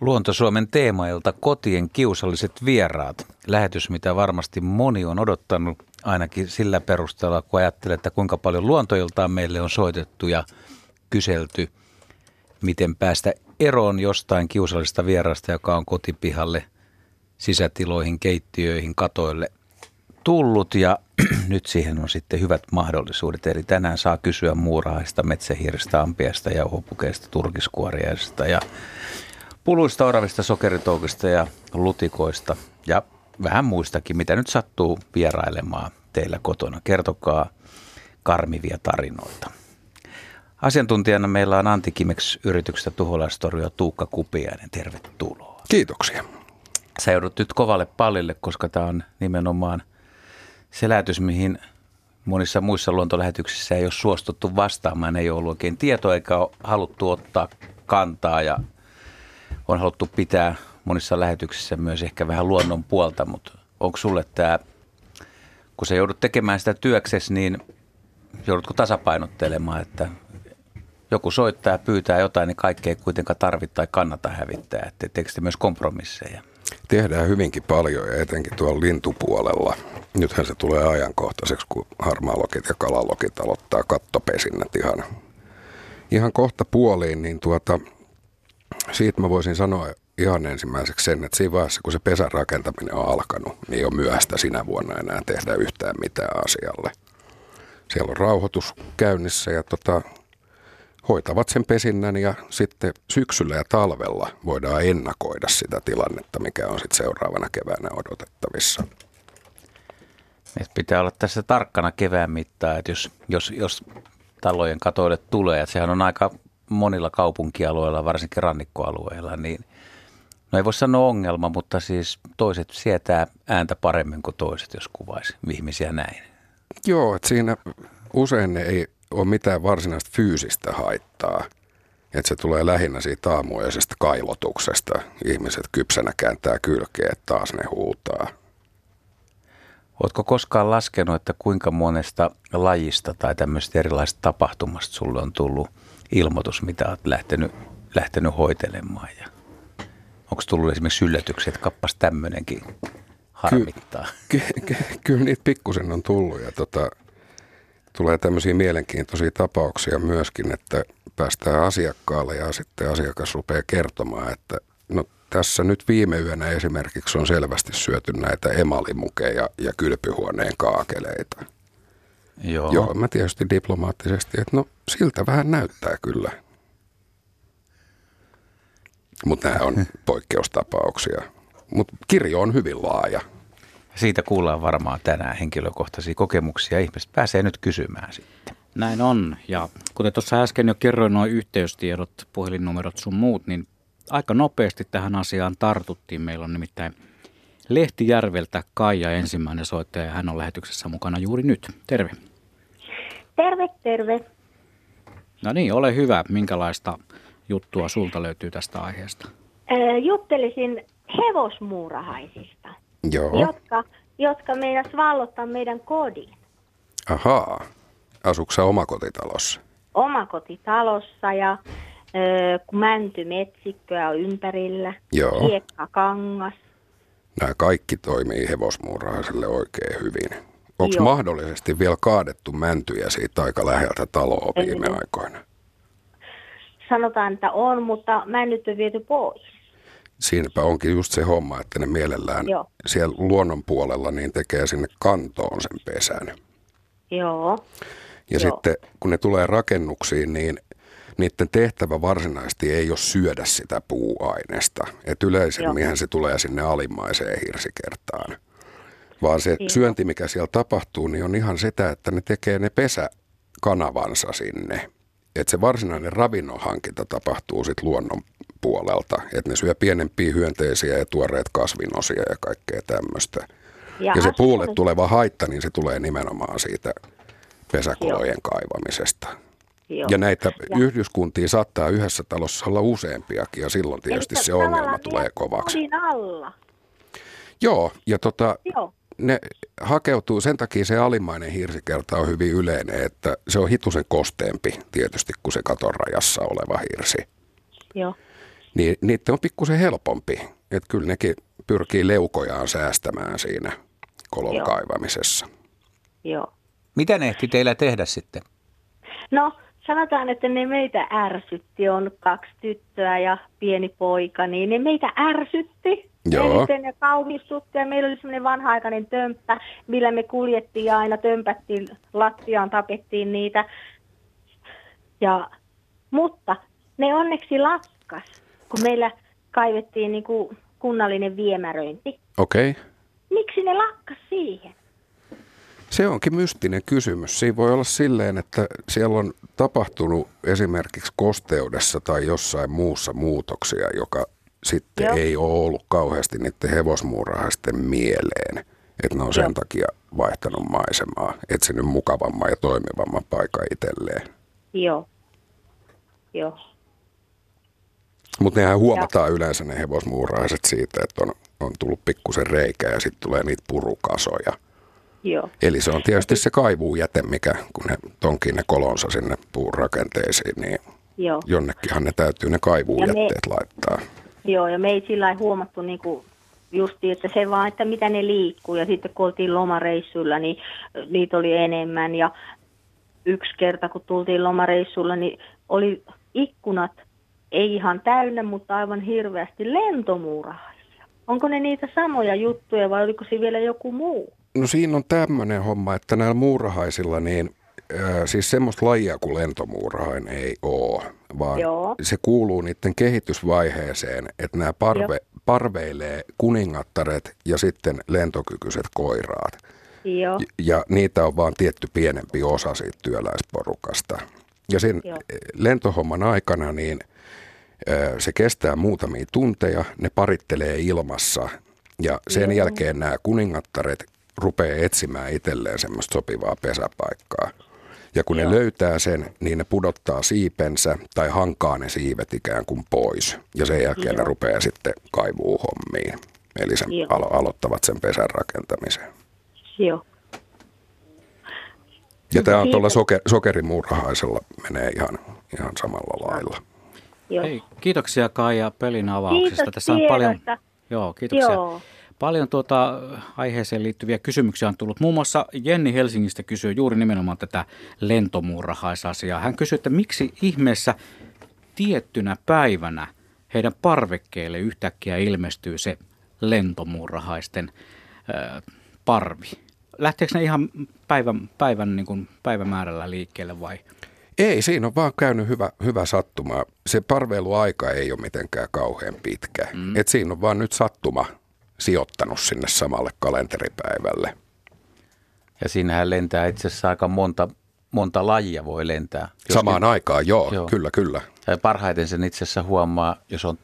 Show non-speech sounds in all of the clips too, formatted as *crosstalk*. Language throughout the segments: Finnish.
Luonto-Suomen teemailta kotien kiusalliset vieraat. Lähetys, mitä varmasti moni on odottanut ainakin sillä perusteella, kun ajattelee, että kuinka paljon luontoiltaan meille on soitettu ja kyselty, miten päästä eroon jostain kiusallisesta vierasta, joka on kotipihalle, sisätiloihin, keittiöihin, katoille tullut ja *clears throat* nyt siihen on sitten hyvät mahdollisuudet. Eli tänään saa kysyä muurahaista, metsähiiristä, ampiasta, jauhopukeista, turkiskuoriaisista ja puluista, oravista, sokeritoukista ja lutikoista ja vähän muistakin, mitä nyt sattuu vierailemaan teillä kotona. Kertokaa karmivia tarinoita. Asiantuntijana meillä on Antti Kimex yrityksestä tuholaistorjua Tuukka Kupiainen. Tervetuloa. Kiitoksia. Sä joudut nyt kovalle pallille, koska tämä on nimenomaan se lähetys, mihin monissa muissa luontolähetyksissä ei ole suostuttu vastaamaan. Ei ole ollut oikein tietoa eikä ole haluttu ottaa kantaa ja on haluttu pitää monissa lähetyksissä myös ehkä vähän luonnon puolta, mutta onko sulle tämä, kun sä joudut tekemään sitä työksesi, niin joudutko tasapainottelemaan, että joku soittaa ja pyytää jotain, niin kaikkea ei kuitenkaan tarvitse tai kannata hävittää. Että teekö te myös kompromisseja? Tehdään hyvinkin paljon ja etenkin tuolla lintupuolella. Nythän se tulee ajankohtaiseksi, kun harmaalokit ja kalalokit aloittaa kattopesinnät ihan, ihan kohta puoliin, niin tuota, siitä mä voisin sanoa ihan ensimmäiseksi sen, että siinä vaiheessa, kun se pesän rakentaminen on alkanut, niin ole myöhäistä sinä vuonna enää tehdä yhtään mitään asialle. Siellä on rauhoitus käynnissä ja tota, hoitavat sen pesinnän ja sitten syksyllä ja talvella voidaan ennakoida sitä tilannetta, mikä on sitten seuraavana keväänä odotettavissa. Et pitää olla tässä tarkkana kevään mittaan, että jos, jos, jos talojen katoille tulee, että sehän on aika monilla kaupunkialueilla, varsinkin rannikkoalueilla, niin no ei voi sanoa ongelma, mutta siis toiset sietää ääntä paremmin kuin toiset, jos kuvaisi ihmisiä näin. Joo, että siinä usein ei ole mitään varsinaista fyysistä haittaa. Että se tulee lähinnä siitä aamuisesta kailotuksesta. Ihmiset kypsänä kääntää kylkeä, että taas ne huutaa. Oletko koskaan laskenut, että kuinka monesta lajista tai tämmöistä erilaisista tapahtumasta sulle on tullut ilmoitus, mitä olet lähtenyt, lähtenyt hoitelemaan? Ja onko tullut esimerkiksi yllätyksiä, että kappas tämmöinenkin harmittaa? Ky- ky- ky- kyllä niitä pikkusen on tullut ja tota, tulee tämmöisiä mielenkiintoisia tapauksia myöskin, että päästään asiakkaalle ja sitten asiakas rupeaa kertomaan, että no tässä nyt viime yönä esimerkiksi on selvästi syöty näitä emalimukeja ja kylpyhuoneen kaakeleita. Joo. Joo, mä tietysti diplomaattisesti, että no siltä vähän näyttää kyllä. Mutta nämä on *laughs* poikkeustapauksia. Mutta kirjo on hyvin laaja. Siitä kuullaan varmaan tänään henkilökohtaisia kokemuksia. Ihmiset pääsee nyt kysymään sitten. Näin on. Ja kuten tuossa äsken jo kerroin nuo yhteystiedot, puhelinnumerot sun muut, niin aika nopeasti tähän asiaan tartuttiin. Meillä on nimittäin Lehtijärveltä Kaija ensimmäinen soittaja ja hän on lähetyksessä mukana juuri nyt. Terve. Terve, terve. No niin, ole hyvä. Minkälaista juttua sulta löytyy tästä aiheesta? Ää, juttelisin hevosmuurahaisista, Joo. jotka, jotka meinas vallottaa meidän kodin. Ahaa. Asuuko sä omakotitalossa? Omakotitalossa ja kun mäntymetsikköä on ympärillä, Joo. hiekkakangas. Nämä kaikki toimii hevosmuurahaiselle oikein hyvin. Onko mahdollisesti vielä kaadettu mäntyjä siitä aika läheltä taloa Ei. viime aikoina? Sanotaan, että on, mutta männyt on viety pois. Siinäpä onkin just se homma, että ne mielellään Joo. siellä luonnon puolella niin tekee sinne kantoon sen pesän. Joo, Ja Joo. sitten kun ne tulee rakennuksiin, niin niiden tehtävä varsinaisesti ei ole syödä sitä puuainesta. Et yleisemminhän se tulee sinne alimmaiseen hirsikertaan. Vaan se Joo. syönti, mikä siellä tapahtuu, niin on ihan sitä, että ne tekee ne pesäkanavansa sinne. Että se varsinainen ravinnon hankinta tapahtuu sitten luonnon puolelta. Että ne syö pienempiä hyönteisiä ja tuoreet kasvinosia ja kaikkea tämmöistä. Ja, ja se puulle tuleva haitta, niin se tulee nimenomaan siitä pesäkolojen kaivamisesta. Joo. Ja näitä Ja- yhdyskuntia saattaa yhdessä talossa olla useampiakin ja silloin tietysti Elikkä se ongelma tulee kovaksi. Alla. Joo, ja tota, Joo, ne hakeutuu, sen takia se alimmainen hirsikerta on hyvin yleinen, että se on hitusen kosteempi tietysti kuin se katon rajassa oleva hirsi. joo. niin niiden on pikkusen helpompi. Että kyllä nekin pyrkii leukojaan säästämään siinä kolon Joo. kaivamisessa. Joo. Mitä ne ehti teillä tehdä sitten? No, sanotaan, että ne meitä ärsytti. On kaksi tyttöä ja pieni poika, niin ne meitä ärsytti. Joo. Eniten ne kauhistutti ja meillä oli semmoinen vanha-aikainen tömppä, millä me kuljettiin ja aina tömpättiin lattiaan, tapettiin niitä. Ja, mutta ne onneksi lakkas, kun meillä kaivettiin niin kuin kunnallinen viemäröinti. Okei. Okay. Miksi ne lakkas siihen? Se onkin mystinen kysymys. Siinä voi olla silleen, että siellä on tapahtunut esimerkiksi kosteudessa tai jossain muussa muutoksia, joka sitten Joo. ei ole ollut kauheasti niiden hevosmuurahaisten mieleen. Että ne on sen Joo. takia vaihtanut maisemaa, etsinyt mukavamman ja toimivamman paikan itselleen. Joo. Joo. Mutta nehän huomataan yleensä ne hevosmuurahaiset siitä, että on, on tullut pikkusen reikä ja sitten tulee niitä purukasoja. Joo. Eli se on tietysti se kaivuujäte, mikä kun ne tonkii ne kolonsa sinne puurakenteisiin, niin Joo. jonnekinhan ne täytyy ne kaivuujätteet laittaa. Joo, ja me ei sillä lailla huomattu niin kuin justi, että se vaan, että mitä ne liikkuu. Ja sitten kun oltiin lomareissulla, niin niitä oli enemmän. Ja yksi kerta, kun tultiin lomareissulla, niin oli ikkunat, ei ihan täynnä, mutta aivan hirveästi lentomuurahaisia. Onko ne niitä samoja juttuja vai oliko se vielä joku muu? No siinä on tämmöinen homma, että näillä muurahaisilla niin siis semmoista lajia kuin lentomuurahain ei ole, vaan Joo. se kuuluu niiden kehitysvaiheeseen, että nämä parve, parveilee kuningattaret ja sitten lentokykyiset koiraat. Joo, Ja niitä on vaan tietty pienempi osa siitä työläisporukasta. Ja sen Joo. lentohomman aikana niin se kestää muutamia tunteja, ne parittelee ilmassa ja sen Joo. jälkeen nämä kuningattaret rupeaa etsimään itselleen semmoista sopivaa pesäpaikkaa. Ja kun Joo. ne löytää sen, niin ne pudottaa siipensä tai hankaa ne siivet ikään kuin pois. Ja sen jälkeen ne Joo. rupeaa sitten kaivuu hommiin. Eli sen Joo. alo- aloittavat sen pesän rakentamisen. joo. Ja tämä on tuolla soke, sokerimuurahaisella menee ihan, ihan samalla lailla. joo. Hei, kiitoksia Kaija pelin avauksesta. Kiitos Tässä on paljon, joo, kiitoksia. Joo. Paljon tuota aiheeseen liittyviä kysymyksiä on tullut. Muun muassa Jenni Helsingistä kysyy juuri nimenomaan tätä lentomuurahaisasiaa. Hän kysyy, että miksi ihmeessä tiettynä päivänä heidän parvekkeelle yhtäkkiä ilmestyy se lentomuurahaisten ö, parvi. Lähteekö ne ihan päivän, päivän niin kuin päivämäärällä liikkeelle vai? Ei, siinä on vaan käynyt hyvä, hyvä sattuma. Se parveiluaika ei ole mitenkään kauhean pitkä. Mm. Et siinä on vaan nyt sattuma sijoittanut sinne samalle kalenteripäivälle. Ja siinähän lentää itse asiassa aika monta, monta lajia voi lentää. Jos Samaan aikaan, joo, Joo. kyllä, kyllä. Ja parhaiten sen itse asiassa huomaa, jos on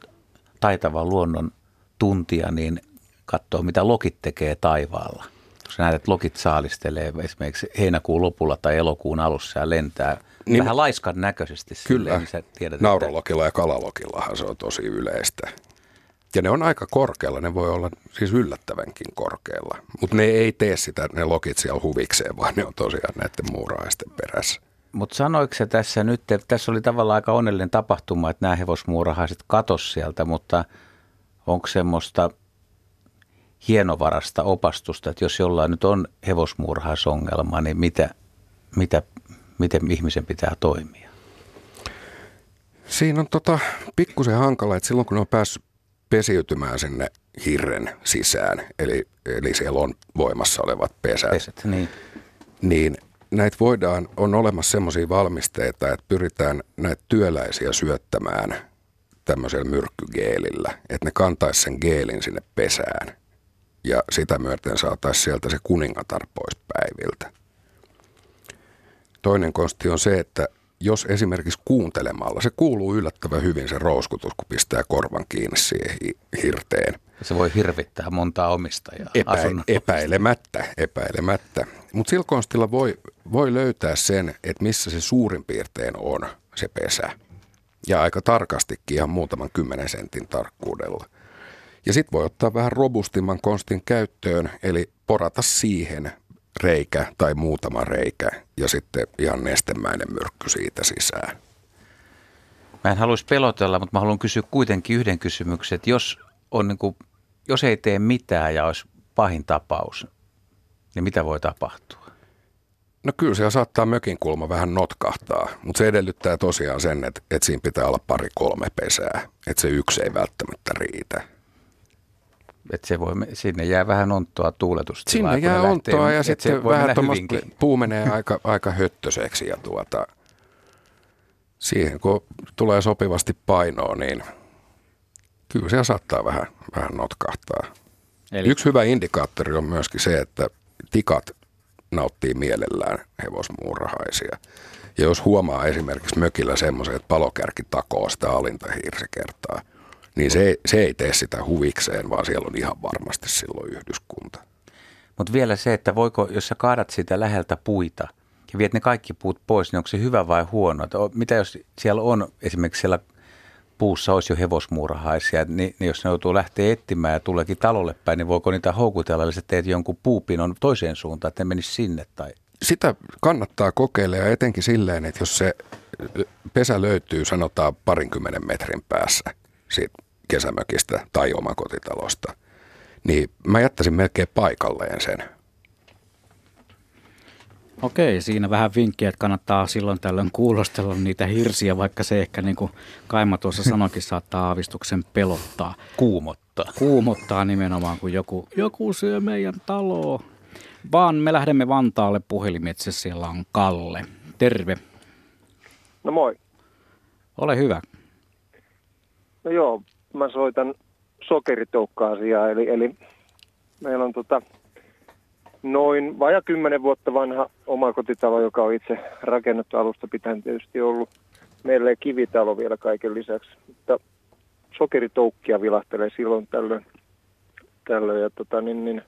taitava luonnon tuntija, niin katsoo mitä lokit tekee taivaalla. Jos näet, että lokit saalistelee esimerkiksi heinäkuun lopulla tai elokuun alussa ja lentää niin, vähän laiskan näköisesti. Kyllä. Silleen, niin tiedät, että- Naurolokilla ja kalalokillahan se on tosi yleistä. Ja ne on aika korkealla, ne voi olla siis yllättävänkin korkealla. Mutta ne ei tee sitä, ne lokit siellä huvikseen, vaan ne on tosiaan näiden muurahaisten perässä. Mutta sanoiko se tässä nyt, että tässä oli tavallaan aika onnellinen tapahtuma, että nämä hevosmuurahaiset katos sieltä, mutta onko semmoista hienovarasta opastusta, että jos jollain nyt on hevosmuurahaisongelma, niin mitä, mitä, miten ihmisen pitää toimia? Siinä on tota, pikkusen hankala, että silloin kun ne on päässyt pesiytymään sinne hirren sisään, eli, eli siellä on voimassa olevat pesät, Peset, niin. niin näitä voidaan, on olemassa semmoisia valmisteita, että pyritään näitä työläisiä syöttämään tämmöisellä myrkkygeelillä, että ne kantaisi sen geelin sinne pesään ja sitä myöten saataisiin sieltä se kuningatar pois päiviltä. Toinen konsti on se, että jos esimerkiksi kuuntelemalla, se kuuluu yllättävän hyvin se rouskutus, kun pistää korvan kiinni siihen hi- hirteen. Se voi hirvittää montaa omistajaa. Epä, epäilemättä, epäilemättä. Mutta sillä konstilla voi, voi löytää sen, että missä se suurin piirtein on se pesä. Ja aika tarkastikin ihan muutaman kymmenen sentin tarkkuudella. Ja sitten voi ottaa vähän robustimman konstin käyttöön, eli porata siihen reikä tai muutama reikä ja sitten ihan nestemäinen myrkky siitä sisään. Mä en haluaisi pelotella, mutta mä haluan kysyä kuitenkin yhden kysymyksen, että jos, on niin kuin, jos ei tee mitään ja olisi pahin tapaus, niin mitä voi tapahtua? No kyllä siellä saattaa mökin kulma vähän notkahtaa, mutta se edellyttää tosiaan sen, että, että siinä pitää olla pari kolme pesää, että se yksi ei välttämättä riitä. Että se voi, sinne jää vähän onttoa tuuletusta. Sinne jää onttoa ja sitten vähän puu menee aika, aika höttöseksi ja tuota, siihen kun tulee sopivasti painoa, niin kyllä siellä saattaa vähän, vähän notkahtaa. Eli... Yksi hyvä indikaattori on myöskin se, että tikat nauttii mielellään hevosmuurahaisia. Ja jos huomaa esimerkiksi mökillä semmoisen, että palokärki takoo sitä alinta hiirsikertaa, niin se, ei, se ei tee sitä huvikseen, vaan siellä on ihan varmasti silloin yhdyskunta. Mutta vielä se, että voiko, jos sä kaadat sitä läheltä puita ja viet ne kaikki puut pois, niin onko se hyvä vai huono? Että mitä jos siellä on esimerkiksi siellä puussa olisi jo hevosmuurahaisia, niin, niin jos ne joutuu lähteä etsimään ja tuleekin talolle päin, niin voiko niitä houkutella, eli sä teet jonkun puupinon toiseen suuntaan, että ne menisi sinne? Tai... Sitä kannattaa kokeilla ja etenkin silleen, että jos se pesä löytyy sanotaan parinkymmenen metrin päässä siitä kesämökistä tai omakotitalosta, niin mä jättäisin melkein paikalleen sen Okei, siinä vähän vinkkiä, että kannattaa silloin tällöin kuulostella niitä hirsiä, vaikka se ehkä niin kuin Kaima tuossa *laughs* sanoikin saattaa aavistuksen pelottaa. Kuumottaa. Kuumottaa nimenomaan, kun joku, joku syö meidän taloa. Vaan me lähdemme Vantaalle puhelimetse, siellä on Kalle. Terve. No moi. Ole hyvä. No joo, mä soitan sokeritoukka-asiaa, eli, eli meillä on tota, noin vaja kymmenen vuotta vanha omakotitalo, joka on itse rakennettu alusta pitäen tietysti ollut meille kivitalo vielä kaiken lisäksi. Mutta sokeritoukkia vilahtelee silloin tällöin. tällöin ja tota, niin, niin,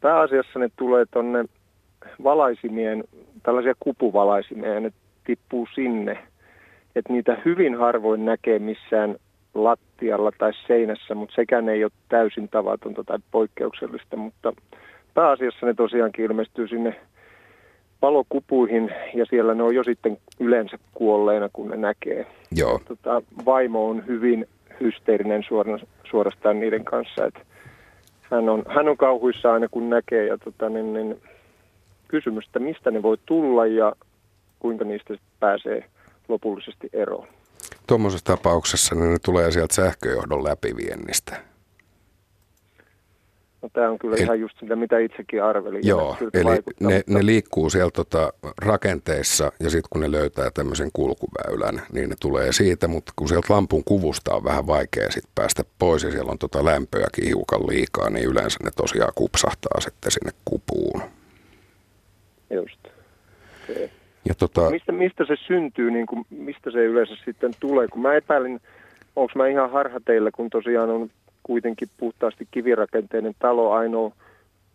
pääasiassa ne tulee tuonne valaisimien, tällaisia kupuvalaisimia ja ne tippuu sinne. Että niitä hyvin harvoin näkee missään lattialla tai seinässä, mutta sekään ei ole täysin tavatonta tai poikkeuksellista, mutta pääasiassa ne tosiaankin ilmestyy sinne palokupuihin ja siellä ne on jo sitten yleensä kuolleena, kun ne näkee. Joo. Tota, vaimo on hyvin hysteerinen suorastaan niiden kanssa, että hän on, hän on kauhuissa aina kun näkee ja tota, niin, niin, kysymys, että mistä ne voi tulla ja kuinka niistä pääsee lopullisesti eroon. Tuommoisessa tapauksessa niin ne tulee sieltä sähköjohdon läpiviennistä. No tämä on kyllä eli, ihan just sitä, mitä itsekin arvelin. Joo, eli ne, mutta... ne liikkuu siellä tota rakenteissa ja sitten kun ne löytää tämmöisen kulkuväylän, niin ne tulee siitä, mutta kun sieltä lampun kuvusta on vähän vaikea sit päästä pois ja siellä on tota lämpöäkin hiukan liikaa, niin yleensä ne tosiaan kupsahtaa sitten sinne kupuun. Just. Okay. Ja tota... mistä, mistä se syntyy, niin kuin, mistä se yleensä sitten tulee? Kun mä epäilin, onko mä ihan harha teillä, kun tosiaan on kuitenkin puhtaasti kivirakenteinen talo, ainoa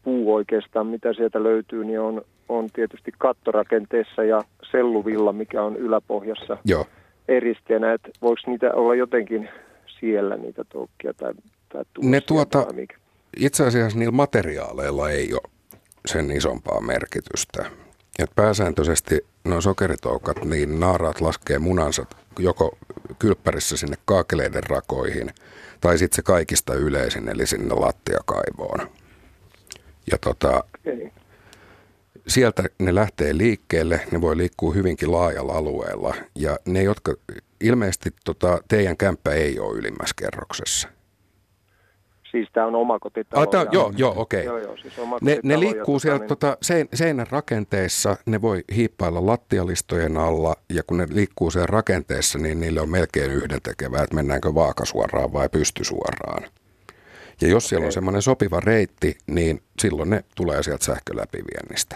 puu oikeastaan, mitä sieltä löytyy, niin on, on tietysti kattorakenteessa ja selluvilla, mikä on yläpohjassa Joo. eristeenä. Että voiko niitä olla jotenkin siellä niitä toukkia tai, tai ne tuota, mikä? Itse asiassa niillä materiaaleilla ei ole sen isompaa merkitystä. Et pääsääntöisesti nuo sokeritoukat, niin naaraat laskee munansa joko kylppärissä sinne kaakeleiden rakoihin – tai sitten se kaikista yleisin, eli sinne lattiakaivoon. Ja tota, okay. sieltä ne lähtee liikkeelle, ne voi liikkua hyvinkin laajalla alueella, ja ne, jotka ilmeisesti tota, teidän kämppä ei ole ylimmässä kerroksessa. Siis tämä on omakotitalo. Ah, tää, joo, joo, okei. Okay. Joo, siis ne, ne liikkuu siellä niin... tota, sein, seinän rakenteissa, ne voi hiippailla lattialistojen alla, ja kun ne liikkuu siellä rakenteessa, niin niille on melkein yhdentekevää, että mennäänkö vaakasuoraan vai pystysuoraan. Ja jos okay. siellä on semmoinen sopiva reitti, niin silloin ne tulee sieltä sähköläpiviennistä.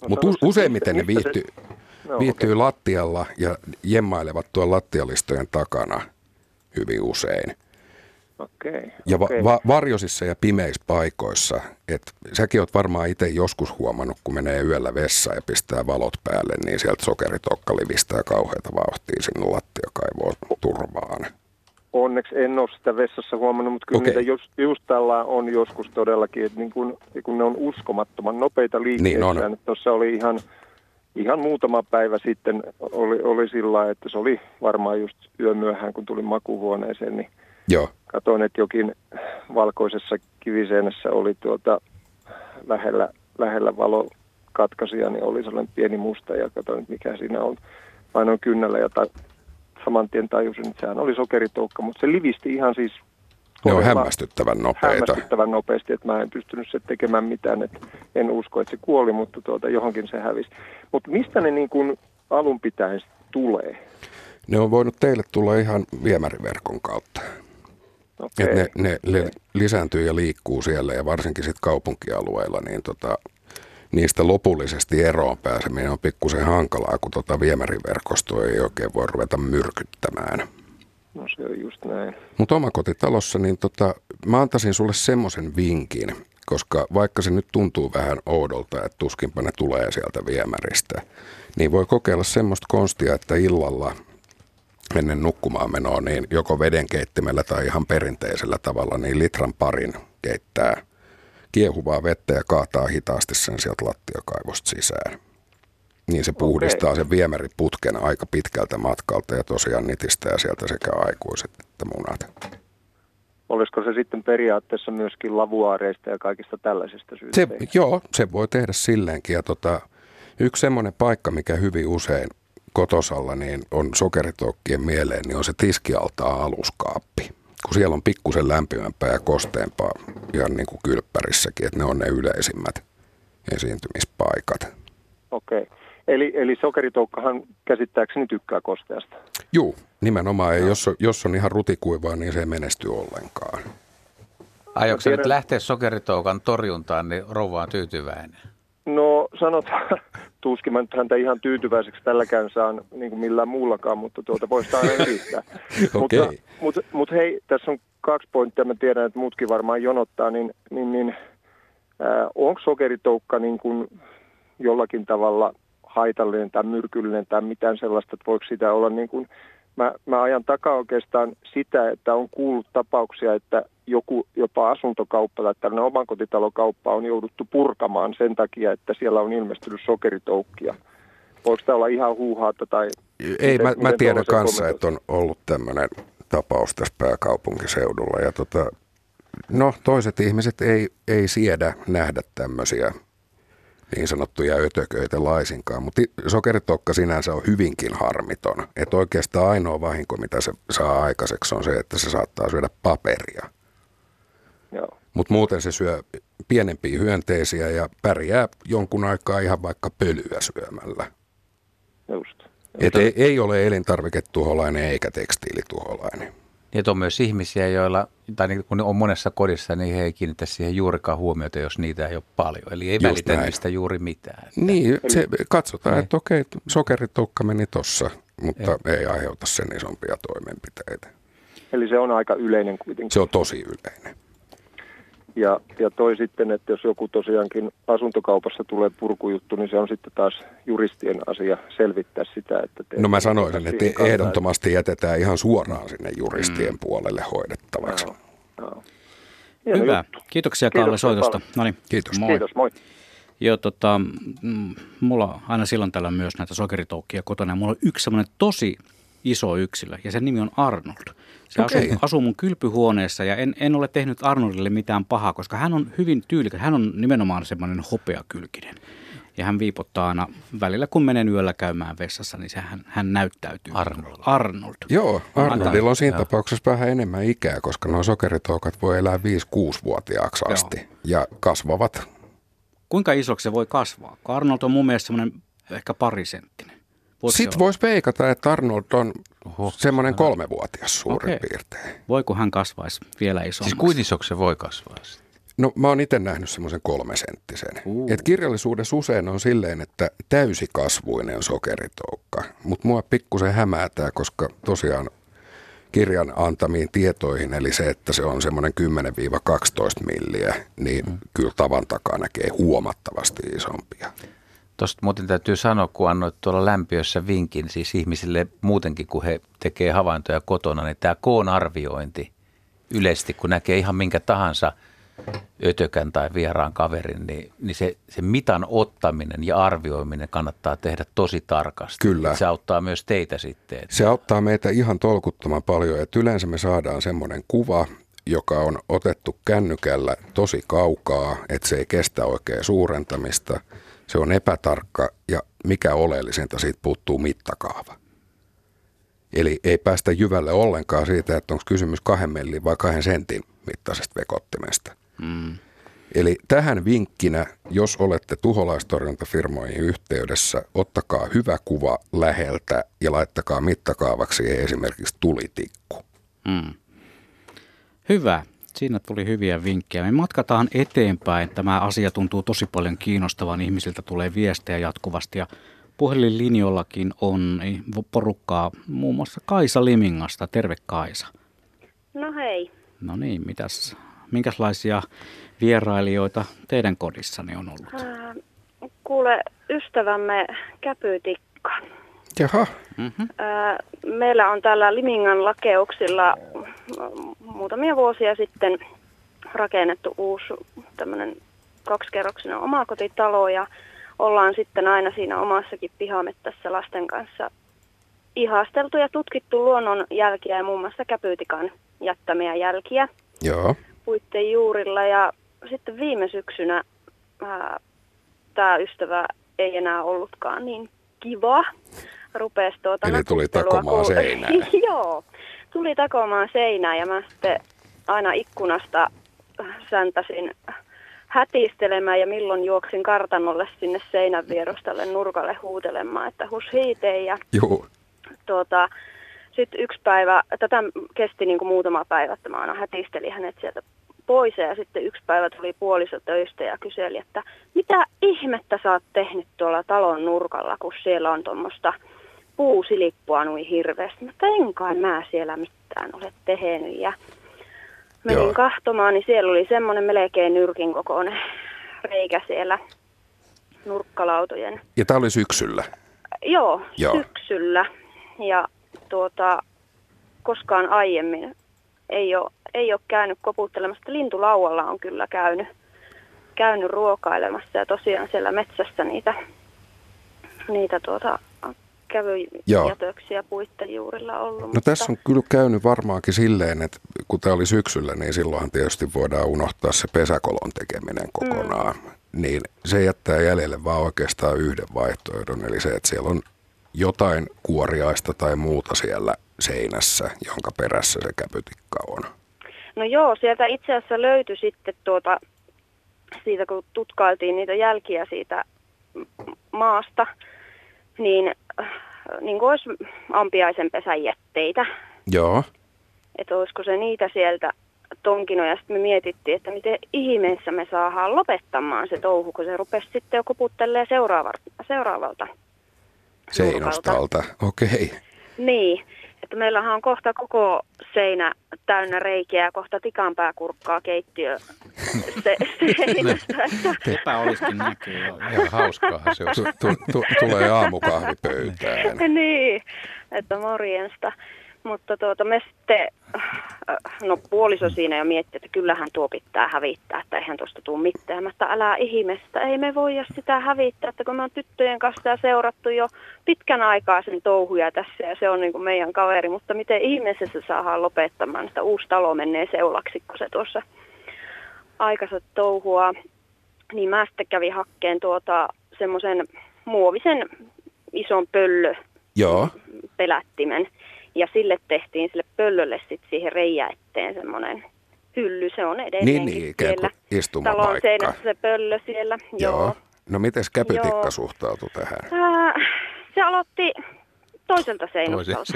No, Mutta useimmiten ne viihtyy, se... no, viihtyy okay. lattialla ja jemmailevat tuolla lattialistojen takana hyvin usein. Okay, ja va- va- varjosissa ja pimeissä paikoissa. Et säkin oot varmaan itse joskus huomannut, kun menee yöllä vessaan ja pistää valot päälle, niin sieltä sokeritokka livistää kauheita vauhtia sinne lattiakaivoon turvaan. Onneksi en ole sitä vessassa huomannut, mutta kyllä okay. niitä just, just tällä on joskus todellakin, että niin kun, kun ne on uskomattoman nopeita liikkeitä. Niin. Tuossa oli ihan ihan muutama päivä sitten oli, oli sillä että se oli varmaan just yömyöhään, kun tulin makuhuoneeseen, niin Joo. Katoin, että jokin valkoisessa kiviseinässä oli tuota lähellä, lähellä valokatkaisia, niin oli sellainen pieni musta ja katsoin, että mikä siinä on. Painoin kynnällä ja ta- saman tien tajusin, että sehän oli sokeritoukka, mutta se livisti ihan siis todella hämmästyttävän nopeita. hämmästyttävän nopeasti, että mä en pystynyt se tekemään mitään, että en usko, että se kuoli, mutta tuota, johonkin se hävisi. Mutta mistä ne niin kuin alun pitäen tulee? Ne on voinut teille tulla ihan viemäriverkon kautta. Okay. Et ne, ne, ne lisääntyy ja liikkuu siellä ja varsinkin sit kaupunkialueilla, niin tota, niistä lopullisesti eroon pääseminen on pikkusen hankalaa, kun tota viemäriverkostoa ei oikein voi ruveta myrkyttämään. No se on just näin. Mutta omakotitalossa, niin tota, mä antaisin sulle semmoisen vinkin, koska vaikka se nyt tuntuu vähän oudolta, että tuskinpa ne tulee sieltä viemäristä, niin voi kokeilla semmoista konstia, että illalla ennen nukkumaan menoa, niin joko vedenkeittimellä tai ihan perinteisellä tavalla, niin litran parin keittää kiehuvaa vettä ja kaataa hitaasti sen sieltä lattiakaivosta sisään. Niin se puhdistaa sen viemäriputken aika pitkältä matkalta ja tosiaan nitistää sieltä sekä aikuiset että munat. Olisiko se sitten periaatteessa myöskin lavuaareista ja kaikista tällaisista syistä? Se, joo, se voi tehdä silleenkin. Ja tota, yksi semmoinen paikka, mikä hyvin usein kotosalla niin on sokeritoukkien mieleen, niin on se tiskialtaa aluskaappi. Kun siellä on pikkusen lämpimämpää ja kosteempaa, ihan niin kuin kylppärissäkin, että ne on ne yleisimmät esiintymispaikat. Okei. Okay. Eli, eli sokeritoukkahan käsittääkseni tykkää kosteasta. Juu, nimenomaan. Ja jos, on- jos on ihan rutikuivaa, niin se ei menesty ollenkaan. Aiotko nyt lähteä sokeritoukan torjuntaan, niin rouva on tyytyväinen? No sanotaan, tuskin mä nyt häntä ihan tyytyväiseksi tälläkään saan niin kuin millään muullakaan, mutta tuota voisi aina yrittää. Okei. Mutta, mutta, mutta hei, tässä on kaksi pointtia, mä tiedän, että muutkin varmaan jonottaa, niin, niin, niin äh, onko sokeritoukka niin kuin jollakin tavalla haitallinen tai myrkyllinen tai mitään sellaista, että voiko sitä olla niin kuin, mä, mä ajan takaa oikeastaan sitä, että on kuullut tapauksia, että joku jopa asuntokauppa tai tällainen omakotitalokauppa on jouduttu purkamaan sen takia, että siellä on ilmestynyt sokeritoukkia. Voiko tämä olla ihan huuhaata tai... Ei, miten- mä, mä tiedän kanssa, että on ollut tämmöinen tapaus tässä pääkaupunkiseudulla. Ja tota, no, toiset ihmiset ei, ei siedä nähdä tämmöisiä niin sanottuja ötököitä laisinkaan, mutta sokeritokka sinänsä on hyvinkin harmiton. Että oikeastaan ainoa vahinko, mitä se saa aikaiseksi, on se, että se saattaa syödä paperia. Mutta muuten se syö pienempiä hyönteisiä ja pärjää jonkun aikaa ihan vaikka pölyä syömällä. Just. Et ei, ei ole elintarviketuholainen eikä tekstiilituholainen. Että on myös ihmisiä, joilla, tai niin kun ne on monessa kodissa, niin he ei kiinnitä siihen juurikaan huomiota, jos niitä ei ole paljon. Eli ei Just välitä näin. niistä juuri mitään. Niin, se, katsotaan, Niin. että okei, sokeritukka meni tossa, mutta ei aiheuta sen isompia toimenpiteitä. Eli se on aika yleinen kuitenkin. Se on tosi yleinen. Ja, ja toi sitten, että jos joku tosiaankin asuntokaupassa tulee purkujuttu, niin se on sitten taas juristien asia selvittää sitä. Että te- No mä sanoisin, että siihen kantaa. ehdottomasti jätetään ihan suoraan sinne juristien puolelle hoidettavaksi. Joo, joo. Hieno Hyvä. juttu. Kiitoksia Kalle soitosta. No niin, Kiitos. Moi. Kiitos, moi. Joo, tota, mm, mulla on aina silloin tällä myös näitä sokeritoukkia kotona. Ja mulla on yksi semmoinen tosi iso yksilö ja sen nimi on Arnold. Se Okei. asuu, asuu mun kylpyhuoneessa ja en, en ole tehnyt Arnoldille mitään pahaa, koska hän on hyvin tyylikäs. Hän on nimenomaan semmoinen hopeakylkinen. Ja hän viipottaa aina välillä, kun menen yöllä käymään vessassa, niin se, hän, näyttäytyy. Arnold. Arnold. Joo, Arnoldilla on siinä Joo. tapauksessa vähän enemmän ikää, koska nuo sokeritoukat voi elää 5-6-vuotiaaksi Joo. asti ja kasvavat. Kuinka isoksi se voi kasvaa? Kun Arnold on mun mielestä semmoinen ehkä parisenttinen. Sitten voisi veikata, että Arnold on Oho. semmoinen kolmevuotias suurin Okei. piirtein. Voiko hän kasvaisi vielä isommaksi? Siis kuin isoksi se voi kasvaa? No mä oon itse nähnyt semmoisen kolmesenttisen. Uu. Et kirjallisuudessa usein on silleen, että täysikasvuinen sokeritoukka, mutta mua pikkusen hämäätää, koska tosiaan kirjan antamiin tietoihin, eli se, että se on semmoinen 10-12 milliä, niin mm. kyllä tavan takaa näkee huomattavasti isompia. Tuosta muuten täytyy sanoa, kun annoit tuolla lämpiössä vinkin, siis ihmisille muutenkin, kun he tekee havaintoja kotona, niin tämä koon arviointi yleisesti, kun näkee ihan minkä tahansa ötökän tai vieraan kaverin, niin, niin se, se mitan ottaminen ja arvioiminen kannattaa tehdä tosi tarkasti. Kyllä. Se auttaa myös teitä sitten. Että... Se auttaa meitä ihan tolkuttoman paljon, että yleensä me saadaan semmoinen kuva, joka on otettu kännykällä tosi kaukaa, että se ei kestä oikein suurentamista. Se on epätarkka ja mikä oleellisinta, siitä puuttuu mittakaava. Eli ei päästä jyvälle ollenkaan siitä, että onko kysymys kahden mellin vai kahden sentin mittaisesta vekottimesta. Mm. Eli tähän vinkkinä, jos olette tuholaistorjuntafirmoihin yhteydessä, ottakaa hyvä kuva läheltä ja laittakaa mittakaavaksi esimerkiksi tulitikku. Mm. Hyvä. Siinä tuli hyviä vinkkejä. Me matkataan eteenpäin. Tämä asia tuntuu tosi paljon kiinnostavan. Ihmisiltä tulee viestejä jatkuvasti ja puhelinlinjollakin on porukkaa muun muassa Kaisa Limingasta. Terve Kaisa. No hei. No niin, mitäs, minkälaisia vierailijoita teidän kodissani on ollut? Äh, kuule, ystävämme Käpytikka. Jaha. Mm-hmm. Äh, meillä on täällä Limingan lakeuksilla muutamia vuosia sitten rakennettu uusi tämmöinen kaksikerroksinen omakotitalo ja ollaan sitten aina siinä omassakin pihamettässä lasten kanssa ihasteltu ja tutkittu luonnon jälkiä ja muun muassa käpyytikan jättämiä jälkiä Joo. puitten juurilla. Ja sitten viime syksynä tämä ystävä ei enää ollutkaan niin kiva. Rupesi tuota Eli tuli takomaan seinään. *laughs* Joo, tuli takomaan seinään ja mä sitten aina ikkunasta säntäsin hätistelemään ja milloin juoksin kartanolle sinne seinän vierustalle nurkalle huutelemaan, että hus hiiteen. Ja Joo. Tuota, sitten yksi päivä, tätä kesti niin kuin muutama päivä, että mä aina hätistelin hänet sieltä pois ja sitten yksi päivä tuli puoliso töistä ja kyseli, että mitä ihmettä sä oot tehnyt tuolla talon nurkalla, kun siellä on tuommoista puusilippua noin hirveästi. Mutta enkaan mä siellä mitään ole tehnyt ja menin Joo. kahtomaan, niin siellä oli semmoinen melkein nyrkin kokoinen reikä siellä nurkkalautojen. Ja tämä oli syksyllä? Joo, Joo, syksyllä. Ja tuota, koskaan aiemmin ei ole, ei ole käynyt koputtelemassa. Lintulaualla on kyllä käynyt, käynyt ruokailemassa ja tosiaan siellä metsässä niitä, niitä tuota, kävyjätöksiä puitten juurilla ollut. No mutta... tässä on kyllä käynyt varmaankin silleen, että kun tämä oli syksyllä, niin silloinhan tietysti voidaan unohtaa se pesäkolon tekeminen kokonaan. Mm. Niin se jättää jäljelle vaan oikeastaan yhden vaihtoehdon, eli se, että siellä on jotain kuoriaista tai muuta siellä seinässä, jonka perässä se käpytikka on. No joo, sieltä itse asiassa löytyi sitten tuota, siitä kun tutkailtiin niitä jälkiä siitä maasta, niin, niin kuin olisi ampiaisen pesän jätteitä. Joo. Että olisiko se niitä sieltä tonkinut ja sitten me mietittiin, että miten ihmeessä me saadaan lopettamaan se touhu, kun se rupesi sitten jo koputtelee seuraavalta Seinostalta, okei. Okay. Niin, että meillähän on kohta koko seinä täynnä reikiä ja kohta tikanpää kurkkaa keittiö se, seinästä. Tepä olisikin näkyy. Ihan hauskaa se on. Tu, tu, tulee aamukahvi pöytään. niin, että morjensta. Mutta tuota, me sitten, äh, no puoliso siinä jo mietti, että kyllähän tuo pitää hävittää, että eihän tuosta tule mitään. Mutta älä ihmestä, ei me voida sitä hävittää, että kun me on tyttöjen kanssa ja seurattu jo pitkän aikaa sen touhuja tässä ja se on niin kuin meidän kaveri. Mutta miten ihmeessä se saadaan lopettamaan, että uusi talo menee seulaksi, kun se tuossa aikansa touhua. Niin mä sitten kävin hakkeen tuota semmoisen muovisen ison pöllö Joo. pelättimen ja sille tehtiin sille pöllölle sitten siihen reijä eteen semmoinen hylly. Se on edelleen niin, niin, siellä talon seinässä se pöllö siellä. Joo. Joo. No miten käpytikka Joo. suhtautui tähän? Ää, se aloitti toiselta seinustalta.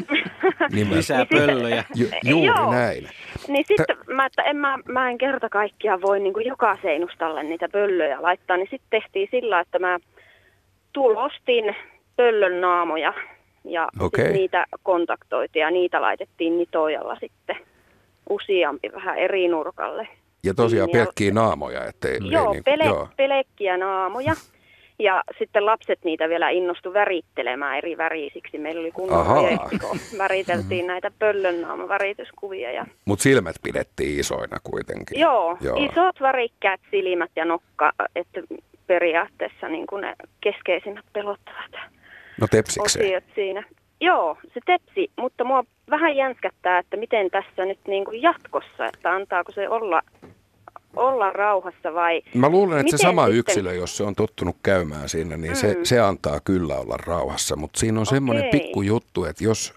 *laughs* niin Lisää pöllöjä. Ju, juuri Joo. näin. Niin sitten Tä... mä, että en mä, mä en kerta kaikkiaan voi niin kuin joka seinustalle niitä pöllöjä laittaa, niin sitten tehtiin sillä, että mä tulostin pöllön naamoja ja okay. niitä kontaktoitiin ja niitä laitettiin nitojalla sitten useampi vähän eri nurkalle. Ja tosiaan pelkkiä naamoja, ettei... Joo, ei niin, pele, joo. pelekkiä naamoja. Ja sitten lapset niitä vielä innostu värittelemään eri värisiksi. Meillä oli kunnon Ahaa. projekti, kun väriteltiin näitä pöllönnaama värityskuvia. Ja... Mutta silmät pidettiin isoina kuitenkin. Joo, Joo. isot värikkäät silmät ja nokka, että periaatteessa niin kuin ne keskeisimmät pelottavat No tepsikseen. osiot siinä. Joo, se tepsi, mutta mua vähän jänskättää, että miten tässä nyt niin kuin jatkossa, että antaako se olla, olla rauhassa vai... Mä luulen, että se sama sitten- yksilö, jos se on tottunut käymään siinä, niin se, Mm. se antaa kyllä olla rauhassa. Mutta siinä on semmoinen Okei. pikku juttu, että jos,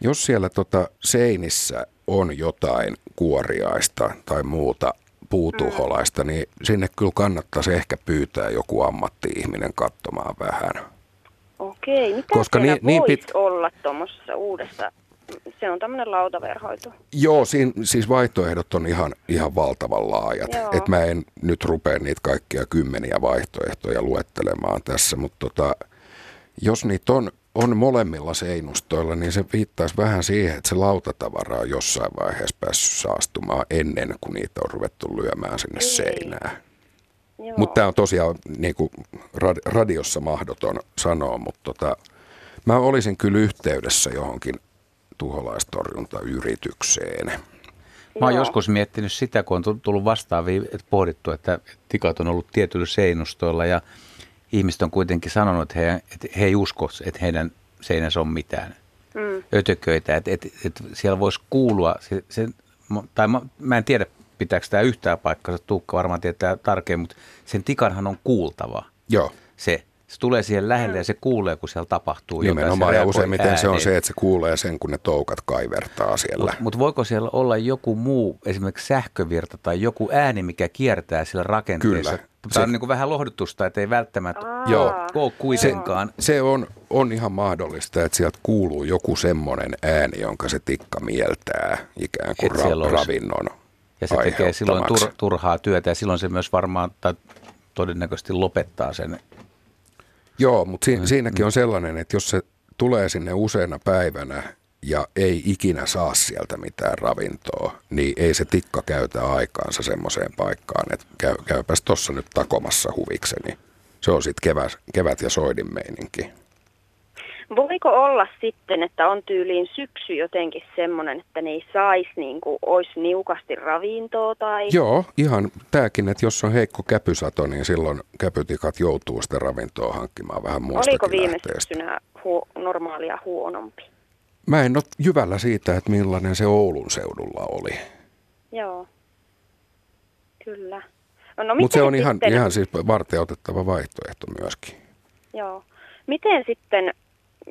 jos siellä tota seinissä on jotain kuoriaista tai muuta puutuholaista, Mm. niin sinne kyllä kannattaisi ehkä pyytää joku ammatti-ihminen katsomaan vähän. Okei, mitä Koska niin- niin pit- olla tuommoisessa uudessa... Se on tämmöinen lautaverhoitu. Joo, siinä, siis vaihtoehdot on ihan, ihan valtavan laajat. Joo. Et mä en nyt rupea niitä kaikkia kymmeniä vaihtoehtoja luettelemaan tässä, mutta tota, jos niitä on, on molemmilla seinustoilla, niin se viittaisi vähän siihen, että se lautatavara on jossain vaiheessa päässyt saastumaan ennen kuin niitä on ruvettu lyömään sinne Ei. seinään. Mutta tämä on tosiaan niin kuin rad- radiossa mahdoton sanoa, mutta tota, mä olisin kyllä yhteydessä johonkin tuholaistorjuntayritykseen. Mä oon Joo. joskus miettinyt sitä, kun on tu- tullut vastaavia, että pohdittu, että tikat on ollut tietyllä seinustoilla ja ihmiset on kuitenkin sanonut, että he, että he ei usko, että heidän seinänsä on mitään Mm. ötököitä, että, että, että siellä voisi kuulua, se, se, tai mä, mä en tiedä pitääkö tämä yhtään paikkansa, Tuukka varmaan tietää tarkemmin, mutta sen tikanhan on kuultava Joo, se. Se tulee siihen lähelle ja se kuulee, kun siellä tapahtuu nimenomaan. jotain. Ja useimmiten se on ääneen. se, että se kuulee sen, kun ne toukat kaivertaa siellä. Mutta mut voiko siellä olla joku muu, esimerkiksi sähkövirta tai joku ääni, mikä kiertää siellä rakenteessa? Kyllä. Tämä Se- on niin kuin vähän lohdutusta, että ei välttämättä Joo. ole kuitenkaan. Se on, on ihan mahdollista, että sieltä kuuluu joku semmoinen ääni, jonka se tikka mieltää ikään kuin ra- olisi- ravinnon Ja se tekee silloin tur, turhaa työtä ja silloin se myös varmaan tai todennäköisesti lopettaa sen. Joo, mutta si- Mm, siinäkin on sellainen, että jos se tulee sinne useana päivänä ja ei ikinä saa sieltä mitään ravintoa, niin ei se tikka käytä aikaansa semmoiseen paikkaan, että käy, käypäs tuossa nyt takomassa huvikseni. Se on sitten kevät, kevät ja soidin meininki. Voiko olla sitten, että on tyyliin syksy jotenkin semmoinen, että ne ei saisi niin kuin, olisi niukasti ravintoa tai... Joo, ihan tämäkin, että jos on heikko käpysato, niin silloin käpytikat joutuu sitä ravintoa hankkimaan vähän muistakin Oliko viime syksynä huo, normaalia huonompi? Mä en ole jyvällä siitä, että millainen se Oulun seudulla oli. Joo, kyllä. No, Mutta no se miten on ihan, sitten, ihan siis varten otettava vaihtoehto myöskin. Joo. Miten sitten,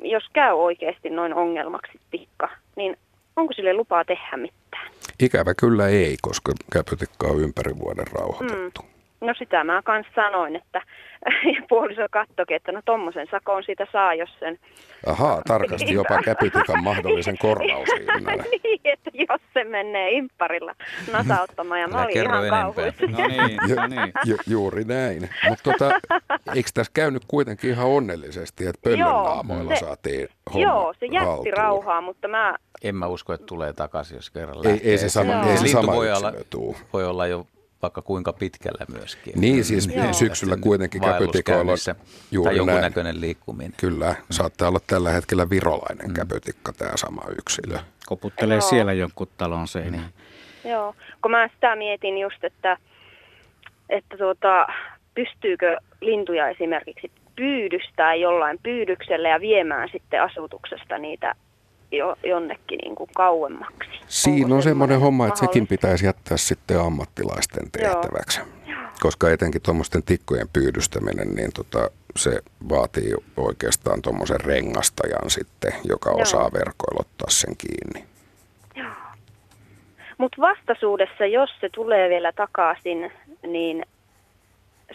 jos käy oikeasti noin ongelmaksi tikka, niin onko sille lupaa tehdä mitään? Ikävä kyllä ei, koska käpytikka on ympäri vuoden rauhoitettu. Mm. No sitä mä kans sanoin, että *laughs* puoliso kattokin, että no tommosen sakon siitä saa, jos sen... Ahaa, tarkasti jopa käpytikan mahdollisen korvaushinnan. *laughs* niin, että jos se menee impparilla nasauttamaan ja mä olin ihan enempää. kauhuissa. No niin, *laughs* no niin. Ju, juuri näin. Mutta tota, eikö tässä käynyt kuitenkin ihan onnellisesti, että pöllön Joo, se- saatiin homma Joo, se jätti haltuun? rauhaa, mutta mä... En mä usko, että tulee takaisin, jos kerran Ei, lähtee. ei se sama, ei se sama voi olla, tuu. voi olla jo vaikka kuinka pitkällä myöskin. Niin, siis Joo. syksyllä kuitenkin käpytikoilla on juuri tai näin. jonkunnäköinen liikkuminen. Kyllä, saattaa olla tällä hetkellä virolainen käpytikka tämä sama yksilö. Koputtelee Joo. siellä jonkun talon seinään. Joo, kun mä sitä mietin just, että, että tuota, pystyykö lintuja esimerkiksi pyydystää jollain pyydyksellä ja viemään sitten asutuksesta niitä jo, jonnekin niin kuin kauemmaksi. Siinä on semmoinen homma, että sekin pitäisi jättää sitten ammattilaisten Joo. tehtäväksi. Koska etenkin tuommoisten tikkojen pyydystäminen, niin tota, se vaatii oikeastaan tuommoisen rengastajan sitten, joka Joo. osaa verkoilottaa sen kiinni. Mutta vastaisuudessa, jos se tulee vielä takaisin, niin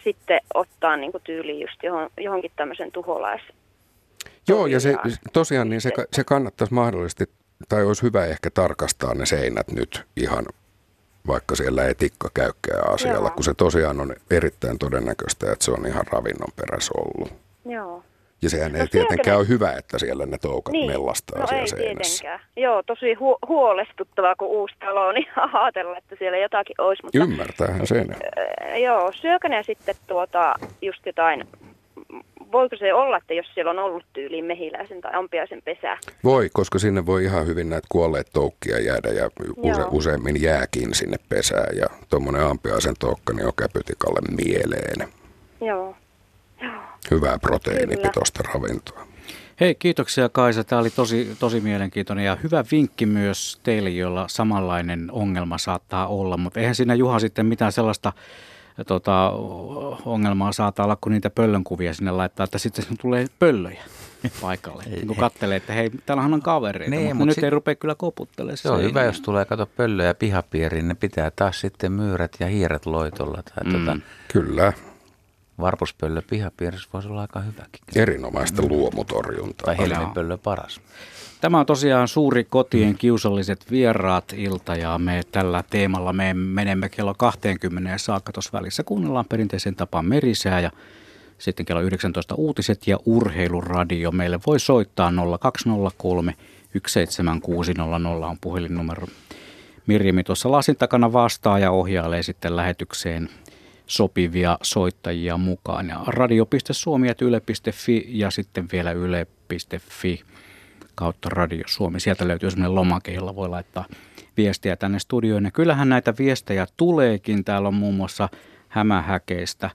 sitten ottaa niin kuin tyyliin just johon, johonkin tämmöisen tuholais. Joo, ja se, Tosiaan. niin se, se kannattaisi mahdollisesti, tai olisi hyvä ehkä tarkastaa ne seinät nyt ihan, vaikka siellä ei tikka käykään asialla, Joo. kun se tosiaan on erittäin todennäköistä, että se on ihan ravinnon perässä ollut. Joo. Ja sehän ei No tietenkään ne- ole hyvä, että siellä ne toukat Niin, mellastaa no siellä ei seinässä. tietenkään. Joo, tosi hu- huolestuttavaa, kun uusi talo, niin ajatella, että siellä jotakin olisi. Mutta, Ymmärtäähän sen. äh, joo, syökö ne sitten tuota, just jotain voiko se olla, että jos siellä on ollut tyyliin mehiläisen tai ampiaisen pesä? Voi, koska sinne voi ihan hyvin näitä kuolleet toukkia jäädä ja use, useimmin jääkin sinne pesään. Ja tuommoinen ampiaisen toukka niin on käpytikalle mieleen. Joo. Hyvää proteiinipitoista ravintoa. Hei, kiitoksia Kaisa. Tämä oli tosi, tosi mielenkiintoinen ja hyvä vinkki myös teille, jolla samanlainen ongelma saattaa olla. Mutta eihän siinä Juha sitten mitään sellaista tota, ongelmaa saattaa olla, kun niitä pöllönkuvia sinne laittaa, että sitten tulee pöllöjä *laughs* paikalle. Ei, kun katselee, että hei, täällähän on kavereita, niin, mutta nyt sit... ei rupea kyllä koputtelemaan. Se on hyvä, jos tulee kato pöllöjä pihapiiriin, ne pitää taas sitten myyrät ja hiiret loitolla. Tai mm. tota, Kyllä. Varpuspöllö pihapiirissä voisi olla aika hyväkin. Erinomaista luomutorjuntaa. Tai helmipöllö paras. Tämä on tosiaan suuri kotien kiusalliset vieraat ilta ja me tällä teemalla me menemme kello 20 saakka tuossa välissä. Kuunnellaan perinteisen tapaan merisää ja sitten kello 19 uutiset ja urheiluradio. Meille voi soittaa 0203 17600 on puhelinnumero. Mirjami tuossa lasin takana vastaa ja ohjailee sitten lähetykseen sopivia soittajia mukaan. Ja radio.suomi.yle.fi ja sitten vielä yle.fi kautta Radio Suomi. Sieltä löytyy sellainen lomake, jolla voi laittaa viestiä tänne studioon. Ja kyllähän näitä viestejä tuleekin. Täällä on muun muassa hämähäkeistä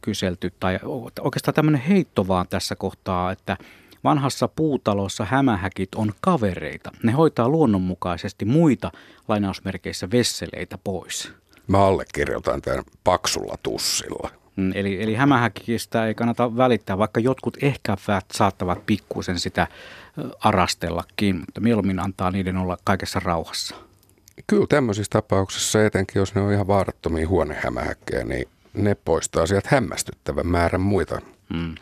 kyselty, tai oikeastaan tämmöinen heitto vaan tässä kohtaa, että vanhassa puutalossa hämähäkit on kavereita. Ne hoitaa luonnonmukaisesti muita lainausmerkeissä vesseleitä pois. Mä allekirjoitan tämän paksulla tussilla. Mm, eli, eli hämähäkistä ei kannata välittää, vaikka jotkut ehkä saattavat pikkuisen sitä arastellakin, mutta mieluummin antaa niiden olla kaikessa rauhassa. Kyllä tämmöisissä tapauksissa, etenkin jos ne on ihan vaarattomia huonehämähäkkejä, niin ne poistaa sieltä hämmästyttävän määrän muita hmm.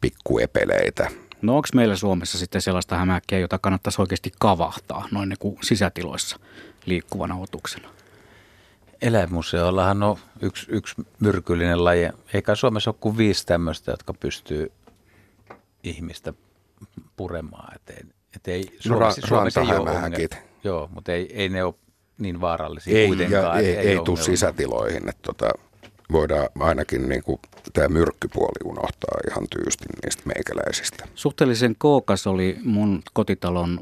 pikkuepeleitä. No onko meillä Suomessa sitten sellaista hämähäkkiä, jota kannattaisi oikeasti kavahtaa noin niin kuin sisätiloissa liikkuvana otuksena? Eläinmuseollahan on yksi, yksi myrkyllinen laji. Eikä Suomessa ole kuin viisi tämmöistä, jotka pystyy ihmistä puremaan. Et ei, et ei, Suomessa, no, Suomessa ei ole Joo, mutta ei, ei ne ole niin vaarallisia ei, kuitenkaan. Ja, ei, ei, ei tule sisätiloihin. Että tota, voidaan ainakin niin kuin, tämä myrkkypuoli unohtaa ihan tyysti niistä meikäläisistä. Suhteellisen kookas oli mun kotitalon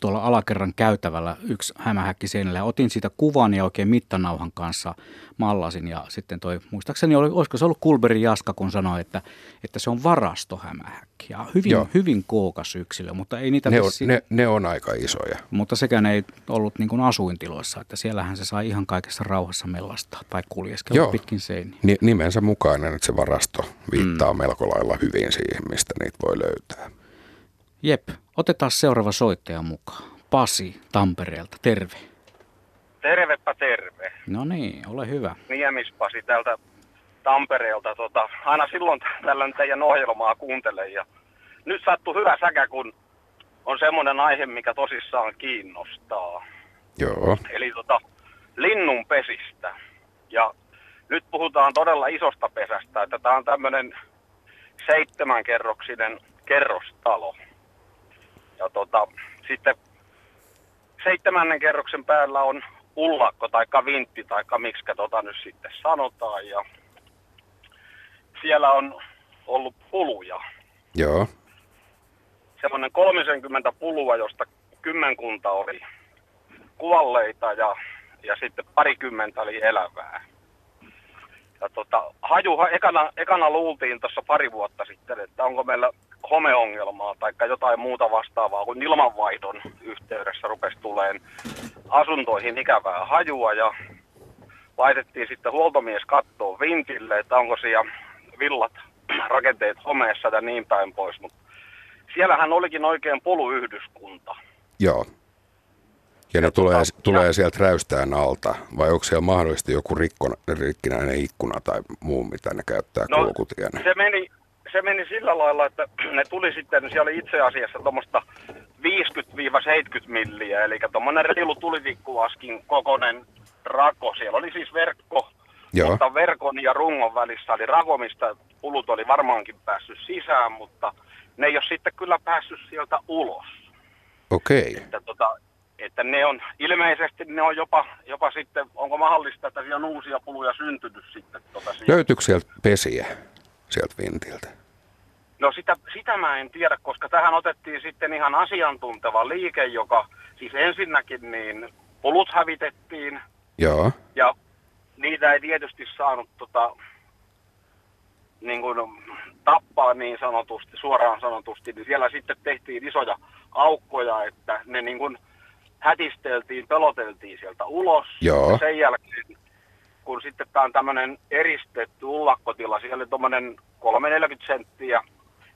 tuolla alakerran käytävällä yksi hämähäkki seinällä. Otin siitä kuvan ja oikein mittanauhan kanssa mallasin ja sitten toi, muistaakseni oli, olisiko se ollut Kulberin Jaska, kun sanoi, että, että se on varastohämähäkki. Ja hyvin, hyvin kookas yksilö, mutta ei niitä... Ne on, ne, ne on aika isoja. Mutta sekään ei ollut niin kuin asuintiloissa, että siellähän se sai ihan kaikessa rauhassa mellastaa tai kuljeskella Joo. pitkin seiniä. Ni, nimensä mukainen, että se varasto viittaa mm. melko lailla hyvin siihen, mistä niitä voi löytää. Jep, otetaan seuraava soittaja mukaan. Pasi Tampereelta, terve. Tervepä terve. No niin, ole hyvä. Niemispasi täältä Tampereelta. Tota, aina silloin tällä teidän ohjelmaa kuuntelen ja nyt sattuu hyvä säkä, kun on semmoinen aihe, mikä tosissaan kiinnostaa. Joo. Eli tota, linnun pesistä. Ja nyt puhutaan todella isosta pesästä, että tämä on tämmöinen seitsemänkerroksinen kerrostalo. Ja tota, sitten seitsemännen kerroksen päällä on ullakko tai kavintti tai miksi tota nyt sitten sanotaan. Ja siellä on ollut puluja. Joo. Semmoinen 30 pulua, josta kymmenkunta oli kuolleita ja, ja sitten parikymmentä oli elävää. Ja tota, haju, ekana, ekana luultiin tuossa pari vuotta sitten, että onko meillä homeongelmaa tai jotain muuta vastaavaa, kun ilmanvaihdon yhteydessä rupesi tuleen asuntoihin ikävää hajua ja laitettiin sitten huoltomies kattoon vintille, että onko siellä villat *clears throat* rakenteet homeessa ja niin päin pois, mutta siellähän olikin oikein poluyhdyskunta. Joo. Ja ne tulee, tulee sieltä räystään alta, vai onko siellä mahdollisesti joku rikkona, rikkinäinen ikkuna tai muu, mitä ne käyttää no, kulkutienä? Se meni, se meni sillä lailla, että *clears throat* ne tuli sitten, siellä oli itse asiassa tuommoista 50-70 milliä, eli tuommoinen reilu tulitikkuaskin kokonen rako. Siellä oli siis verkko, Joo. mutta verkon ja rungon välissä oli rako, mistä pulut oli varmaankin päässyt sisään, mutta ne ei ole sitten kyllä päässyt sieltä ulos. Okei. Okay. Että, tota, että ne on, ilmeisesti ne on jopa, jopa sitten, onko mahdollista, että siellä on uusia puluja syntynyt sitten? Tota Löytyykö sieltä pesiä sieltä vintiltä? No sitä, sitä mä en tiedä, koska tähän otettiin sitten ihan asiantunteva liike, joka siis ensinnäkin niin pulut hävitettiin Joo. ja niitä ei tietysti saanut tota, niin kuin, tappaa niin sanotusti, suoraan sanotusti, niin siellä sitten tehtiin isoja aukkoja, että ne niin kuin hätisteltiin, peloteltiin sieltä ulos. Joo. Ja sen jälkeen, kun sitten tämä on tämmöinen eristetty ullakkotila, siellä oli tuommoinen 340 senttiä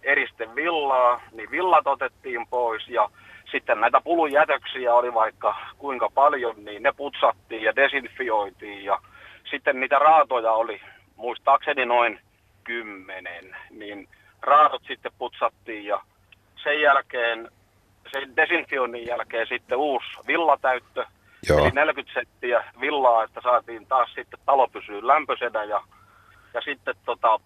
eristevillaa, niin villat otettiin pois ja sitten näitä pulujätöksiä oli vaikka kuinka paljon, niin ne putsattiin ja desinfioitiin ja sitten niitä raatoja oli muistaakseni noin kymmenen, niin raatot sitten putsattiin ja sen jälkeen, sen desinfioinnin jälkeen sitten uusi villatäyttö, Joo. eli 40 senttiä villaa, että saatiin taas sitten talo pysyä lämpöisenä ja, ja sitten tota,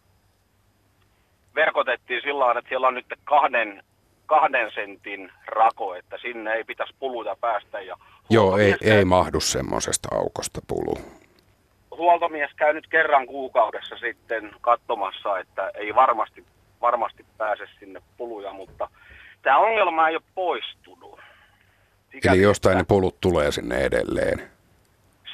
verkotettiin sillä että siellä on nyt kahden, kahden sentin rako, että sinne ei pitäisi puluja päästä. Ja Joo, ei, käy- ei mahdu semmoisesta aukosta pulu. huoltomies käy nyt kerran kuukaudessa sitten katsomassa, että ei varmasti, varmasti pääse sinne puluja, mutta tämä ongelma ei ole poistunut. Sikäli, Eli jostain ne pulut tulee sinne edelleen.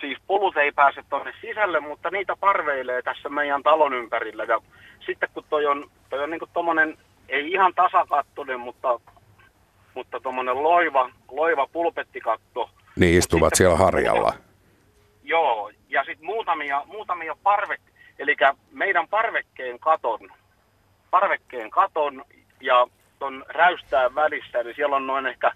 siis pulut ei pääse tuonne sisälle, mutta niitä parveilee tässä meidän talon ympärillä. Ja sitten kun toi on, toi on niin tommonen, ei ihan tasakattoinen, mutta, mutta tommonen loiva, loiva pulpettikatto. Niin istuvat sitten- siellä harjalla. Joo, ja sitten muutamia, muutamia parvek, eli meidän parvekkeen katon, parvekkeen katon ja ton räystään välissä, niin siellä on noin ehkä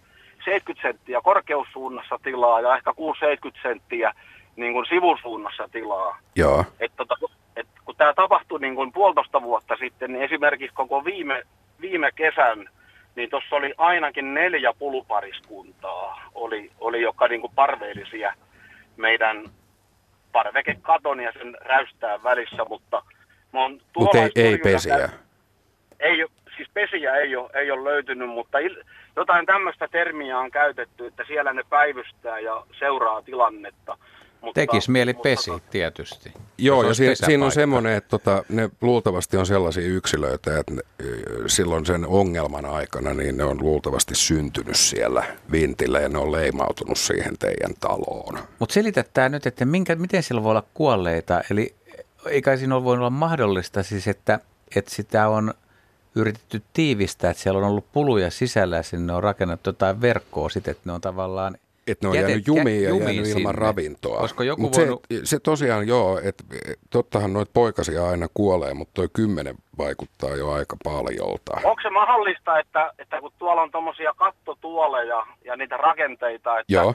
70 senttiä korkeussuunnassa tilaa ja ehkä 6-70 senttiä niin kuin sivusuunnassa tilaa. Joo. Et tota, et kun tämä tapahtui niin kuin puolitoista vuotta sitten, niin esimerkiksi koko viime, viime kesän, niin tuossa oli ainakin neljä pulupariskuntaa, oli, oli joka niin kuin parveilisia meidän parvekekaton ja sen räystään välissä, mutta Mutta ei, ei pesiä. ei, siis pesiä ei ole, ei ole löytynyt, mutta il, jotain tämmöistä termiä on käytetty, että siellä ne päivystää ja seuraa tilannetta. Mutta, Tekis mieli mutta pesi tota- tietysti. Joo, ja siinä, siinä on semmoinen, että tota, ne luultavasti on sellaisia yksilöitä, että ne, silloin sen ongelman aikana niin ne on luultavasti syntynyt siellä vintillä ja ne on leimautunut siihen teidän taloon. Mutta selitetään nyt, että minkä, miten siellä voi olla kuolleita. Eli eikä siinä ole voinut olla mahdollista siis, että, että sitä on yritetty tiivistää, että siellä on ollut puluja sisällä ja sinne on rakennettu jotain verkkoa sitten, että ne on tavallaan Että ne on jätet- jäänyt jumiin ja jumiin jäänyt ilman sinne. ravintoa. Olisiko joku Mut voinut... se, se tosiaan joo, että tottahan noita poikasia aina kuolee, mutta toi kymmenen vaikuttaa jo aika paljolta. Onko se mahdollista, että, että kun tuolla on tuommoisia kattotuoleja ja niitä rakenteita, että, Joo.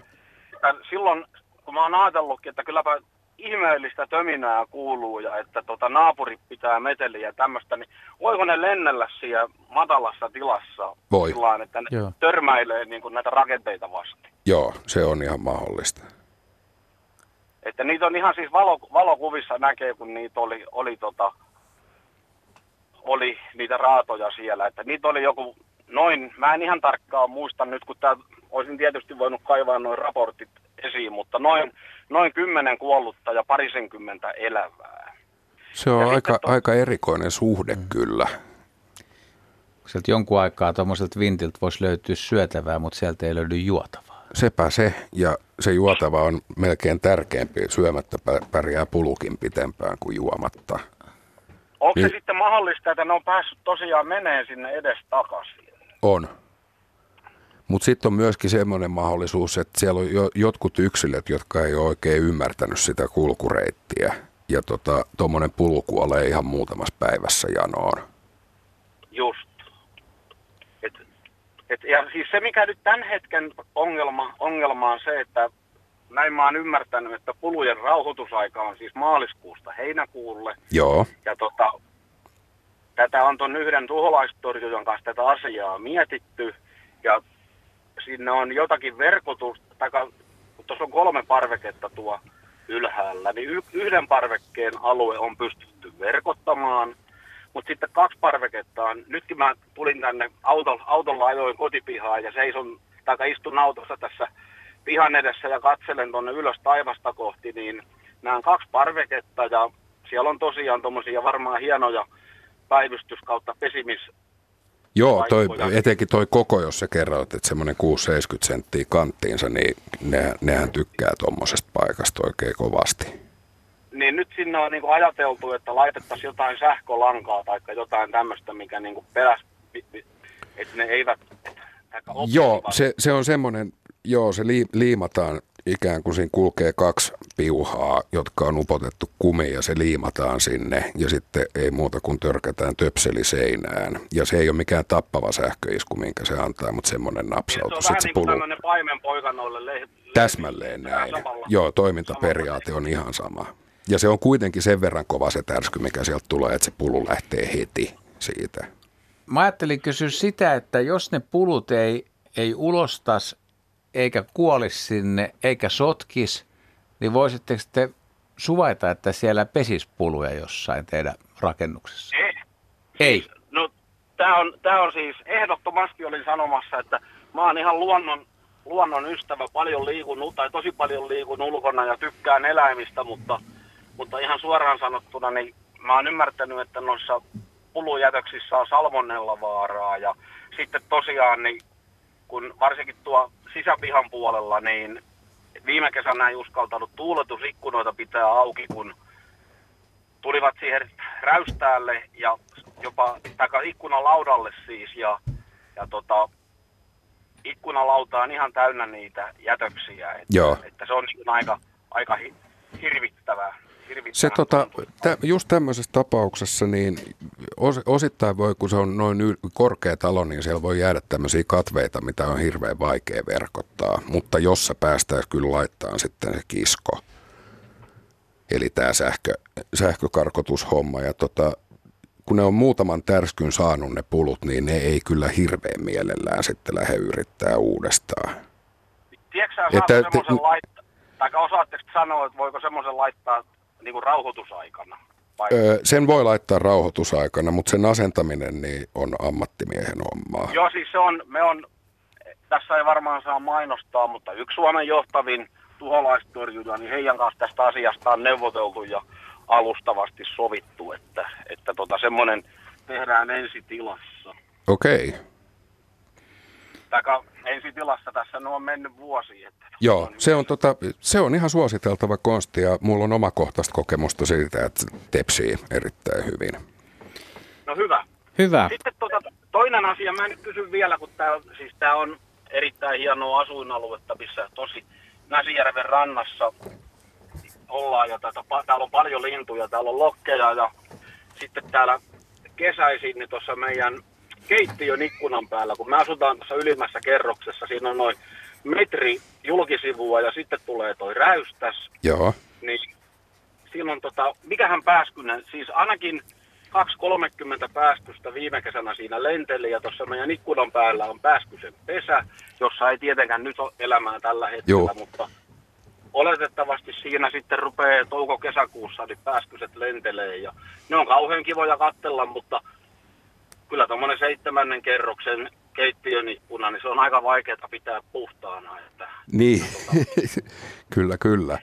että silloin kun mä oon ajatellutkin, että kylläpä ihmeellistä töminää kuuluu ja että tota, naapurit pitää meteliä ja tämmöistä, niin voiko ne lennellä siellä matalassa tilassa Voi. sillä lailla, että ne Joo. törmäilee niin kuin näitä rakenteita vasten? Joo, se on ihan mahdollista. Että niitä on ihan siis valo, valokuvissa näkee, kun niitä oli, oli, tota, oli niitä raatoja siellä. Että niitä oli joku noin, mä en ihan tarkkaan muista nyt, kun tää, olisin tietysti voinut kaivaa noin raportit esiin, mutta noin, noin kymmenen kuollutta ja parisenkymmentä elävää. Se on Ja aika, to- aika erikoinen suhde mm. kyllä. Sieltä jonkun aikaa tuommoiselta vintiltä voisi löytyä syötävää, mutta sieltä ei löydy juotavaa. Sepä se, ja se juotava on melkein tärkeämpi. Syömättä pä- pärjää pulukin pitempään kuin juomatta. Onko se Niin. sitten mahdollista, että ne on päässyt tosiaan menee sinne edes takaisin? On. Mutta sitten on myöskin semmoinen mahdollisuus, että siellä on jo, jotkut yksilöt, jotka ei ole oikein ymmärtänyt sitä kulkureittiä. Ja tuommoinen pulu kuolee ihan muutamassa päivässä janoon. Just. Et, et, ja siis se, mikä nyt tämän hetken ongelma, ongelma on se, että näin mä oon ymmärtänyt, että pulujen rauhoitusaika on siis maaliskuusta heinäkuulle. Joo, Ja tota, tätä on tuon yhden tuholaistorjujan kanssa tätä asiaa mietitty. Ja sinne on jotakin verkotusta, tai tuossa on kolme parveketta tuo ylhäällä, niin y- yhden parvekkeen alue on pystytty verkottamaan. Mutta sitten kaksi parveketta on, nytkin mä tulin tänne autolla, autolla ajoin kotipihaan ja seison, tai istun autossa tässä pihan edessä ja katselen tuonne ylös taivasta kohti, niin näen kaksi parveketta ja siellä on tosiaan tuommoisia varmaan hienoja päivystys kautta pesimis, Joo, toi, etenkin toi koko, jos sä kerroit, että semmoinen 6-70 senttiä kanttiinsa, niin nehän, nehän tykkää tuommoisesta paikasta oikein kovasti. Niin nyt sinne on niin ajateltu, että laitettaisiin jotain sähkölankaa tai jotain tämmöistä, mikä niin peräs, että ne eivät... Joo, se, se on semmoinen, joo, se lii, liimataan ikään kuin siinä kulkee kaksi piuhaa, jotka on upotettu kumiin ja se liimataan sinne ja sitten ei muuta kuin törkätään töpseli seinään. Ja se ei ole mikään tappava sähköisku, minkä se antaa, mutta semmoinen Niin, se napsautus, on vähän niin kuin tämmöinen paimenpoika noille le- Täsmälleen näin. samalla- Joo, toimintaperiaate on ihan sama. Ja se on kuitenkin sen verran kova se tärsky, mikä sieltä tulee, että se pulu lähtee heti siitä. Mä ajattelin kysyä sitä, että jos ne pulut ei, ei ulostas eikä kuolisi sinne eikä sotkis, niin voisitteko te suvaita, että siellä pesis puluja jossain teidän rakennuksessa? Ei. Ei. No, tämä on, tää on siis, ehdottomasti olin sanomassa, että mä oon ihan luonnon, luonnon ystävä, paljon liikun, tai tosi paljon liikun ulkona ja tykkään eläimistä, mutta, mutta ihan suoraan sanottuna, niin mä oon ymmärtänyt, että noissa pulujätöksissä on salmonella vaaraa ja sitten tosiaan, niin kun varsinkin tuo sisäpihan puolella, niin viime kesänä ei uskaltanut tuuletusikkunoita pitää auki, kun tulivat siihen räystäälle ja jopa taka ikkunalaudalle siis ja, ja tota, ikkunalauta on ihan täynnä niitä jätöksiä. Että, Joo. että se on niin aika, aika hi, hirvittävää. Se tota, tä, just tämmöisessä tapauksessa, niin os, osittain voi, kun se on noin yl, korkea talo, niin siellä voi jäädä tämmöisiä katveita, mitä on hirveän vaikea verkottaa. Mutta jos sä päästäis kyllä laittaa sitten se kisko, eli tämä sähkö, sähkökarkotushomma. Ja tota, kun ne on muutaman tärskyn saanut ne pulut, niin ne ei kyllä hirveän mielellään sitten lähde yrittää uudestaan. Tiedätkö sä, että- semmoisen laittaa, tai osaatteko sanoa, että voiko semmoisen laittaa niin kuin rauhoitusaikana? Vai? Öö, sen voi laittaa rauhoitusaikana, mutta sen asentaminen niin on ammattimiehen hommaa. Joo, siis se on, me on, tässä ei varmaan saa mainostaa, mutta yksi Suomen johtavin tuholaistorjuja, niin heidän kanssa tästä asiasta on neuvoteltu ja alustavasti sovittu, että, että tota, semmoinen tehdään ensitilassa. Okei, Taika ensitilassa tässä no on mennyt vuosi. Että joo, niin se on, tota, se on ihan suositeltava konsti ja mulla on omakohtaista kokemusta siitä, että tepsii erittäin hyvin. No hyvä. Hyvä. Sitten tota, toinen asia, mä nyt kysyn vielä, kun tämä on, siis tää on erittäin hienoa asuinaluetta, missä tosi Näsijärven rannassa ollaan ja tätä, täällä on paljon lintuja, täällä on lokkeja ja sitten täällä kesäisin niin tuossa meidän keittiön ikkunan päällä, kun me asutaan tuossa ylimmässä kerroksessa, siinä on noin metri julkisivua ja sitten tulee toi räystäs, Joo, niin silloin tota, mikähän pääskynen, siis ainakin 2-30 pääskystä viime kesänä siinä lenteli ja tuossa meidän ikkunan päällä on pääskysen pesä, jossa ei tietenkään nyt ole elämää tällä hetkellä, Joo. mutta oletettavasti siinä sitten rupeaa touko-kesäkuussa, niin pääskyset lentelee ja ne on kauhean kivoja katsella, mutta kyllä tuommoinen seitsemännen kerroksen keittiön ikkuna, niin se on aika vaikeaa pitää puhtaana, että niin, *laughs* kyllä, kyllä.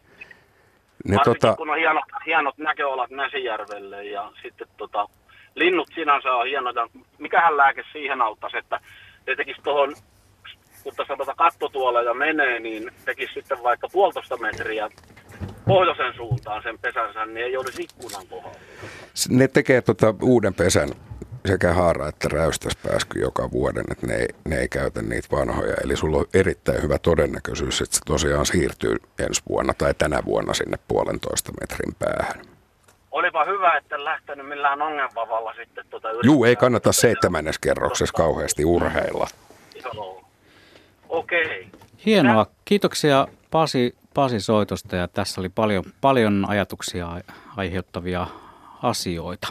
Ne tota, kun on hienot, hienot näköalat Näsijärvelle ja sitten tota, linnut sinänsä on hienoja. Mikähän lääke siihen auttaisi, että ne tekisi tuohon, kun tässä tuota kattotuoleja menee, niin tekisi sitten vaikka puolitoista metriä pohjoisen suuntaan sen pesänsä, niin ei olisi ikkunan kohdalla. ne tekee tota uuden pesän sekä haara että räystäspääsky joka vuoden, että ne ei, ne ei käytä niitä vanhoja. Eli sulla on erittäin hyvä todennäköisyys, että se tosiaan siirtyy ensi vuonna tai tänä vuonna sinne puolentoista metrin päähän. Olipa hyvä, että en lähtenyt millään ongelmavalla sitten tuota. Juu, ei kannata seitsemännes kerroksessa kauheasti urheilla. Joo. Okei. Hienoa. Kiitoksia Pasi, Pasi soitosta ja tässä oli paljon, paljon ajatuksia aiheuttavia asioita.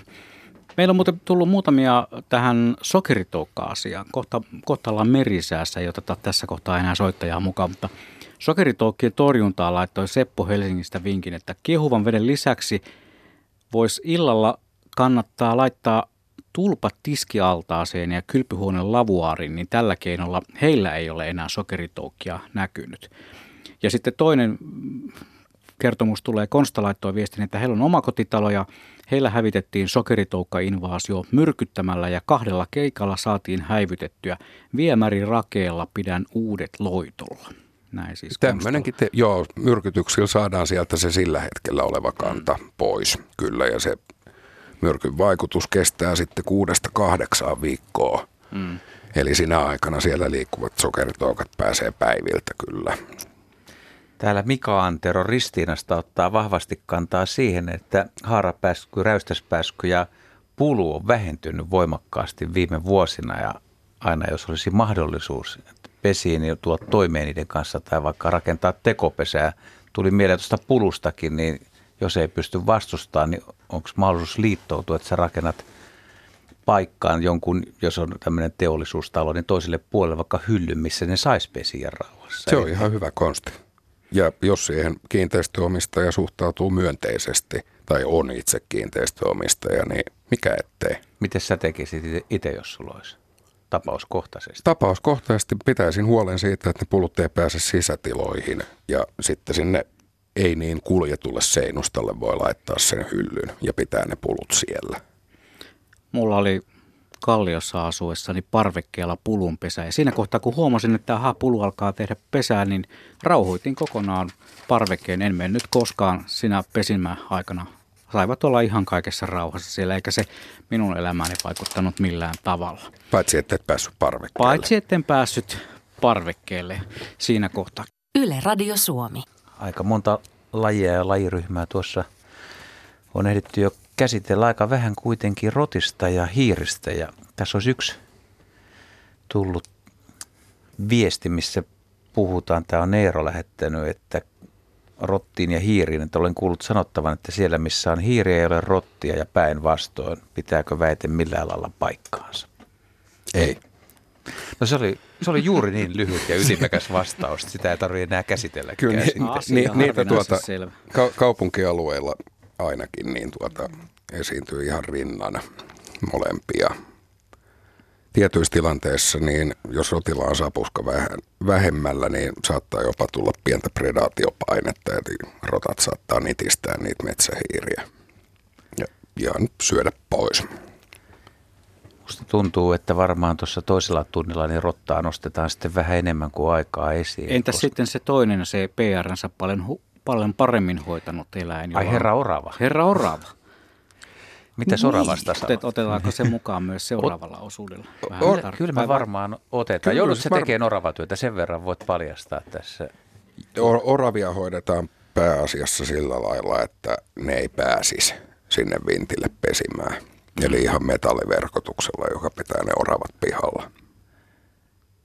Meillä on muuten tullut muutamia tähän sokeritoukka-asiaan. Kohta, kohta ollaan merisäässä, ei oteta tässä kohtaa enää soittajaa mukaan, mutta sokeritoukkien torjuntaa laittoi Seppo Helsingistä vinkin, että kiehuvan veden lisäksi voisi illalla kannattaa laittaa tulpat tiskialtaaseen ja kylpyhuoneen lavuaariin, niin tällä keinolla heillä ei ole enää sokeritoukkia näkynyt. Ja sitten toinen kertomus tulee. Konsta laittoi viestin, että heillä on omakotitalo ja heillä hävitettiin sokeritoukka-invaasio myrkyttämällä ja kahdella keikalla saatiin häivytettyä. Viemäri rakeella pidän uudet loitolla. Näin siis Tämmöinenkin, te, joo, myrkytyksillä saadaan sieltä se sillä hetkellä oleva kanta mm. pois, kyllä, ja se myrkyn vaikutus kestää sitten kuudesta kahdeksaan viikkoa. Mm. Eli sinä aikana siellä liikkuvat sokeritoukat pääsee päiviltä kyllä. Täällä Mika Antero Ristiinasta ottaa vahvasti kantaa siihen, että haarapääsky, räystäspääsky ja pulu on vähentynyt voimakkaasti viime vuosina ja aina jos olisi mahdollisuus, pesiin ja tuo toimeen niiden kanssa tai vaikka rakentaa tekopesää. Tuli mieleen tuosta pulustakin, niin jos ei pysty vastustamaan, niin onko mahdollisuus liittoutua, että sä rakennat paikkaan jonkun, jos on tämmöinen teollisuustalo, niin toiselle puolelle vaikka hyllyn, missä ne saisi pesiä rauhassa. Se on ihan hyvä konsti. Ja jos siihen kiinteistöomistaja suhtautuu myönteisesti tai on itse kiinteistöomistaja, niin mikä ettei. Miten sä tekisit itse, jos sulla olisi? Tapauskohtaisesti? Tapauskohtaisesti pitäisin huolen siitä, että ne pulut ei pääse sisätiloihin ja sitten sinne ei niin kuljetulle seinustalle voi laittaa sen hyllyn ja pitää ne pulut siellä. Mulla oli Kalliossa asuessani parvekkeella pulunpesä. Ja siinä kohtaa, kun huomasin, että aha, pulu alkaa tehdä pesää, niin rauhoitin kokonaan parvekkeen. En mennyt koskaan sinä pesimä aikana. Saivat olla ihan kaikessa rauhassa siellä, eikä se minun elämääni vaikuttanut millään tavalla. Paitsi että et päässyt parvekkeelle. Paitsi etten päässyt parvekkeelle siinä kohtaa. Yle Radio Suomi. Aika monta lajia ja lajiryhmää tuossa on ehditty jo käsitellä aika vähän kuitenkin rotista ja hiiristä. Ja tässä olisi yksi tullut viesti, missä puhutaan, tämä on Neero lähettänyt, että rottiin ja hiiriin, että olen kuullut sanottavan, että siellä missä on hiiriä ei ole rottia ja päinvastoin. Pitääkö väite millään lailla paikkaansa? Ei. No se oli, se oli juuri niin lyhyt ja ytimekäs vastaus, sitä ei tarvitse enää käsitellä. Kyllä ni, ni, niitä tuota, ka- kaupunkialueilla ainakin niin tuota, esiintyy ihan rinnan molempia. Tietyissä tilanteissa, niin jos rotilla on sapuska vähän, vähemmällä, niin saattaa jopa tulla pientä predaatiopainetta, eli rotat saattaa nitistää niitä metsähiiriä ja ihan syödä pois. Musta tuntuu, että varmaan tuossa toisella tunnilla niin rottaa nostetaan sitten vähän enemmän kuin aikaa esiin. Entä koska... sitten se toinen, se PRnsä paljon, paljon paremmin hoitanut eläin? Ai herra Orava. Herra Orava. Mitä niin. Oravasta Otet, Otetaanko se mukaan myös seuraavalla osuudella? on, kyllä me varmaan otetaan. Joudut se var... tekemään oravatyötä, sen verran voit paljastaa tässä. Oravia hoidetaan pääasiassa sillä lailla, että ne ei pääsisi sinne vintille pesimään. Eli ihan metalliverkotuksella, joka pitää ne oravat pihalla.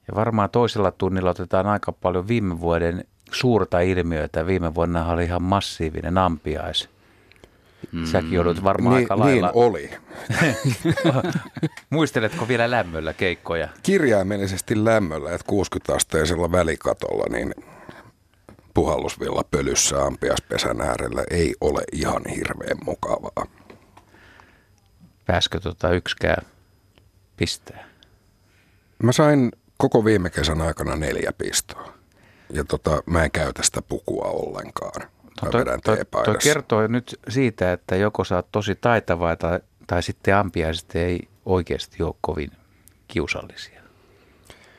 Ja varmaan toisella tunnilla otetaan aika paljon viime vuoden suurta ilmiötä. Viime vuonna oli ihan massiivinen ampiais. Mm. Säkin joudut varmaan niin, aika lailla. Niin oli. *laughs* Muisteletko vielä lämmöllä keikkoja? Kirjaimellisesti lämmöllä, että 60-asteisella välikatolla, niin puhallusvilla pölyssä ampiaspesän äärellä ei ole ihan hirveän mukavaa. Pääskö tota yksikään pistää? Mä sain koko viime kesän aikana neljä pistoa. Ja tota, mä en käytä sitä pukua ollenkaan. Mä toi, toi, toi kertoo nyt siitä, että joko sä oot tosi taitava tai, tai sitten ampiaiset ei oikeasti ole kovin kiusallisia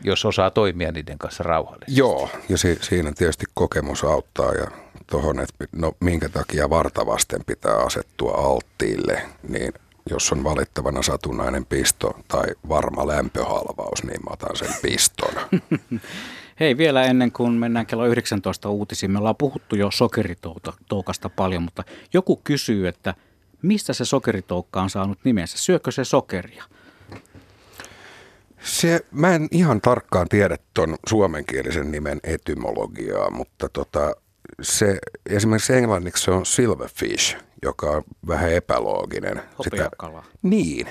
jos osaa toimia niiden kanssa rauhallisesti. Joo, ja si- siinä tietysti kokemus auttaa ja tuohon, että no, minkä takia vartavasten pitää asettua alttiille, niin jos on valittavana satunnainen pisto tai varma lämpöhalvaus, niin mä otan sen piston. *laughs* Hei, vielä ennen kuin mennään kello 19 uutisiin, me ollaan puhuttu jo sokeritoukasta paljon, mutta joku kysyy, että mistä se sokeritoukka on saanut nimensä? Syökö se sokeria? Se, mä en ihan tarkkaan tiedä tuon suomenkielisen nimen etymologiaa, mutta tota, se, esimerkiksi englanniksi se on silverfish, joka on vähän epälooginen. Sitä, niin,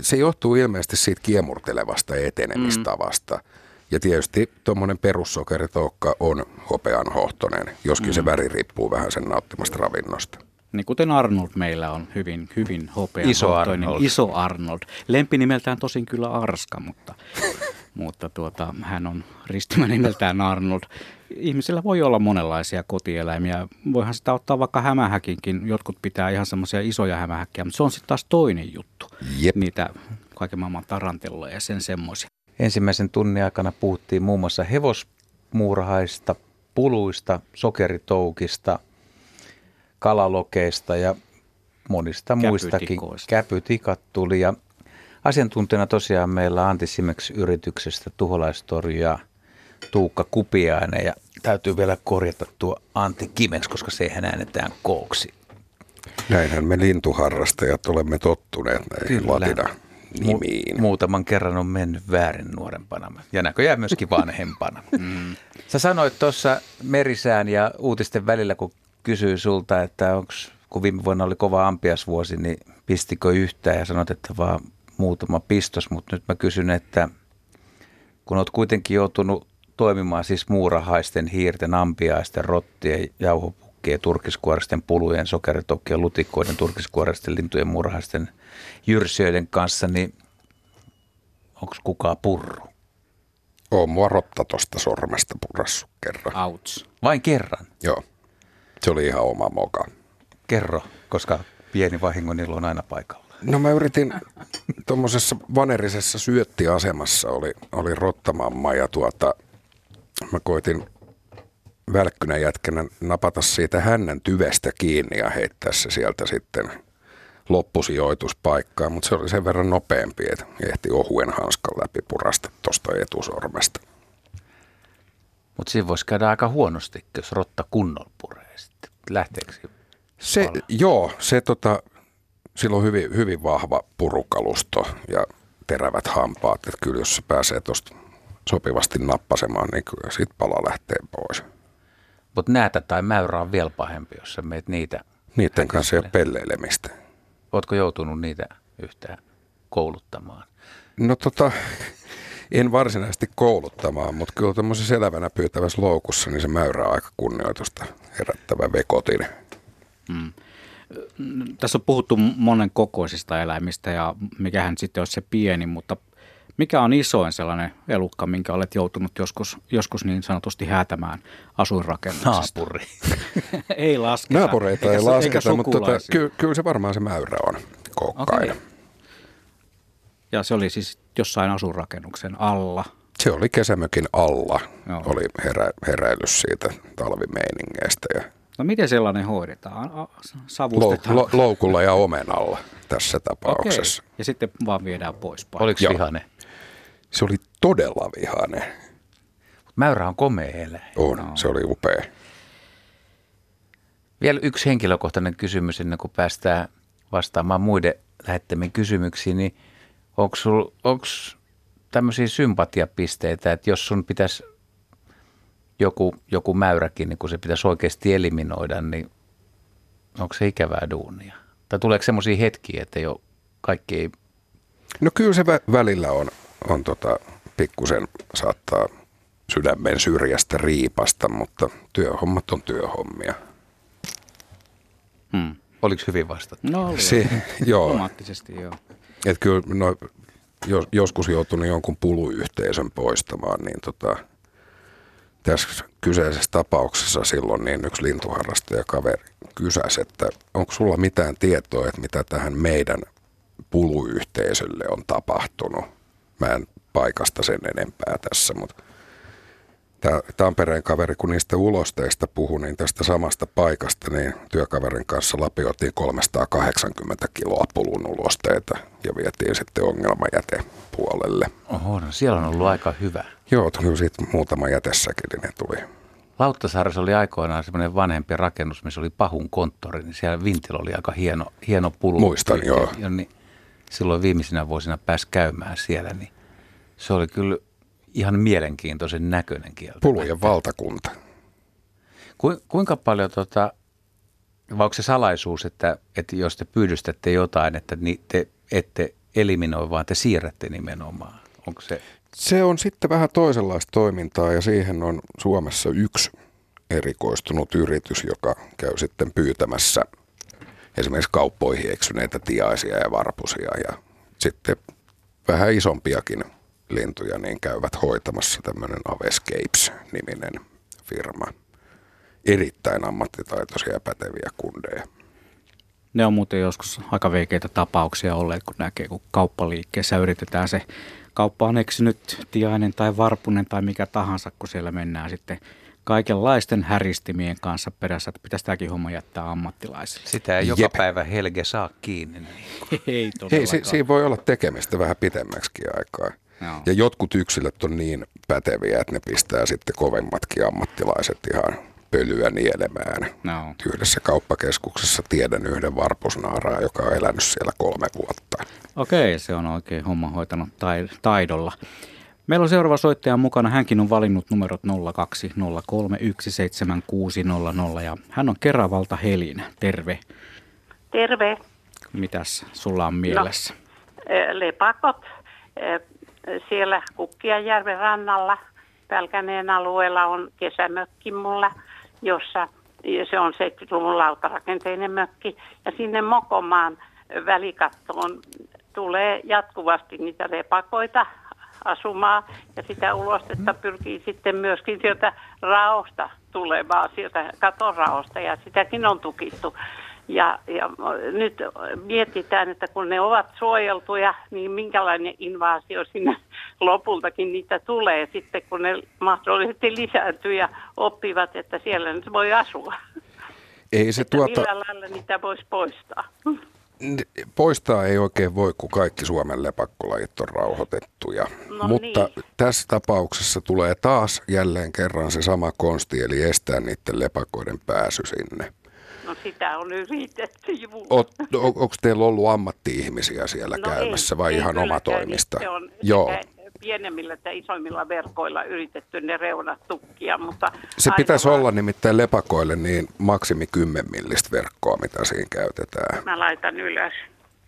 se johtuu ilmeisesti siitä kiemurtelevasta etenemistavasta. Mm. Ja tietysti tuommoinen perussokeritoukka on hopeanhohtoinen, joskin mm. se väri riippuu vähän sen nauttimasta ravinnosta. Niin kuten Arnold meillä on hyvin, hyvin hopeanhohtoinen. Iso Arnold. Iso Arnold. Lempinimeltään tosin kyllä Arska, mutta, *laughs* mutta tuota, hän on ristimä nimeltään Arnold. ihmisillä voi olla monenlaisia kotieläimiä. Voihan sitä ottaa vaikka hämähäkinkin. Jotkut pitää ihan semmoisia isoja hämähäkkiä, mutta se on sitten taas toinen juttu. Jep. Niitä kaiken maailman tarantelloja ja sen semmoisia. Ensimmäisen tunnin aikana puhuttiin muun muassa hevosmuurahaista, puluista, sokeritoukista, kalalokeista ja monista muistakin. Käpytikat tuli ja asiantuntijana tosiaan meillä Antti Simex yrityksestä tuholaistorjuja Tuukka Kupiainen ja täytyy vielä korjata tuo Antti Kimex, koska sehän äänetään kooksi. Näinhän me lintuharrastajat olemme tottuneet näihin Kyllä. latina nimiin. Mu- muutaman kerran on mennyt väärin nuorempana ja näköjään myöskin vanhempana. *laughs* mm. Sä sanoit tuossa merisään ja uutisten välillä, kun kysyi sulta, että onks, kun viime vuonna oli kova ampiasvuosi, niin pistikö yhtään ja sanoit, että vaan muutama pistos, mutta nyt mä kysyn, että kun oot kuitenkin joutunut toimimaan siis muurahaisten, hiirten, ampiaisten, rottien, jauhopukkien, turkiskuoristen, pulujen, sokeritokkien, lutikoiden, turkiskuoristen, lintujen, muurahaisten, jyrsijöiden kanssa, niin onko kukaan purru? Oon mua rotta tosta sormesta purassu kerran. Outs. Vain kerran. Joo, se oli ihan oma moka. Kerro, koska pieni vahingon ilo on aina paikalla. No mä yritin tuommoisessa vanerisessa syöttiasemassa oli, oli rottamamma ja tuota, mä koitin välkkynä jätkänä napata siitä hännän tyvestä kiinni ja heittää se sieltä sitten loppusijoituspaikkaan, mutta se oli sen verran nopeampi, että ehti ohuen hanskan läpi purasta tuosta etusormesta. Mutta siinä voisi käydä aika huonosti, jos rotta kunnolla puree sitten. Lähteekö se? Pala. joo, se tota, sillä on hyvin, hyvin vahva purukalusto ja terävät hampaat, että kyllä jos se pääsee tuosta sopivasti nappasemaan, niin kyllä siitä pala lähtee pois. Mutta näätä tai mäyrä on vielä pahempi, jos sä meet niitä. Niiden kanssa ei ole pelleilemistä. Ootko joutunut niitä yhtään kouluttamaan? No tota, en varsinaisesti kouluttamaan, mutta kyllä tämmöisessä elävänä pyytävässä loukussa, niin se mäyrä on aika kunnioitusta herättävä vekotin. Tässä on puhuttu monen kokoisista eläimistä ja mikähän sitten olisi se pieni, mutta mikä on isoin sellainen elukka, minkä olet joutunut joskus, joskus niin sanotusti häätämään asuinrakennuksesta? Naapuri. *laughs* ei lasketa. Naapureita Eikä ei lasketa, mutta tota, ky- kyllä se varmaan se mäyrä on koukkainen. Okei. Ja se oli siis jossain asuinrakennuksen alla. Se oli kesämökin alla, Joo. oli herä, heräilys siitä talvimeiningeistä ja No miten sellainen hoidetaan? A- lou, Savustetaan. lo, loukulla ja omenalla tässä Okei. tapauksessa. Ja sitten vaan viedään pois. paikasta. Oliko Joo. vihane? Se oli todella vihainen. Mäyrä on komea eläin. On, no. se oli upea. Vielä yksi henkilökohtainen kysymys ennen kuin päästään vastaamaan muiden lähettämiin kysymyksiin, niin onko tämmöisiä sympatiapisteitä, että jos sun pitäisi joku, joku mäyräkin, niin kun se pitäisi oikeasti eliminoida, niin onko se ikävää duunia? Tai tuleeko semmoisia hetkiä, että jo kaikki ei... No kyllä se vä- välillä on, on tota, pikkusen saattaa sydämen syrjästä riipasta, mutta työhommat on työhommia. Hmm. Oliko hyvin vastattu? No oli Se, joo, Automaattisesti joo. että kyllä no, jos, joskus joutunut jonkun puluyhteisön poistamaan, niin tota, tässä kyseisessä tapauksessa silloin niin yksi lintuharrastaja kaveri kysäsi, että onko sulla mitään tietoa, että mitä tähän meidän puluyhteisölle on tapahtunut. Mä en paikasta sen enempää tässä, mutta tämä Tampereen kaveri, kun niistä ulosteista puhui, niin tästä samasta paikasta, niin työkaverin kanssa lapioitiin 380 kiloa pulun ulosteita ja vietiin sitten ongelmajätepuolelle. Oho, no siellä on ollut aika hyvä. Joo, kyllä siitä muutama jätesäkillinen tuli. Lauttasaaressa oli aikoinaan semmoinen vanhempi rakennus, missä oli Pahun konttori, niin siellä vintillä oli aika hieno, hieno pulu. Muistan, joo. Ja, niin silloin viimeisinä vuosina pääsi käymään siellä, niin se oli kyllä ihan mielenkiintoisen näköinen kieltä. Pulujen valtakunta. Ku, kuinka paljon, tota, vai onko se salaisuus, että, että jos te pyydystätte jotain, että ni, te ette eliminoi, vaan te siirrätte nimenomaan? Onko se, Se on sitten vähän toisenlaista toimintaa ja siihen on Suomessa yksi erikoistunut yritys, joka käy sitten pyytämässä esimerkiksi kauppoihin eksyneitä tiaisia ja varpusia ja sitten vähän isompiakin lintuja niin käyvät hoitamassa tämmöinen Avescapes-niminen firma. Erittäin ammattitaitoisia ja päteviä kundeja. Ne on muuten joskus aika veikeitä tapauksia olleet, kun näkee, kun kauppaliikkeessä yritetään se kauppa on eksynyt, tiainen tai varpunen tai mikä tahansa, kun siellä mennään sitten kaikenlaisten häristimien kanssa perässä, että pitäisi tämäkin homma jättää ammattilaisille. Sitä ei joka Jep. päivä Helge saa kiinni. Niin. *laughs* ei Hei, si- siinä voi olla tekemistä vähän pitemmäksi aikaa. No. Ja jotkut yksilöt on niin päteviä, että ne pistää sitten kovemmatkin ammattilaiset ihan pölyä nielemään. No. Yhdessä kauppakeskuksessa tiedän yhden varpusnaaraa, joka on elänyt siellä kolme vuotta. Okei, se on oikein homma hoitanut taidolla. Meillä on seuraava soittaja mukana. Hänkin on valinnut numerot 020317600 ja hän on Keravalta Helin. Terve. Terve. Mitäs sulla on mielessä? No, lepakot siellä Kukkianjärven rannalla. Pälkäneen alueella on kesämökki mulla, jossa se on 70-luvun lautarakenteinen mökki. Ja sinne Mokomaan välikattoon tulee jatkuvasti niitä lepakoita asumaan ja sitä ulostetta pyrkii sitten myöskin sieltä raosta tulemaan, sieltä katoraosta ja sitäkin on tukittu. Ja, ja nyt mietitään, että kun ne ovat suojeltuja, niin minkälainen invaasio sinne *laughs* lopultakin niitä tulee sitten, kun ne mahdollisesti lisääntyy ja oppivat, että siellä nyt voi asua. Ei se tuota... Millä lailla niitä voisi poistaa? *laughs* Poistaa ei oikein voi, kun kaikki Suomen lepakkolajit on rauhoitettuja. No Mutta niin. tässä tapauksessa tulee taas jälleen kerran se sama konsti, eli estää niiden lepakoiden pääsy sinne. No sitä on yritetty on, Onko teillä ollut ammatti-ihmisiä siellä no käymässä ei, vai ei ihan omatoimista? Se on Joo. Pienemmillä tai isoimmilla verkoilla yritetty ne reunat tukkia, mutta... Se pitäisi vaan... olla nimittäin lepakoille niin maksimi 10 millistä verkkoa, mitä siinä käytetään. Mä laitan ylös.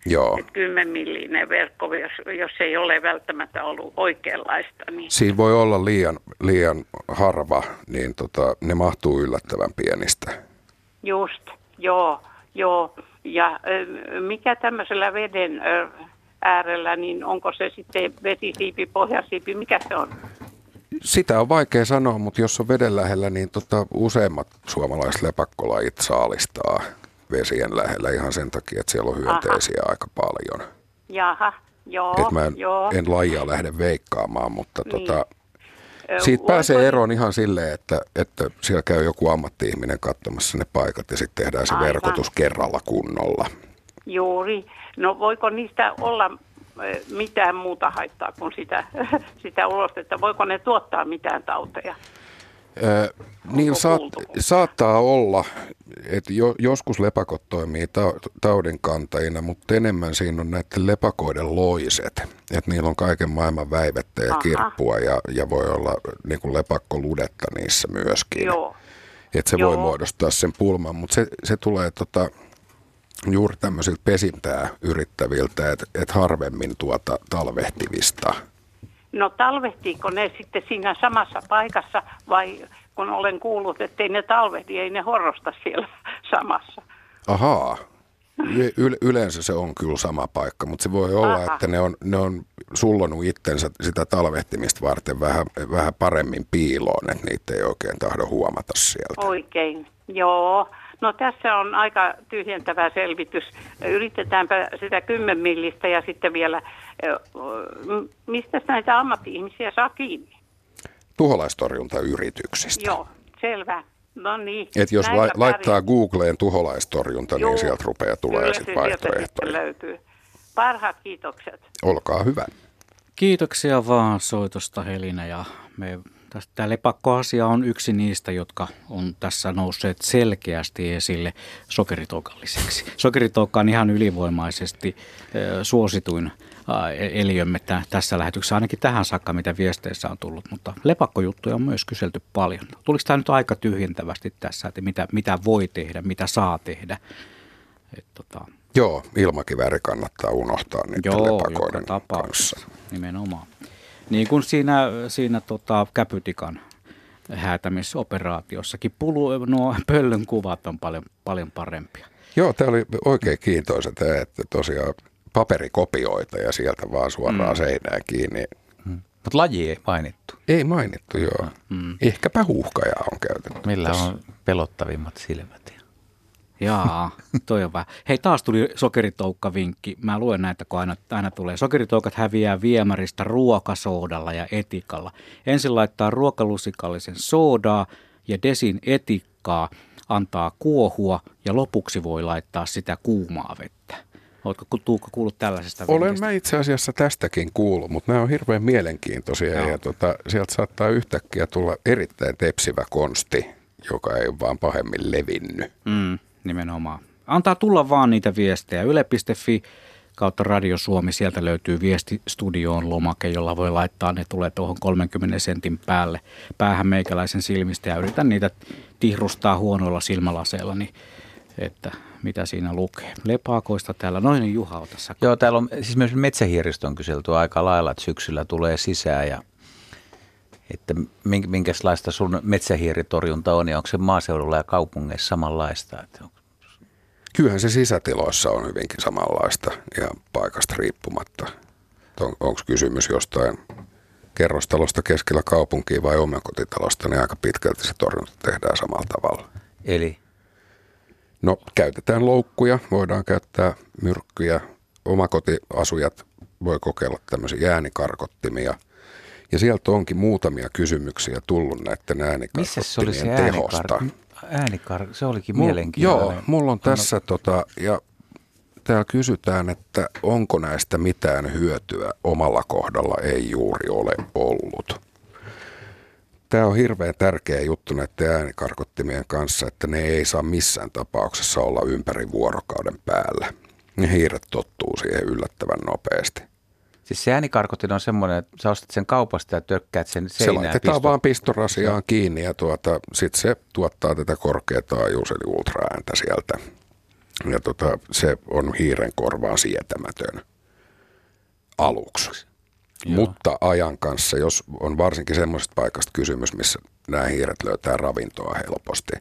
Joo. Et 10 millinen verkko, jos, jos ei ole välttämättä ollut oikeanlaista. Niin... Siinä voi olla liian, liian harva, niin tota, ne mahtuu yllättävän pienistä. Just, joo, joo. Ja mikä tämmöisellä veden äärellä, niin onko se sitten vesisiipi, pohjasiipi, mikä se on? Sitä on vaikea sanoa, mutta jos on veden lähellä, niin tota, useimmat suomalaiset lepakkolajit saalistaa vesien lähellä ihan sen takia, että siellä on hyönteisiä Aha. aika paljon. Jaha, joo, Et mä en, joo. en lajia lähde veikkaamaan, mutta niin. tota, siitä pääsee eroon ihan silleen, että, että siellä käy joku ammatti-ihminen katsomassa ne paikat ja sitten tehdään se Aivan. verkotus kerralla kunnolla. Juuri. No voiko niistä olla mitään muuta haittaa kuin sitä, *laughs* sitä ulostetta? Voiko ne tuottaa mitään tauteja? niin saat, saattaa olla, että jo, joskus lepakot toimii ta, taudinkantajina, mutta enemmän siinä on näiden lepakoiden loiset. Että niillä on kaiken maailman väivettä ja Aha. kirppua ja, ja voi olla niin kuin lepakkoludetta niissä myöskin. Joo. Että se Joo. voi muodostaa sen pulman, mutta se, se tulee tota, juuri tämmöisiltä pesintää yrittäviltä, että et harvemmin tuota talvehtivista – No talvehtiiko ne sitten siinä samassa paikassa vai kun olen kuullut, että ei ne talvehti, ei ne horrosta siellä *laughs* samassa? Ahaa. Y- yleensä se on kyllä sama paikka, mutta se voi olla, Aha. että ne on, ne on sullonut itsensä sitä talvehtimista varten vähän, vähän paremmin piiloon, että niitä ei oikein tahdo huomata sieltä. Oikein, joo. No tässä on aika tyhjentävä selvitys. Yritetäänpä sitä kymmenmillistä ja sitten vielä, mistä näitä ammatti-ihmisiä saa kiinni? Tuholaistorjuntayrityksistä. Joo, selvä. No niin. Et jos la- laittaa Googleen tuholaistorjunta, niin Joo, niin sieltä rupeaa tulee sitten vaihtoehtoja. löytyy. Parhaat kiitokset. Olkaa hyvä. Kiitoksia vaan soitosta Helina ja me Tämä lepakkoasia on yksi niistä, jotka on tässä nousseet selkeästi esille sokeritokalliseksi. Sokeritokka on ihan ylivoimaisesti suosituin eliömme tässä lähetyksessä, ainakin tähän saakka, mitä viesteissä on tullut, mutta lepakkojuttuja on myös kyselty paljon. Tuliko tämä nyt aika tyhjentävästi tässä, että mitä, mitä voi tehdä, mitä saa tehdä? Et, tota... Joo, ilmakivääri kannattaa unohtaa niiden Joo, lepakoiden kanssa. Nimenomaan. Niin kuin siinä, siinä tota, käpytikan häätämisoperaatiossakin. Pulu, nuo pöllön kuvat on paljon, paljon parempia. Joo, tämä oli oikein kiintoisa tämä, että tosiaan paperikopioita ja sieltä vaan suoraan mm. seinään kiinni. Hmm. Mutta laji ei mainittu. Ei mainittu, joo. Mm. Ehkäpä huuhkajaa on käytetty. Millä tässä. on pelottavimmat silmät? Jaa, toi on vähän. Hei, taas tuli sokeritoukka-vinkki. Mä luen näitä, kun aina, aina tulee. Sokeritoukat häviää viemäristä ruokasoodalla ja etikalla. Ensin laittaa ruokalusikallisen soodaa ja desin etikkaa, antaa kuohua ja lopuksi voi laittaa sitä kuumaa vettä. Oletko Tuukka kuullut tällaisesta Olen vinkistä? mä itse asiassa tästäkin kuullut, mutta nämä on hirveän mielenkiintoisia Joo. ja tota, sieltä saattaa yhtäkkiä tulla erittäin tepsivä konsti, joka ei ole vaan pahemmin levinnyt. Mm, nimenomaan. Antaa tulla vaan niitä viestejä. Yle.fi kautta Radio Suomi, sieltä löytyy viesti studioon lomake, jolla voi laittaa, ne tulee tuohon 30 sentin päälle päähän meikäläisen silmistä ja yritän niitä tihrustaa huonoilla silmälaseilla, niin että mitä siinä lukee. Lepaakoista täällä, noin niin Juha, ota sä. Joo, täällä on siis myös metsähiiristä on kyselty aika lailla, että syksyllä tulee sisään ja että mink- minkälaista sun metsähiiritorjunta on ja onko se maaseudulla ja kaupungeissa samanlaista? Että Kyllähän se sisätiloissa on hyvinkin samanlaista ja paikasta riippumatta. On, Onko kysymys jostain kerrostalosta keskellä kaupunkia vai omakotitalosta, niin aika pitkälti se torjunta tehdään samalla tavalla. Eli No käytetään loukkuja, voidaan käyttää myrkkyjä, omakotiasujat voi kokeilla tämmöisiä äänikarkottimia. Ja sieltä onkin muutamia kysymyksiä tullut näiden äänikarkottimien tehosta. äänikar... äänikar... Se olikin Mul- mielenkiintoinen. Joo, mulla on tässä tota, ja täällä kysytään, että onko näistä mitään hyötyä omalla kohdalla ei juuri ole ollut. Tämä on hirveän tärkeä juttu näiden äänikarkottimien kanssa, että ne ei saa missään tapauksessa olla ympäri vuorokauden päällä. Ne hiiret tottuu siihen yllättävän nopeasti. Siis se äänikarkotin on semmoinen, että sä ostat sen kaupasta ja tökkäät sen Se seinään. laitetaan pistot- vaan pistorasiaan kiinni ja tuota, sitten se tuottaa tätä korkeataajuus eli ultraääntä sieltä. Ja tota, se on hiiren korvaan sietämätön aluksi. Joo. Mutta ajan kanssa, jos on varsinkin semmoisesta paikasta kysymys, missä nämä hiiret löytää ravintoa helposti,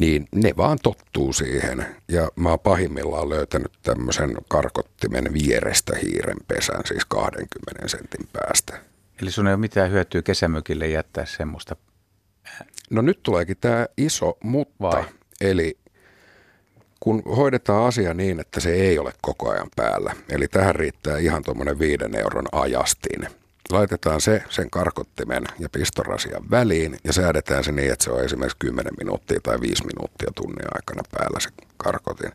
niin ne vaan tottuu siihen. Ja mä oon pahimmillaan löytänyt tämmöisen karkottimen vierestä hiirenpesän, siis 20 sentin päästä. Eli sun ei ole mitään hyötyä kesämökille jättää semmoista. No nyt tuleekin tämä iso mutta, Vai? eli kun hoidetaan asia niin, että se ei ole koko ajan päällä, eli tähän riittää ihan tuommoinen viiden euron ajastin. Laitetaan se sen karkottimen ja pistorasian väliin ja säädetään se niin, että se on esimerkiksi 10 minuuttia tai 5 minuuttia tunnin aikana päällä se karkotin,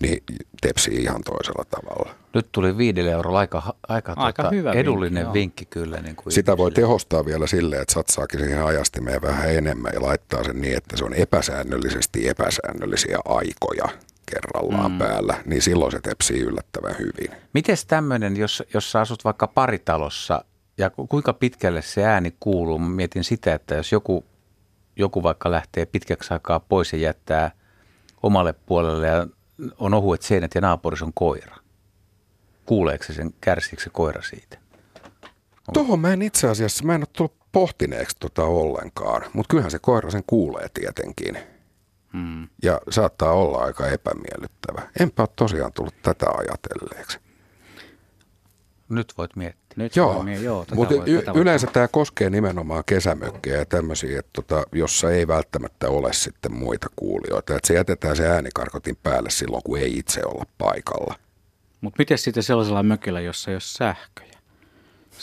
niin tepsii ihan toisella tavalla. Nyt tuli viidelle eurolla aika, aika, Aika tota, hyvä vinkki, edullinen joo. vinkki, kyllä. Niin kuin Sitä voi tehostaa vielä silleen, että satsaakin siihen ajastimeen vähän enemmän ja laittaa sen niin, että se on epäsäännöllisesti epäsäännöllisiä aikoja kerrallaan mm. päällä, niin silloin se tepsii yllättävän hyvin. Mites tämmöinen, jos, jos sä asut vaikka paritalossa ja ku- kuinka pitkälle se ääni kuuluu? Mä mietin sitä, että jos joku, joku vaikka lähtee pitkäksi aikaa pois ja jättää omalle puolelle ja on ohuet seinät ja naapurissa on koira. Kuuleeko se sen, kärsiikö se koira siitä? Tuohon mä en itse asiassa, mä en ole tullut pohtineeksi tota ollenkaan, mutta kyllähän se koira sen kuulee tietenkin. Mm. Ja saattaa olla aika epämiellyttävä. Enpä ole tosiaan tullut tätä ajatelleeksi. Nyt voit miettiä. Nyt Joo, joo tätä mutta voi- y- tätä voi- yleensä tämä koskee nimenomaan kesämökkejä ja tämmöisiä, että tota, jossa ei välttämättä ole sitten muita kuulijoita. Että se jätetään se äänikarkotin päälle silloin, kun ei itse olla paikalla. Mutta miten sitten sellaisella mökillä, jossa ei ole sähköjä?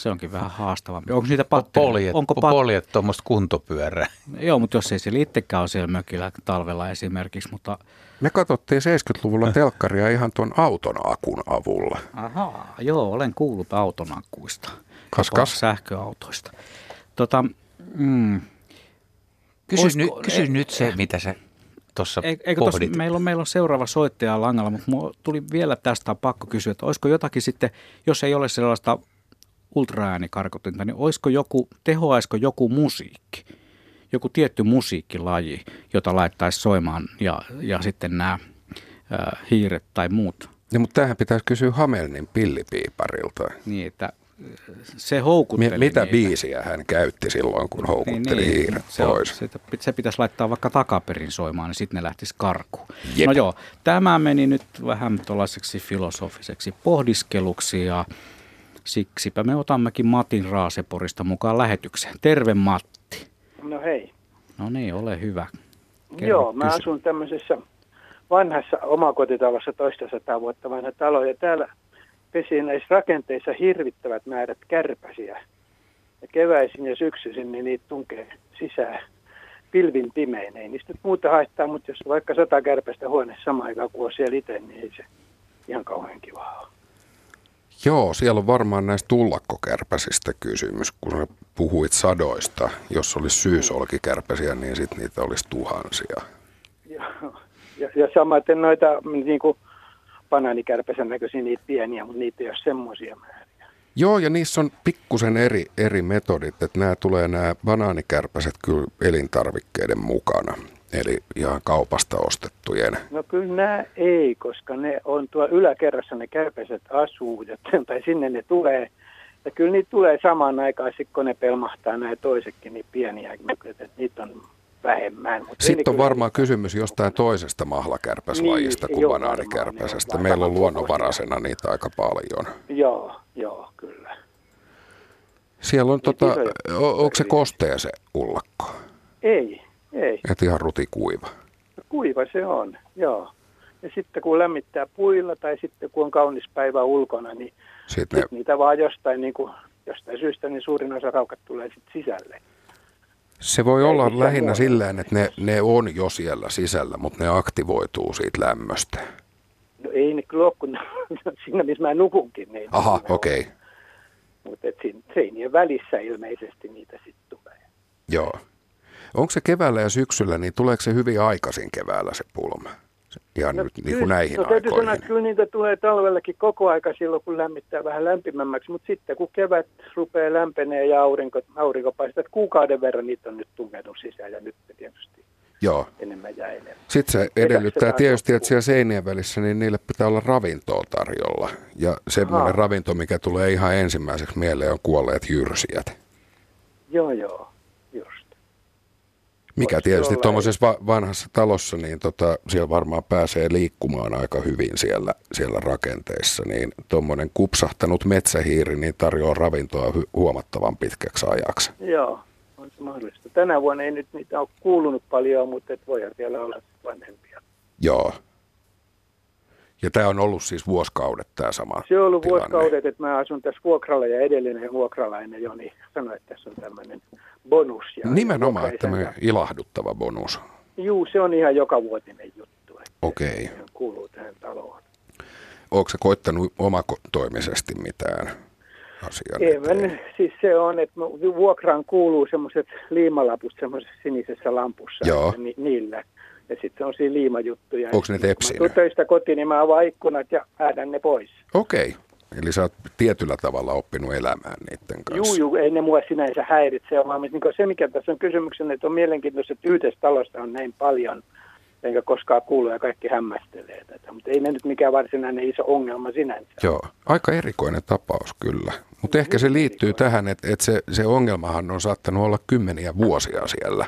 Se onkin vähän haastavampi. Onko niitä? Poljet, Onko pat- poljet tuommoista kuntopyörää. *laughs* Joo, mutta jos ei siellä itsekään ole siellä mökillä talvella esimerkiksi, mutta Me katsottiin 70-luvulla telkkaria ihan tuon auton akun avulla. Ahaa, joo, olen kuullut autonakkuista. Kas, jopa kas. Sähköautoista. Tota, mm, Kysy, Olisiko- nyt, kysy ei- nyt se, mitä sä tuossa tossa, pohdit. meillä, on, meillä on seuraava soittaja langalla, mutta tuli vielä tästä pakko kysyä, että olisiko jotakin sitten, jos ei ole sellaista ultraäänikarkotinta, niin olisiko joku, tehoaisiko joku musiikki, joku tietty musiikkilaji, jota laittaisi soimaan ja, ja sitten nämä hiiret tai muut, Ja, mutta tähän pitäisi kysyä Hamelnin pillipiiparilta. niin että se houkutteli Mi- mitä niitä. biisiä hän käytti silloin, kun houkutteli niin, hiiret se, on, pois? se, se pitäisi laittaa vaikka takaperin soimaan, niin sitten ne lähtisi karkuun. Jep. No joo, tämä meni nyt vähän tuollaiseksi filosofiseksi pohdiskeluksi ja Siksipä me otammekin Matin Raaseporista mukaan lähetykseen. Terve Matti. No hei. No niin, ole hyvä. Kerro Joo, mä kysy. asun tämmöisessä vanhassa omakotitalossa toista sataa vuotta vanha talo ja täällä pesii näissä rakenteissa hirvittävät määrät kärpäsiä. Ja keväisin ja syksyisin niin niitä tunkee sisään pilvin pimein. Ei niistä muuta haittaa, mutta jos vaikka sata kärpästä huoneessa samaan aikaan kuin on siellä itse, niin ei se ihan kauhean kiva ole. Joo, siellä on varmaan näistä tullakkokärpäsistä kysymys, kun sä puhuit sadoista. Jos olisi syysolkikärpäsiä, niin sitten niitä olisi tuhansia. Ja, ja, ja samaten noita niin kuin banaanikärpäsen näköisiä niitä pieniä, mutta niitä ei ole semmoisia määriä. Joo, ja niissä on pikkusen eri, eri metodit, että nämä tulee nämä banaanikärpäset kyllä elintarvikkeiden mukana. Eli ihan kaupasta ostettujen. No kyllä nämä ei, koska ne on tuo yläkerrassa ne kärpäset asuu, ja, *laughs* tai sinne ne tulee. Ja kyllä niitä tulee samaan aikaan, sit kun ne pelmahtaa nämä toisetkin niin pieniä, että niitä on vähemmän. Mutta Sitten on varmaan kysymys jostain toisesta mahlakärpäslajista Niin, kuin banaanikärpäsestä. on Meillä on luonnonvaraisena niitä aika paljon. Joo, joo, kyllä. Siellä on Niitä tota, isoja o- onko se kostea se ullakko? Ei, ei. Et ihan rutikuiva. Kuiva se on, joo. Ja sitten kun lämmittää puilla tai sitten kun on kaunis päivä ulkona, niin Sitten ne, sit niitä vaan jostain, niin kuin, jostain syystä niin suurin osa raukat tulee sitten sisälle. se voi Ei olla lähinnä muuta. sillä että ne, ne on jo siellä sisällä, mutta ne aktivoituu siitä lämmöstä. No ei ne kyllä ole, kun siinä missä mä nukunkin. Niin Aha, okei. Okay. Mutta seinien välissä ilmeisesti niitä sitten tulee. Joo. Onko se keväällä ja syksyllä, niin tuleeko se hyvin aikaisin keväällä se pulma? Ihan no, nyt niin kuin näihin no, täytyy sanoa, aikoihin. että kyllä niitä tulee talvellakin koko aika silloin, kun lämmittää vähän lämpimämmäksi. Mutta sitten kun kevät rupeaa lämpenee ja aurinko, aurinko paistaa, että kuukauden verran niitä on nyt tunkenut sisään ja nyt tietysti Joo. enemmän ja enemmän. Sitten se edellyttää tietysti, että siellä seinien välissä niin niille pitää olla ravintoa tarjolla. Ja semmoinen Ahaa. ravinto, mikä tulee ihan ensimmäiseksi mieleen, on kuolleet jyrsijät. Joo, joo. Mikä tietysti tuommoisessa va- vanhassa talossa, niin tota, siellä varmaan pääsee liikkumaan aika hyvin siellä, siellä rakenteissa. Niin tuommoinen kupsahtanut metsähiiri niin tarjoaa ravintoa hu- huomattavan pitkäksi ajaksi. Joo, on se mahdollista. Tänä vuonna ei nyt niitä ole kuulunut paljon, mutta et voihan siellä olla vanhempia. Joo. Ja tämä on ollut siis vuosikaudet tämä sama Se on ollut tilanne. vuosikaudet, että mä asun tässä vuokralla ja edellinen vuokralainen Joni sanoi, että tässä on tämmöinen bonus. Ja Nimenomaan, me vuokraisäntä- ilahduttava bonus. Juu, se on ihan joka vuotinen juttu. Okei. se kuuluu tähän taloon. Se koittanut omakotoimisesti mitään asiaa? Ei, nyt- siis se on, että vuokraan kuuluu semmoiset liimalaput semmoisessa sinisessä lampussa. Joo. Ni, niillä. Ja sitten on siinä liimajuttuja. Onko ne Kun tepsinyt? tulen töistä kotiin, niin mä avaan ikkunat ja häädän ne pois. Okei. Eli sä oot tietyllä tavalla oppinut elämään niiden kanssa. Juu, juu, ei ne mua sinänsä häiritse, vaan niin se, mikä tässä on kysymyksen, että on mielenkiintoista, että yhdessä talossa on näin paljon, enkä koskaan kuulu ja kaikki hämmästelee tätä. Mutta ei ne nyt mikään varsinainen iso ongelma sinänsä. Joo, aika erikoinen tapaus kyllä. Mutta ehkä se liittyy tähän, että, että se, se ongelmahan on saattanut olla kymmeniä vuosia siellä.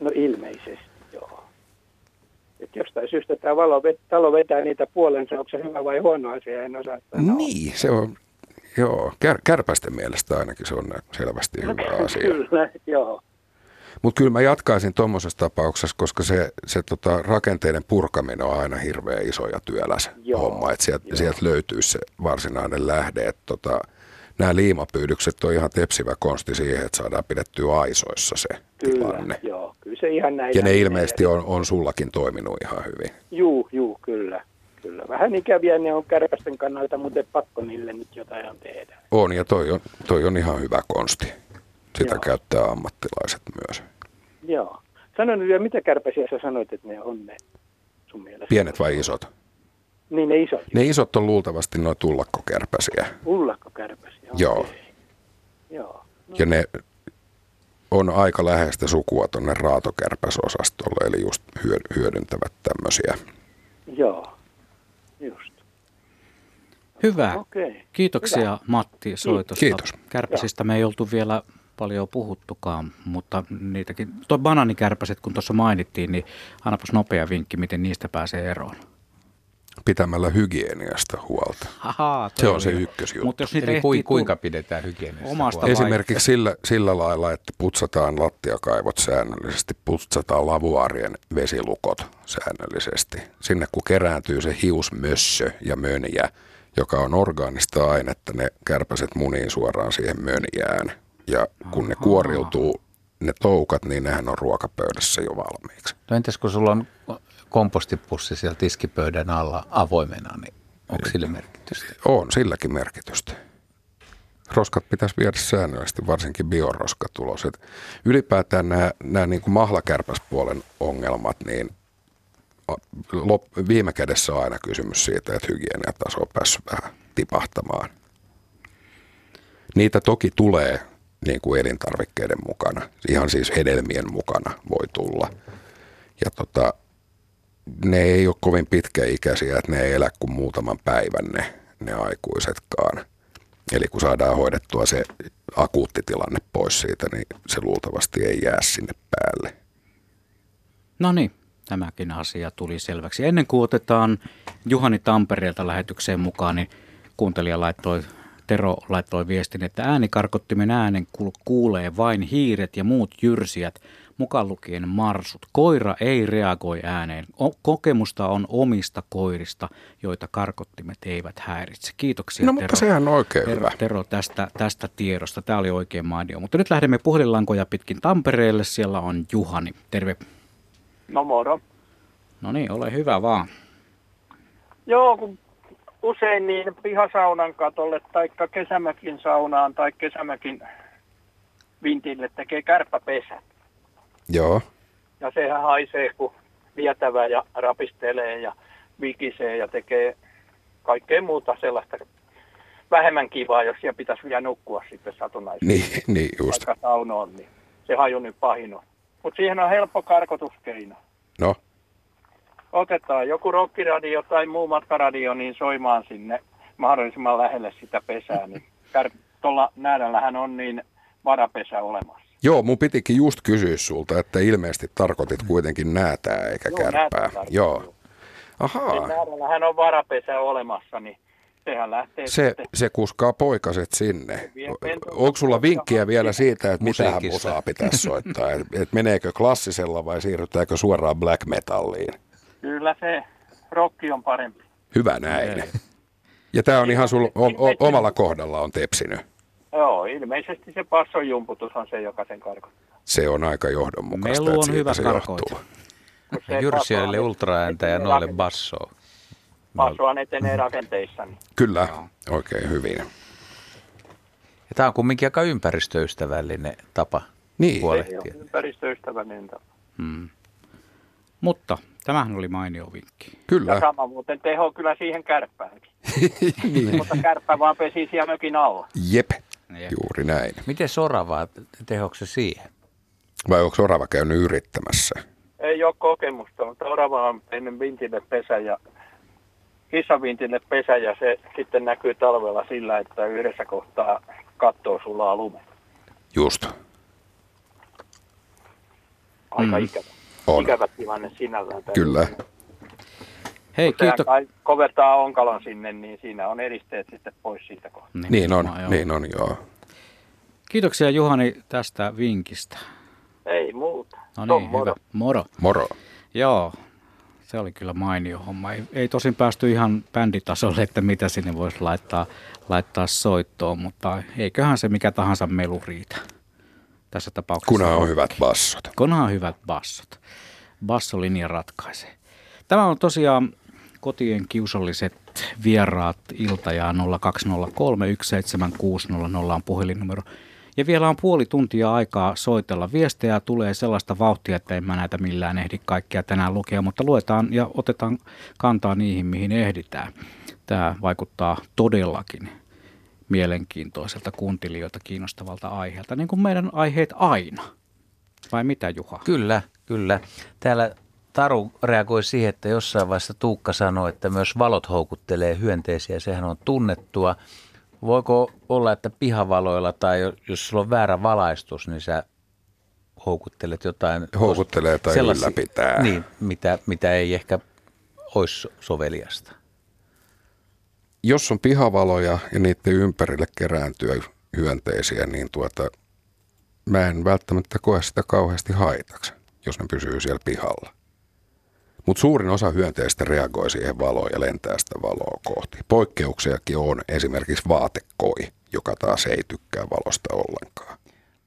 No ilmeisesti. Et jostain syystä tämä valo, talo vetää niitä puolensa, onko se hyvä vai huono asia, en osaa sanoa. Niin, se on, joo, kär, kärpästen mielestä ainakin se on selvästi *laughs* hyvä asia. Kyllä, joo. Mutta kyllä mä jatkaisin tuommoisessa tapauksessa, koska se, se tota, rakenteiden purkaminen on aina hirveän iso ja työläs Joo, homma, että sieltä, joo. sieltä löytyy se varsinainen lähde. Että tota, nämä liimapyydykset on ihan tepsivä konsti siihen, että saadaan pidettyä aisoissa se Kyllä, tilanne. joo. Kyllä se ihan näin. Ja ne ilmeisesti on, on sullakin toiminut ihan hyvin. Juu, juu, kyllä. Kyllä. Vähän ikäviä ne on kärpästen kannalta, mutta pakko niille nyt jotain on tehdä. On ja toi on, toi on ihan hyvä konsti. Sitä Joo. käyttää ammattilaiset myös. Joo. Sano nyt mitä kärpäsiä sä sanoit, että ne on ne sun mielestä? Pienet vai isot? Niin ne isot. Ne isot on luultavasti noin tullakkokärpäsiä. Ullakkokärpäsiä. Joo. Joo. Ja ne on aika läheistä sukua tuonne raatokärpäsosastolle, eli just hyö- hyödyntävät tämmöisiä. Joo. Just. Hyvä. Okei. Kiitoksia Hyvä. Matti soitosta. Kiitos. Kärpäsistä me ei oltu vielä paljon puhuttukaan, mutta niitäkin, tuo bananikärpäset kun tuossa mainittiin, niin annapas nopea vinkki, miten niistä pääsee eroon. Pitämällä hygieniasta huolta. Ahaa, toi Se on se ykkösjuttu. Mutta jos Eli kui, kuinka pidetään hygienistä Omasta huolta? Esimerkiksi sillä, sillä lailla, että putsataan lattiakaivot säännöllisesti, putsataan lavuarien vesilukot säännöllisesti. Sinne kun kerääntyy se hiusmössö ja mönjä, joka on orgaanista ainetta, ne kärpäset muniin suoraan siihen mönjään. Ja kun ne kuoriutuu, ne toukat, niin nehän on ruokapöydässä jo valmiiksi. No entäs kun sulla on kompostipussi siellä tiskipöydän alla avoimena, niin onko sillä merkitystä? On silläkin merkitystä. Roskat pitäisi viedä säännöllisesti, varsinkin bioroskat ulos. Et ylipäätään nämä, nämä niin kuin mahlakärpäspuolen ongelmat, niin lop, viime kädessä on aina kysymys siitä, että hygieniataso on päässyt vähän tipahtamaan. Niitä toki tulee niin kuin elintarvikkeiden mukana, ihan siis hedelmien mukana voi tulla. Ja tota, ne ei ole kovin pitkäikäisiä, että ne ei elä kuin muutaman päivän ne, ne aikuisetkaan. Eli kun saadaan hoidettua se akuutti tilanne pois siitä, niin se luultavasti ei jää sinne päälle. No niin, tämäkin asia tuli selväksi. Ennen kuin otetaan Juhani Tampereelta lähetykseen mukaan, niin kuuntelija laittoi, Tero laittoi viestin, että äänikarkottimen äänen kuul- kuulee vain hiiret ja muut jyrsijät, mukaan lukien marsut. Koira ei reagoi ääneen. O- kokemusta on omista koirista, joita karkottimet eivät häiritse. Kiitoksia No Tero. mutta sehän on oikein Tero, hyvä. Tero tästä, tästä tiedosta. Tämä oli oikein mainio. Mutta nyt lähdemme puhelinlankoja pitkin Tampereelle. Siellä on Juhani. Terve. No moro. No niin, ole hyvä vaan. Joo, kun usein niin pihasaunan katolle tai kesämökin saunaan tai kesämökin vintille tekee kärppäpesät. Joo, Ja sehän haisee, kun vietävä ja rapistelee ja vikisee ja tekee kaikkea muuta sellaista vähemmän kivaa, jos siellä pitäisi vielä nukkua sitten satunnaisesti. niin, niin just. Vaikka saunoon, niin se haju nyt pahin on. Mutta siihen on helppo karkotuskeino. No, otetaan joku rokkiradio tai muu matkaradio niin soimaan sinne mahdollisimman lähelle sitä pesää. Niin tuolla näädällähän on niin varapesä olemassa. Joo, mun pitikin just kysyä sulta, että ilmeisesti tarkoitit kuitenkin näätää eikä Joo, kärpää. Joo. Ahaa, Niin näädällähän on varapesä olemassa, niin sehän lähtee se, sitten. se kuskaa poikaset sinne. Onko sulla vinkkiä vielä siitä, että mitä Musiikista. musaa pitäisi *laughs* soittaa? Et, et meneekö klassisella vai siirrytäänkö suoraan black metalliin? Kyllä se rokki on parempi. Hyvä näin. Ja tämä on ihan sul, o, o, omalla kohdalla on tepsinyt. Joo, ilmeisesti se passon jumputus on se, joka sen karkottaa. Se on aika johdonmukaista, Melu on hyvä se karkoita. johtuu. Passohan- ultraääntä ja noille bassoa. Passohan etenee rakenteissa. Niin. Kyllä, oikein hyvin. Ja tämä on kumminkin aika ympäristöystävällinen tapa Niin. Huolehtia. ympäristöystävällinen tapa. Hmm. Mutta tämähän oli mainio vinkki. Ja Kyllä, sama muuten teho kyllä siihen kärppäänkin. *laughs* Mutta kärppä vaan pesi siellä mökin alla. jep, Jep. juuri näin. Miten soravaa tehoksi se siihen? Vai onko orava käynyt yrittämässä? Ei ole kokemusta, mutta orava on tehnyt vintille pesä ja kissavintille pesä ja se sitten näkyy talvella sillä, että yhdessä kohtaa kattoo sulaa lume. Just, Aika Mm. ikävä. on. Ikävä tilanne sinällään. Kyllä. Hei, kiitos. kai kovertaa onkalon sinne, niin siinä on eristeet sitten pois siitä kohtaa. Niin on, Nimenomaan, joo. niin on, joo. Kiitoksia Juhani tästä vinkistä. Ei muuta. No Se on niin, moro. hyvä. Moro. Moro. Joo, se oli kyllä mainio homma. Ei, ei tosin päästy ihan bänditasolle, että mitä sinne voisi laittaa, laittaa soittoon, mutta eiköhän se mikä tahansa melu riitä tässä tapauksessa. Kunhan on hyvät bassot. Kunhan on hyvät bassot. Bassolinja ratkaisee. Tämä on tosiaan kotien kiusalliset vieraat ilta ja 0203 17600 on puhelinnumero. Ja vielä on puoli tuntia aikaa soitella. Viestejä tulee sellaista vauhtia, että en mä näitä millään ehdi kaikkia tänään lukea, mutta luetaan ja otetaan kantaa niihin, mihin ehditään. Tämä vaikuttaa todellakin mielenkiintoiselta kuuntelijoita kiinnostavalta aiheelta, niin kuin meidän aiheet aina. Vai mitä Juha? Kyllä, kyllä. Täällä Taru reagoi siihen, että jossain vaiheessa Tuukka sanoi, että myös valot houkuttelee hyönteisiä. Sehän on tunnettua. Voiko olla, että pihavaloilla tai jo- jos sulla on väärä valaistus, niin sä houkuttelet jotain... Houkuttelee tai ylläpitää. Niin, mitä, mitä ei ehkä olisi soveliasta. jos on pihavaloja ja niiden ympärille kerääntyy hyönteisiä, niin tuota, mä en välttämättä koe sitä kauheasti haitaksi, jos ne pysyy siellä pihalla. Mutta suurin osa hyönteistä reagoi siihen valoon ja lentää sitä valoa kohti. Poikkeuksiakin on esimerkiksi vaatekoi, joka taas ei tykkää valosta ollenkaan.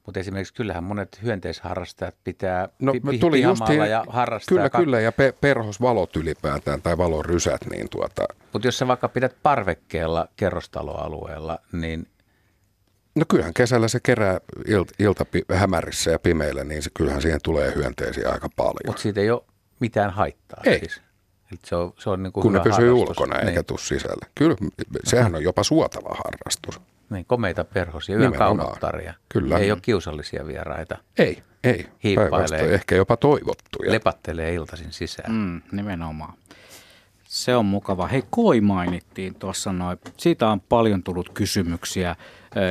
Mutta esimerkiksi kyllähän monet hyönteisharrastajat pitää No, pi- tuli pihamaalla justiin- ja harrastaa. Kyllä, kyllä, ja pe- perhosvalot ylipäätään tai valon rysät, niin tuota, Mutta jos sä vaikka pidät parvekkeella kerrostaloalueella, niin no kyllähän kesällä se kerää ilt, ilta hämärissä ja pimeillä, niin se, kyllähän siihen tulee hyönteisiä aika paljon. mutta siitä ei ole mitään haittaa. Ei. Siis. Et se on, se on niin kuin kun ne pysyy harrastus. ulkona niin, eikä tuu sisälle. Kyllä, sehän on jopa suotava harrastus. Niin, komeita perhosia, yön kaunottaria. Kyllä. Ei ole kiusallisia vieraita. Ei, ei. Hiippailee. Ehkä jopa toivottuja. Lepattelee iltaisin sisään. Mm, nimenomaan. Se on mukava. Hei, koi mainittiin tuossa noin. Siitä on paljon tullut kysymyksiä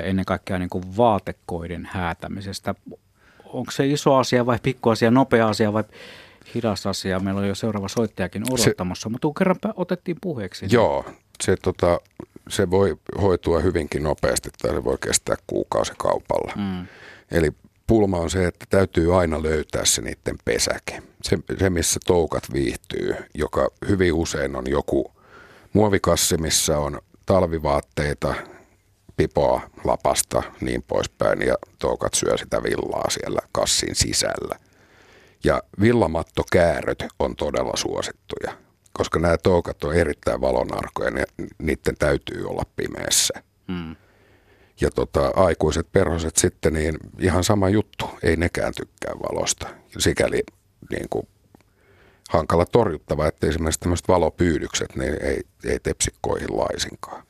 ennen kaikkea niin kuin vaatekoiden häätämisestä. Onko se iso asia vai pikku asia, nopea asia vai hidas asia? Meillä on jo seuraava soittajakin odottamassa, mutta kun kerran otettiin puheeksi. Joo, se, tota, se voi hoitua hyvinkin nopeasti tai se voi kestää kuukausikaupalla. Mm. Eli pulma on se, että täytyy aina löytää se niiden pesäke. Se, se missä toukat viihtyy, joka hyvin usein on joku muovikassi, missä on talvivaatteita, pipoa, lapasta, niin poispäin, ja toukat syö sitä villaa siellä kassin sisällä. Ja villamattokääröt on todella suosittuja, koska nämä toukat on erittäin valonarkoja, ja niiden täytyy olla pimeässä. Mm. Ja tota, aikuiset perhoset sitten, niin ihan sama juttu, ei nekään tykkää valosta. Sikäli niin kuin, hankala torjuttava, että esimerkiksi tämmöiset valopyydykset, niin ei, ei tepsi koihin laisinkaan.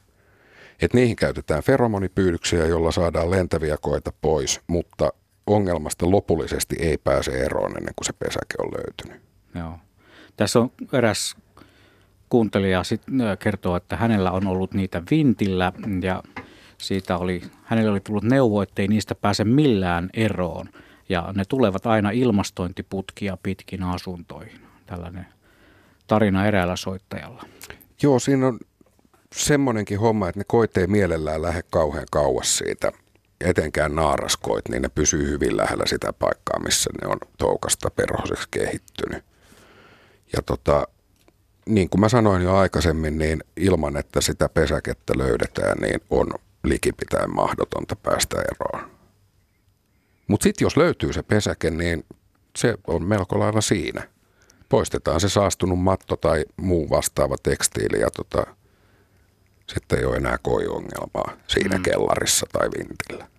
Et niihin käytetään feromonipyydyksiä, jolla saadaan lentäviä koita pois, mutta ongelmasta lopullisesti ei pääse eroon ennen kuin se pesäke on löytynyt. Joo. Tässä on eräs kuuntelija sit, kertoo, että hänellä on ollut niitä vintillä ja siitä oli, hänelle oli tullut neuvo, ettei niistä pääse millään eroon. Ja ne tulevat aina ilmastointiputkia pitkin asuntoihin. Tällainen tarina eräällä soittajalla. Joo, siinä on semmoinenkin homma, että ne koit ei mielellään lähde kauhean kauas siitä. Etenkään naaraskoit, niin ne pysyy hyvin lähellä sitä paikkaa, missä ne on toukasta perhoseksi kehittynyt. Ja tota, niin kuin mä sanoin jo aikaisemmin, niin ilman, että sitä pesäkettä löydetään, niin on likipitäen mahdotonta päästä eroon. Mutta sitten jos löytyy se pesäke, niin se on melko lailla siinä. Poistetaan se saastunut matto tai muu vastaava tekstiili ja tota, sitten ei ole enää koi-ongelmaa siinä mm. kellarissa tai vintillä.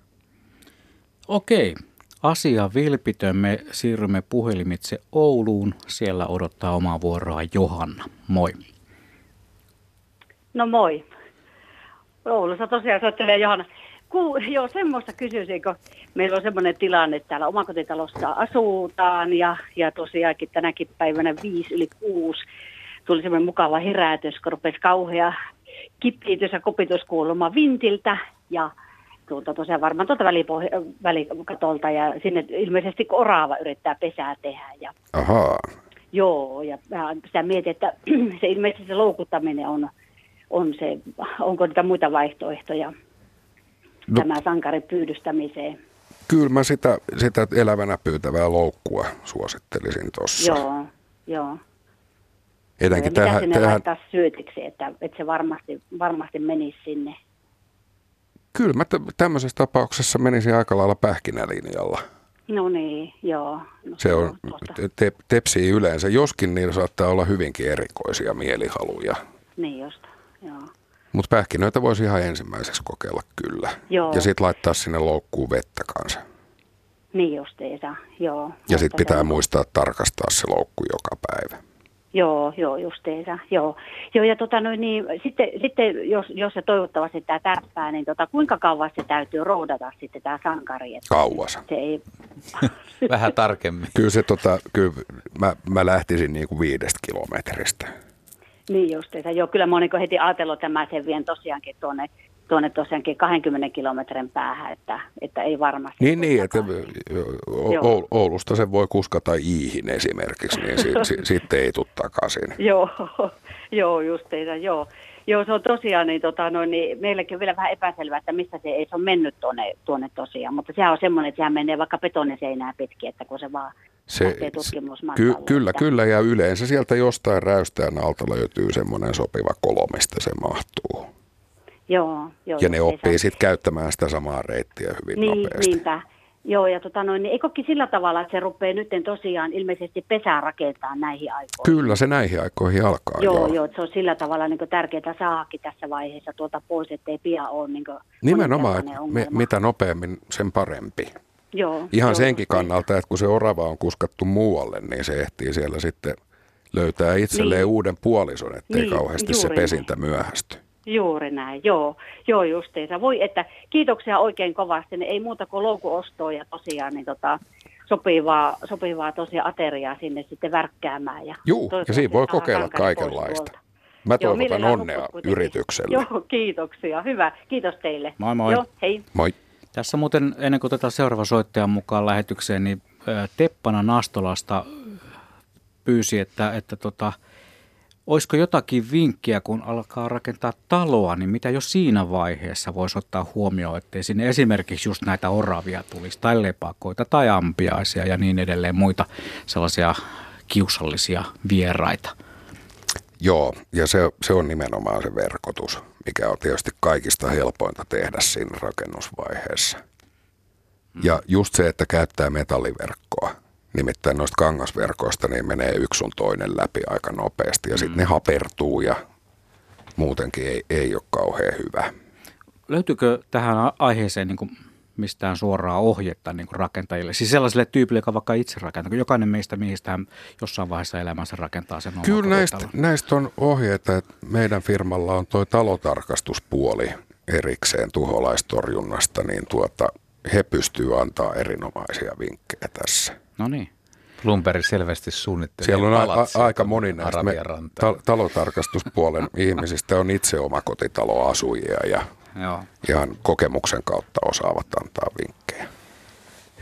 Okei, asia vilpitön. Me siirrymme puhelimitse Ouluun. Siellä odottaa omaa vuoroa Johanna. Moi. No moi. Oulussa tosiaan soittelee Johanna. Ku, joo, semmoista kysyisin, kun meillä on semmoinen tilanne, että täällä omakotitalossa asutaan ja, ja tosiaankin tänäkin päivänä viisi yli kuusi tuli semmoinen mukava herätys, kun rupesi kauhea kipiitys ja kopitus kuulumaan vintiltä ja tuolta tosiaan varmaan tuolta välipohja- välikatolta ja sinne ilmeisesti orava yrittää pesää tehdä ja Ahaa. Joo, ja mä sitä mietin, että *clears throat* se ilmeisesti se loukuttaminen on, on se, onko niitä muita vaihtoehtoja No. tämä sankari pyydystämiseen. Kyllä mä sitä, sitä elävänä pyytävää loukkua suosittelisin tuossa. Joo, joo. Etenkin mitä tähän, sinne tähän, laittaa syötiksi, että, että se varmasti, varmasti menisi sinne. Kyllä mä tä- tämmöisessä tapauksessa menisin aika lailla pähkinälinjalla. No niin, joo. No, Se on, totta. te, tepsii yleensä, joskin niillä saattaa olla hyvinkin erikoisia mielihaluja. Niin just, joo. Mutta pähkinöitä voisi ihan ensimmäiseksi kokeilla kyllä. Joo. Ja sitten laittaa sinne loukkuun vettä kanssa. Niin justiinsa, joo. Ja sitten pitää se- muistaa tarkastaa se loukku joka päivä. Joo, joo, justiinsa, joo. Joo, ja tota noin, niin, sitten, sitten jos, jos se toivottavasti tämä tärppää, niin tota, kuinka kauan se täytyy roudata sitten tämä sankari? Että Kauas. se ei, *laughs* Vähän tarkemmin. Kyllä se tota, kyllä mä, mä lähtisin niinku viidestä kilometristä. niin justiinsa, joo, kyllä mä oon niin heti ajatellut, että mä sen vien tosiaankin tuonne tuonne tosiaankin 20 kilometrin päähän, että, että ei varmasti. Niin, niin että Joo. Oul- Oulusta sen voi kuskata Iihin esimerkiksi, niin si- si- *laughs* sitten ei tule takaisin. Joo, *laughs* joo, justiinsa, joo. Joo, se on tosiaan, niin, tota, no, niin meilläkin on vielä vähän epäselvää, että mistä se ei se on mennyt tuonne, tuonne tosiaan. Mutta sehän on semmoinen, että sehän menee vaikka betoniseinää pitkin, että kun se vaan Se, se, ky- kyllä, että- kyllä, ja yleensä sieltä jostain räystään alta löytyy semmoinen sopiva kolo, mistä se mahtuu. Joo, joo. Ja ne oppii sitten käyttämään sitä samaa reittiä hyvin niin, nopeasti. Niinpä. Joo, ja tota noin, niin eikö sillä tavalla, että se rupeaa nyt tosiaan ilmeisesti pesää rakentaa näihin aikoihin? Kyllä se näihin aikoihin alkaa. Joo, joo. joo, se on sillä tavalla niin tärkeää saadakin tässä vaiheessa tuolta pois, ettei pian ole niin Nimenomaan, että me, mitä nopeammin, sen parempi. Joo, Ihan joo, senkin just kannalta, että kun se orava on kuskattu muualle, niin se ehtii siellä sitten löytää itselleen Niin. uuden puolison, ettei Niin, kauheasti se näin. pesintä myöhästy. Juuri näin, joo, joo justiinsa. Voi, että kiitoksia oikein kovasti, niin ei muuta kuin loukuostoa ja tosiaan niin tota, sopivaa, sopivaa tosiaan ateriaa sinne sitten värkkäämään. Ja Juu, ja siinä voi kokeilla kaikenlaista. Mä Joo, toivotan mielellään onnea yritykselle. Joo, kiitoksia. Hyvä, kiitos teille. Moi moi. Joo, hei. Moi. Tässä muuten ennen kuin otetaan seuraava soittajan mukaan lähetykseen, niin Teppana Nastolasta pyysi, että, että tota, olisiko jotakin vinkkiä, kun alkaa rakentaa taloa, niin mitä jo siinä vaiheessa voisi ottaa huomioon, ettei sinne esimerkiksi just näitä oravia tulisi, tai lepakoita, tai ampiaisia ja niin edelleen, muita sellaisia kiusallisia vieraita. Joo, ja se, se on nimenomaan se verkotus, mikä on tietysti kaikista helpointa tehdä siinä rakennusvaiheessa. Ja just se, että käyttää metalliverkkoa. Nimittäin noista kangasverkoista niin menee yksi sun toinen läpi aika nopeasti ja sitten ne hapertuu ja muutenkin ei, ei ole kauhean hyvä. Löytyykö tähän aiheeseen niin kuin mistään suoraa ohjetta niin kuin rakentajille? Siis sellaiselle tyypille, joka vaikka itse rakentaa, kun jokainen meistä miehistä hän jossain vaiheessa elämänsä rakentaa sen oman Kyllä näistä, näistä on ohjeita, että meidän firmalla on toi talotarkastuspuoli erikseen tuholaistorjunnasta, niin tuota, he pystyvät antaa erinomaisia vinkkejä tässä. No niin. Lumperi selvästi suunnittelee Siellä on a, aika moni näistä me, Arabian rantaan. ta, talotarkastuspuolen *laughs* ihmisistä on itse omakotitaloasujia ja Joo. ihan kokemuksen kautta osaavat antaa vinkkejä.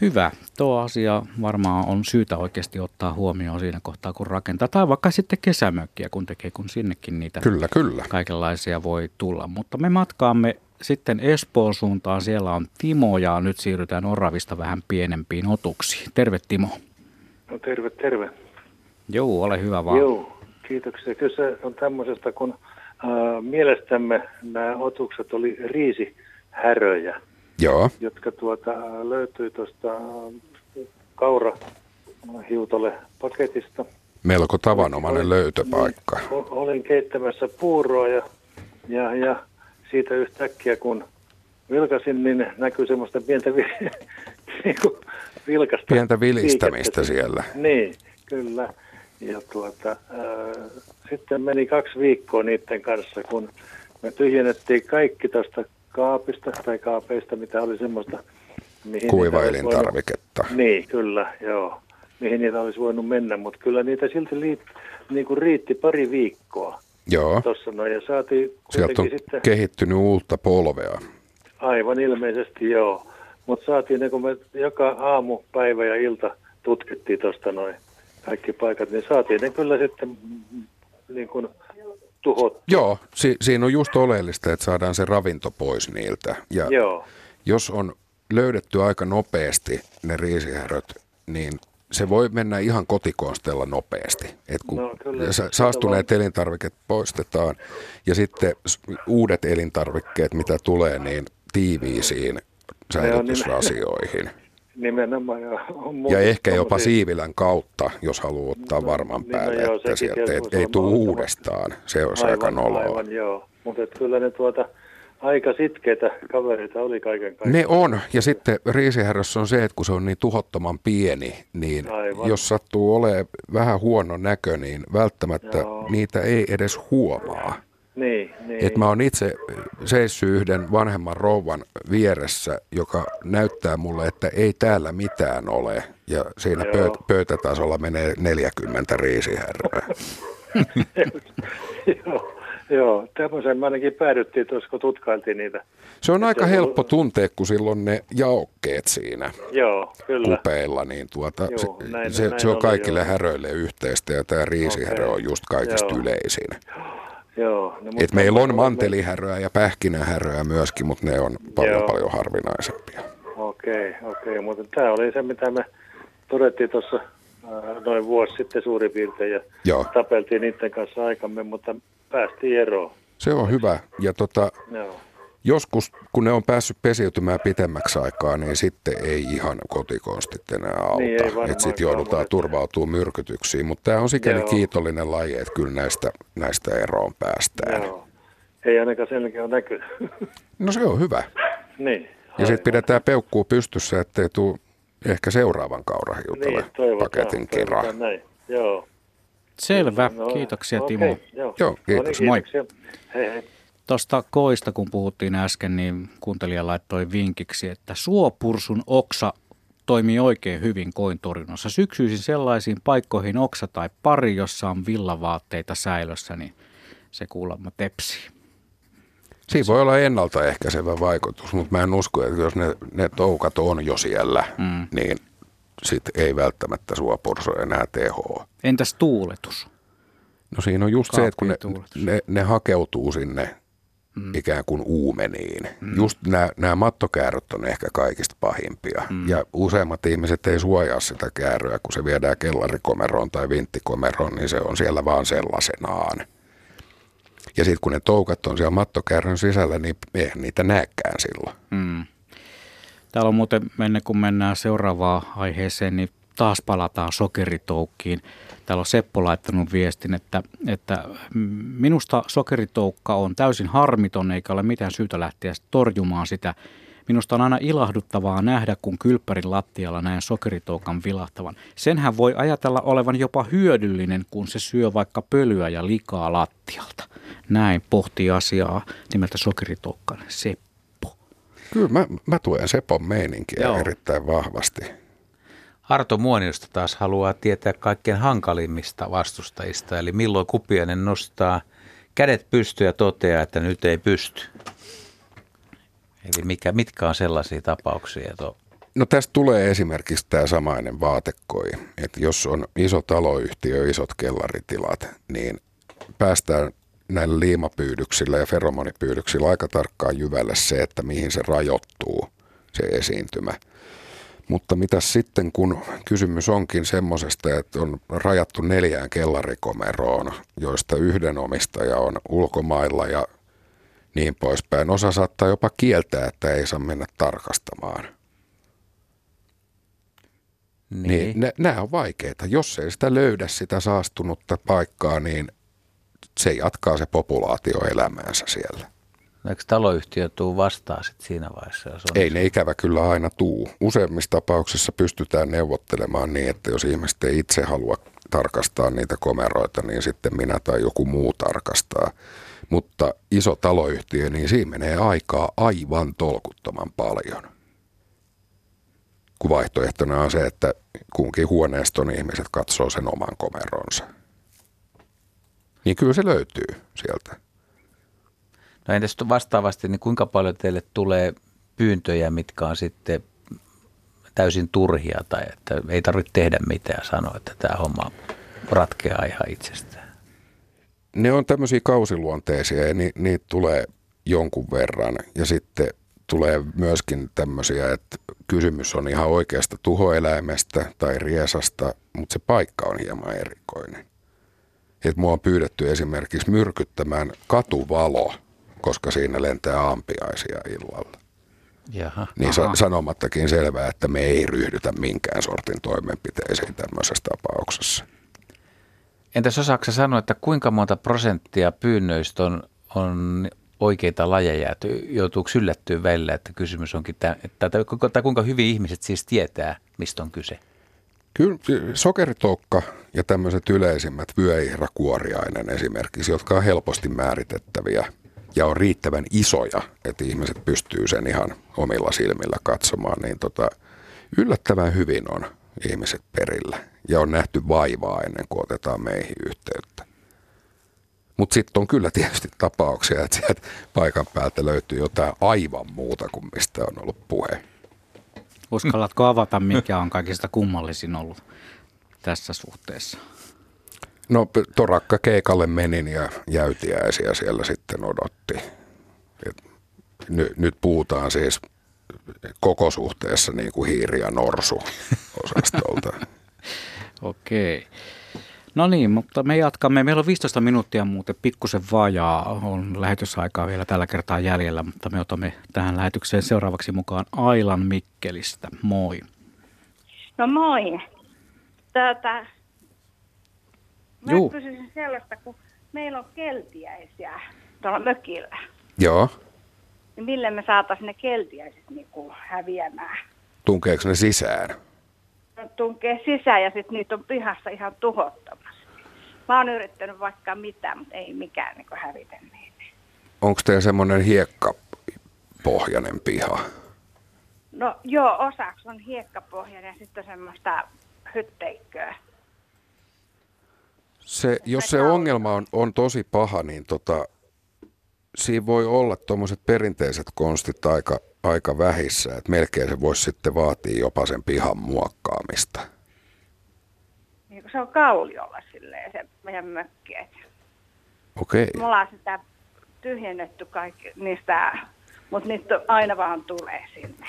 Hyvä. Tuo asia varmaan on syytä oikeasti ottaa huomioon siinä kohtaa, kun rakentaa. Tai vaikka sitten kesämökkiä, kun tekee, kun sinnekin niitä Kyllä, kyllä. kaikenlaisia voi tulla. Mutta me matkaamme sitten Espoon suuntaan. Siellä on Timo ja nyt siirrytään Oravista vähän pienempiin otuksiin. Terve Timo. No terve, terve. Joo, ole hyvä vaan. Joo, kiitoksia. Kyse on tämmöisestä, kun äh, mielestämme nämä otukset oli riisihäröjä, Joo, jotka tuota, löytyi tuosta äh, kaurahiutole paketista. melko tavanomainen löytöpaikka. O- Olin keittämässä puuroa ja, ja, ja siitä yhtäkkiä kun vilkasin, niin näkyy semmoista pientä vi, *laughs* niin kuin vilkasta Pientä vilistämistä liikettä. siellä. Niin, kyllä. Ja tuota, ää, sitten meni kaksi viikkoa niiden kanssa, kun me tyhjennettiin kaikki tuosta kaapista tai kaapeista, mitä oli semmoista, mihin Kuiva olisi voinut- elintarviketta. Niin, kyllä, joo. Mihin niitä olisi voinut mennä, mutta kyllä niitä silti liit, niin kuin riitti pari viikkoa Joo, tuossa noin. Ja saatiin sieltä on kuitenkin sitten, kehittynyt uutta polvea. aivan ilmeisesti joo. Mutta saatiin ne, kun me joka aamu, päivä ja ilta tutkittiin tuosta noin kaikki paikat, niin saatiin ne kyllä sitten mm, niin kuin tuhot. Joo, si- siinä on just oleellista, että saadaan se ravinto pois niiltä. Ja Joo, jos on löydetty aika nopeasti ne riisihäröt, niin se voi mennä ihan kotikonsteella nopeasti. Et kun No, kyllä. sa- saastuneet elintarvikkeet poistetaan ja sitten uudet elintarvikkeet, mitä tulee, niin tiiviisiin säilytysrasioihin. *laughs* nimenomaan. Ja, on Ja ehkä jopa tommosia- siivilän kautta, jos haluaa ottaa varman niin, päälle, no joo, että sieltä ei, ei tule uudestaan. Se olisi aika aivan, noloa. aivan, joo. Mutta kyllä ne tuota, aika sitkeitä kavereita oli kaiken kaikkiaan. Ne on, ja sitten riisihärössä on se, että kun se on niin tuhottoman pieni, niin Aivan. jos sattuu olemaan vähän huono näkö, niin välttämättä Joo. niitä ei edes huomaa. Niin, niin. Et mä oon itse seissyt yhden vanhemman rouvan vieressä, joka näyttää mulle, että ei täällä mitään ole. Ja siinä Joo. pöyt- pöytätasolla menee 40 riisihäröä. *laughs* joo, Joo, tämmöisen me ainakin päädyttiin tuossa, kun tutkailtiin niitä. Se on Et aika jos- helppo tuntea, kun silloin ne jaokkeet siinä Joo, kyllä. kupeilla, niin tuota, Joo, se, näin- se, näin se on kaikille joo. häröille yhteistä ja tämä riisihärö Okei. on just kaikista Joo. yleisin. Joo. No, Et meillä on mantelihäröä ja pähkinähäröä myöskin, mutta ne on paljon Joo. paljon harvinaisempia. Okei, okei, mutta tämä oli se, mitä me todettiin tuossa noin vuosi sitten suurin piirtein ja Joo. tapeltiin niiden kanssa aikamme, mutta päästiin eroon. Se on hyvä. Ja tota, Joo. joskus, kun ne on päässyt pesiytymään pitemmäksi aikaa, niin sitten ei ihan kotikonstit enää auta. Niin, että sitten joudutaan turvautumaan myrkytyksiin. Mutta tämä on sikäli Joo. kiitollinen laji, että kyllä näistä, näistä eroon päästään. Joo. Ei ainakaan selkeä näkynyt. No se on hyvä. niin. Ja sitten pidetään peukkuu pystyssä, ettei tule ehkä seuraavan kaurahiutale Niin, paketin näin. Joo. Selvä, No, kiitoksia okei, Timo. Joo, Joo, No kiitos. niin, Moi. kiitoksia. Hei hei. Tuosta koista, kun puhuttiin äsken, niin kuuntelija laittoi vinkiksi, että suopursun oksa toimii oikein hyvin koin torjunnassa. Syksyisin sellaisiin paikkoihin oksa tai pari, jossa on villavaatteita säilössä, niin se kuulemma tepsii. Siinä voi olla ennaltaehkäisevä vaikutus, mutta mä en usko, että jos ne, ne toukat on jo siellä, Mm. niin sit ei välttämättä suopurso enää tehoa. Entäs tuuletus? No siinä on just se, että kun ne, ne, ne hakeutuu sinne mm. ikään kuin uumeniin. Mm. Just nämä, nämä mattokääröt on ehkä kaikista pahimpia. Mm. Ja useimmat ihmiset ei suojaa sitä kääröä, kun se viedään kellarikomeroon tai vinttikomeroon, niin se on siellä vaan sellaisenaan. Ja sitten kun ne toukat on siellä mattokäärön sisällä, niin eihän niitä näekään silloin. Mm. Täällä on muuten, ennen kuin mennään seuraavaan aiheeseen, niin taas palataan sokeritoukkiin. Täällä on Seppo laittanut viestin, että, että minusta sokeritoukka on täysin harmiton eikä ole mitään syytä lähteä torjumaan sitä. Minusta on aina ilahduttavaa nähdä, kun kylppärin lattialla näen sokeritoukan vilahtavan. Senhän voi ajatella olevan jopa hyödyllinen, kun se syö vaikka pölyä ja likaa lattialta. Näin pohtii asiaa nimeltä sokeritoukkainen Seppo. Kyllä mä, mä tuen Sepon meininkiä Joo. erittäin vahvasti. Arto Muoniosta taas haluaa tietää kaikkein hankalimmista vastustajista, eli milloin Kupiainen nostaa kädet pystyyn ja toteaa, että nyt ei pysty. Eli mikä, mitkä on sellaisia tapauksia, että on No tästä tulee esimerkiksi tämä samainen vaatekoi, että jos on iso taloyhtiö, isot kellaritilat, niin päästään näillä liimapyydyksillä ja feromonipyydyksillä aika tarkkaan jyvälle se, että mihin se rajoittuu, se esiintymä. Mutta mitä sitten, kun kysymys onkin semmoisesta, että on rajattu neljään kellarikomeroon, joista yhden omistaja on ulkomailla ja niin poispäin. Osa saattaa jopa kieltää, että ei saa mennä tarkastamaan. niin. Niin, ne, nämä on vaikeita. Jos ei sitä löydä sitä saastunutta paikkaa, niin se jatkaa se populaatio elämäänsä siellä. Eikö taloyhtiö tuu vastaan sit siinä vaiheessa? Jos on Ei ne ikävä kyllä aina tuu. Useimmissa tapauksissa pystytään neuvottelemaan niin, että jos ihmiset ei itse halua tarkastaa niitä komeroita, niin sitten minä tai joku muu tarkastaa. Mutta iso taloyhtiö, niin siinä menee aikaa aivan tolkuttoman paljon. Kun vaihtoehtona on se, että kunkin huoneiston ihmiset katsoo sen oman komeronsa. Niin kyllä se löytyy sieltä. No entäs vastaavasti, niin kuinka paljon teille tulee pyyntöjä, mitkä on sitten täysin turhia tai että ei tarvitse tehdä mitään sanoa, että tämä homma ratkeaa ihan itsestään. Ne on tämmöisiä kausiluonteisia ja ni, niitä tulee jonkun verran. Ja sitten tulee myöskin tämmöisiä, että kysymys on ihan oikeasta tuhoeläimestä tai riesasta, mutta se paikka on hieman erikoinen. Et mua on pyydetty esimerkiksi myrkyttämään katuvalo, koska siinä lentää ampiaisia illalla. Jaha. Niin sa- sanomattakin selvää, että me ei ryhdytä minkään sortin toimenpiteisiin tämmöisessä tapauksessa. Entäs osaako sanoa, että kuinka monta prosenttia pyynnöistä on, on oikeita lajeja, että joutuuko yllättyä välillä, että kysymys onkin, tämä, että, tai, kuinka hyvin ihmiset siis tietää, mistä on kyse? Kyllä sokeritokka ja tämmöiset yleisimmät vyöihra kuoriainen esimerkiksi, jotka on helposti määritettäviä ja on riittävän isoja, että ihmiset pystyy sen ihan omilla silmillä katsomaan, niin tota, yllättävän hyvin on ihmiset perillä ja on nähty vaivaa ennen kuin otetaan meihin yhteyttä. Mutta sitten on kyllä tietysti tapauksia, että sieltä paikan päältä löytyy jotain aivan muuta kuin mistä on ollut puhe. Uskallatko avata, mikä on kaikista kummallisin ollut tässä suhteessa? No torakka keikalle menin ja jäytiäisiä siellä sitten odotti. Et ny, nyt puhutaan siis koko suhteessa niin kuin hiiri ja norsu osastolta. *laughs* *laughs* Okei. No niin, mutta me jatkamme. Meillä on 15 minuuttia muuten pikkusen vajaa. On lähetysaikaa vielä tällä kertaa jäljellä, mutta me otamme tähän lähetykseen seuraavaksi mukaan Ailan Mikkelistä. Moi. No moi. Tätä, mä Juu. kysyisin sellaista, kun meillä on keltiäisiä tuolla mökillä. Joo. Niin millä me saataisiin ne keltiäiset niin kuin häviämään? Tunkeeko ne sisään? Tunkee sisään ja sitten niitä on pihassa ihan tuhottomasti. Mä oon yrittänyt vaikka mitä, mutta ei mikään niin hävitä niitä. Onko teillä semmoinen hiekkapohjainen piha? No joo, osaksi on hiekkapohjainen ja sitten semmoista hytteikköä. Se, jos se ongelma on, on tosi paha, niin tota, siinä voi olla tuommoiset perinteiset konstit aika, aika vähissä, että melkein se voisi sitten vaatia jopa sen pihan muokkaamista. Niin se on kauliolla silleen se meidän mökki. Okei, Me ollaan sitä tyhjennetty kaikki niistä, mutta niitä aina vaan tulee sinne.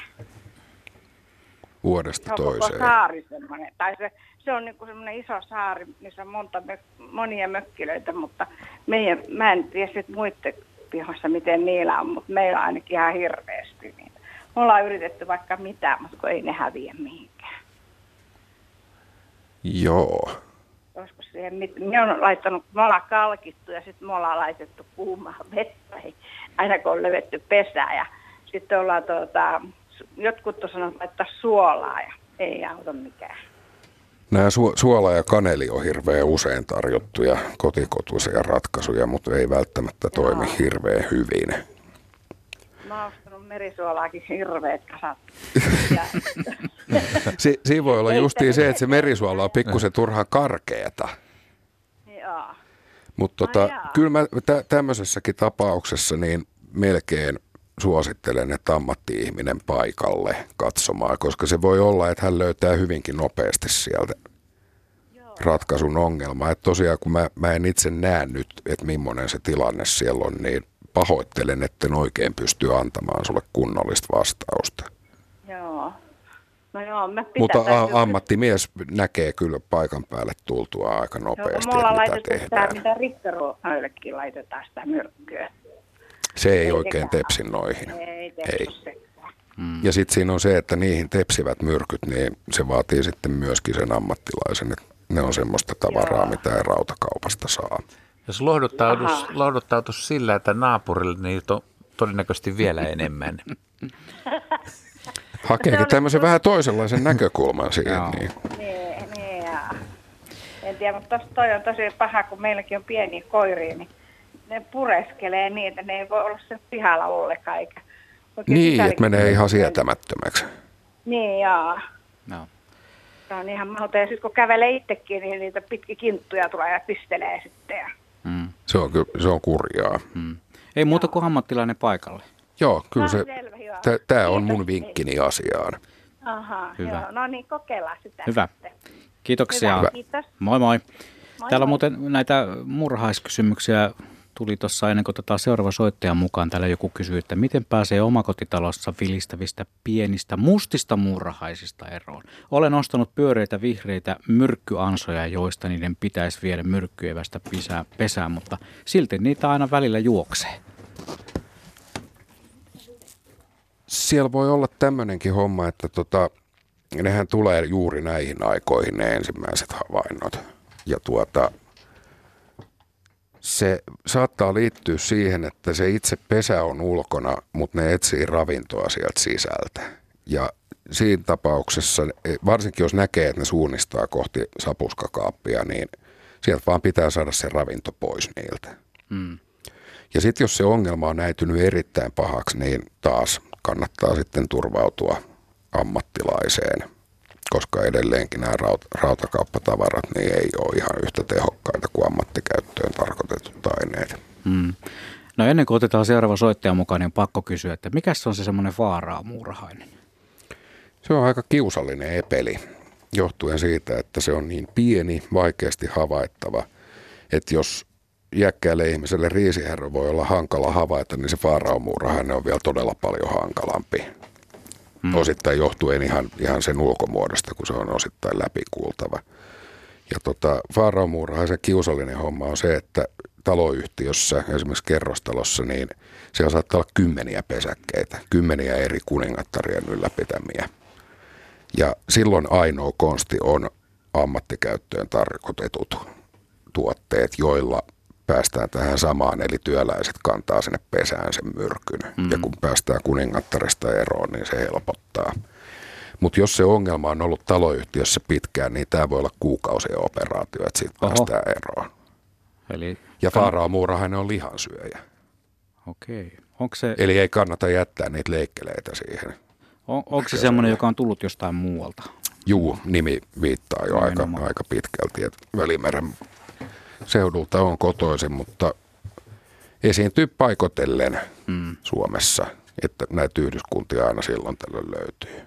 vuodesta Se toiseen. saari semmoinen, tai se, se on niin semmoinen iso saari, missä on monta monia mökkilöitä, mutta meidän, mä en tiedä sit muiden pihoissa, miten niillä on, mutta meillä on ainakin ihan hirveästi niitä. Me ollaan yritetty vaikka mitä, mutta kun ei ne häviä mihinkään. Joo. Olisiko siihen, mit- me on laittanut, me ollaan kalkittu ja sitten me ollaan laitettu kuumaa vettä, ei- aina kun on lövetty pesää ja sitten ollaan tuota, jotkut on sanonut laittaa suolaa ja ei auta mikään. Nämä su- suola ja kaneli on hirveän usein tarjottuja kotikotuisia ratkaisuja, mutta ei välttämättä toimi hirveän hyvin. Mä oon ostanut merisuolaakin hirveet kasat. *laughs* Ja, Si- siinä voi olla justiin se, että se merisuola on pikkusen turhaan karkeata. joo. Mutta tota, kyllä mä tä- tämmöisessäkin tapauksessa niin melkein suosittelen, että ammatti-ihminen paikalle katsomaan, koska se voi olla, että hän löytää hyvinkin nopeasti sieltä ratkaisun ongelmaa. Että tosiaan kun mä, mä en itse näe nyt, että millainen se tilanne siellä on, niin pahoittelen, että en oikein pysty antamaan sulle kunnollista vastausta. Joo. No joo, pitää Mutta a- ammattimies näkee kyllä paikan päälle tultua aika Joo, nopeasti, me ollaan että mitä laitettu sitä, tehdään. mitä rikkaruohoillekin laitetaan sitä myrkkyä. Se ei Ei oikein tepsi noihin. Ei, Ei. ei. Ja sitten siinä on se, että niihin tepsivät myrkyt, niin se vaatii sitten myöskin sen ammattilaisen. Että ne on semmoista tavaraa, Joo. mitä ei rautakaupasta saa. Jos lohduttautus, lohduttautus sillä, että naapurille niitä on todennäköisesti vielä enemmän. *laughs* Hakeekin tämmöisen vähän toisenlaisen näkökulman siihen. Niin. Niin, niin ja. En tiedä, mutta toi on tosi paha, kun meilläkin on pieniä koiria, niin ne pureskelee niin, että ne ei voi olla sen pihalla ollenkaan. Eikä Niin, että menee ihan sietämättömäksi. Niin, joo. No. Se on ihan mahdoton. Ja sitten kun kävelee itsekin, niin niitä pitki kinttuja tulee ja pistelee sitten. Ja... Mm. Se on, ky- se on kurjaa. Mm. Ei muuta kuin ammattilainen paikalle. Joo, kyllä No, se, joo. tämä on mun vinkkini asiaan. Aha, Hyvä. joo. No niin, kokeillaan sitä. Hyvä. Kiitoksia. Hyvä, kiitos. Moi moi. Moi Täällä moi. muuten näitä murhaiskysymyksiä tuli tuossa ennen kuin tätä seuraava soittaja mukaan. Täällä joku kysyy, että miten pääsee omakotitalossa vilistävistä pienistä mustista murhaisista eroon. Olen ostanut pyöreitä vihreitä myrkkyansoja, joista niiden pitäisi viedä myrkkyevästä pesään, mutta silti niitä aina välillä juoksee. Siellä voi olla tämmöinenkin homma, että tota, nehän tulee juuri näihin aikoihin ne ensimmäiset havainnot. Ja tuota, se saattaa liittyä siihen, että se itse pesä on ulkona, mutta ne etsii ravintoa sieltä sisältä. Ja siinä tapauksessa, varsinkin jos näkee, että ne suunnistaa kohti sapuskakaappia, niin sieltä vaan pitää saada se ravinto pois niiltä. Mm. Ja sitten jos se ongelma on näytynyt erittäin pahaksi, niin taas kannattaa sitten turvautua ammattilaiseen. Koska edelleenkin nämä raut- rautakauppatavarat niin ei ole ihan yhtä tehokkaita kuin ammattikäyttöön tarkoitetut aineet. Mm. No ennen kuin otetaan seuraava soittaja mukaan, niin on pakko kysyä, että mikä se on se semmoinen vaaraa muurahainen? Se on aika kiusallinen epeli, johtuen siitä, että se on niin pieni, vaikeasti havaittava, että jos iäkkäälle ihmiselle riisiherro voi olla hankala havaita, niin se faaraomuurahainen on vielä todella paljon hankalampi. Hmm. Osittain johtuen ihan, ihan sen ulkomuodosta, kun se on osittain läpikuultava. Ja tota, faaraomuurahaisen kiusallinen homma on se, että taloyhtiössä, esimerkiksi kerrostalossa, niin siellä saattaa olla kymmeniä pesäkkeitä, kymmeniä eri kuningattarien ylläpitämiä. Ja silloin ainoa konsti on ammattikäyttöön tarkoitetut tuotteet, joilla päästään tähän samaan, eli työläiset kantaa sinne pesään sen myrkyn. Mm. Ja kun päästään kuningattaresta eroon, niin se helpottaa. Mutta jos se ongelma on ollut taloyhtiössä pitkään, niin tämä voi olla kuukausien operaatio, että siitä Oho. päästään eroon. Eli ja Faarao Muurahainen on lihansyöjä. Okei. Onko se... Eli ei kannata jättää niitä leikkeleitä siihen. On, onko se semmoinen, joka on tullut jostain muualta? Juu, nimi viittaa jo aika, aika pitkälti, että Välimeren seudulta on kotoisin, mutta esiintyy paikotellen mm. Suomessa, että näitä yhdyskuntia aina silloin tällöin löytyy.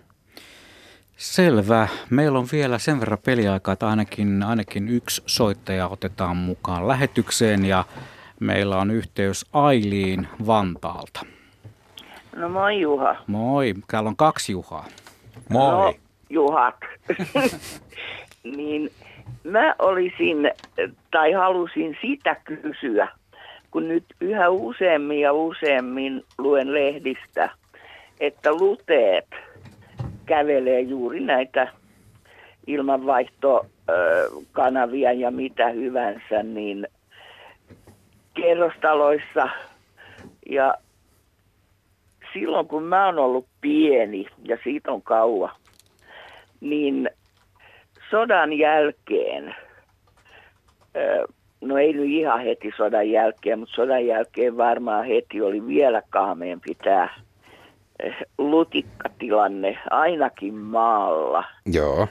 Selvä. Meillä on vielä sen verran peliaikaa, että ainakin, ainakin yksi soittaja otetaan mukaan lähetykseen ja meillä on yhteys Ailiin Vantaalta. No moi Juha. Moi. Täällä on kaksi Juhaa. Moi. No, Juhat. *laughs* *laughs* niin mä olisin tai halusin sitä kysyä, kun nyt yhä useammin ja useammin luen lehdistä, että luteet kävelee juuri näitä ilmanvaihtokanavia ja mitä hyvänsä, niin kerrostaloissa. Ja silloin kun mä oon ollut pieni ja siitä on kauan, niin sodan jälkeen, no ei nyt ihan heti sodan jälkeen, mutta sodan jälkeen varmaan heti oli vielä kaameempi tämä lutikkatilanne ainakin maalla. Joo.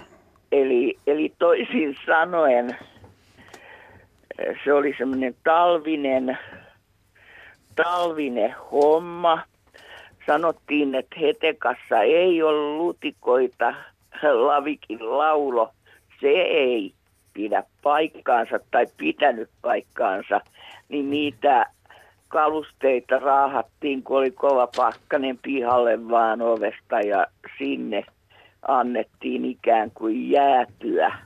Eli, eli toisin sanoen se oli semmoinen talvinen, talvinen homma. Sanottiin, että Hetekassa ei ole lutikoita, Lavikin laulo se ei pidä paikkaansa tai pitänyt paikkaansa, niin niitä kalusteita raahattiin, kun oli kova pakkanen pihalle vaan ovesta ja sinne annettiin ikään kuin jäätyä.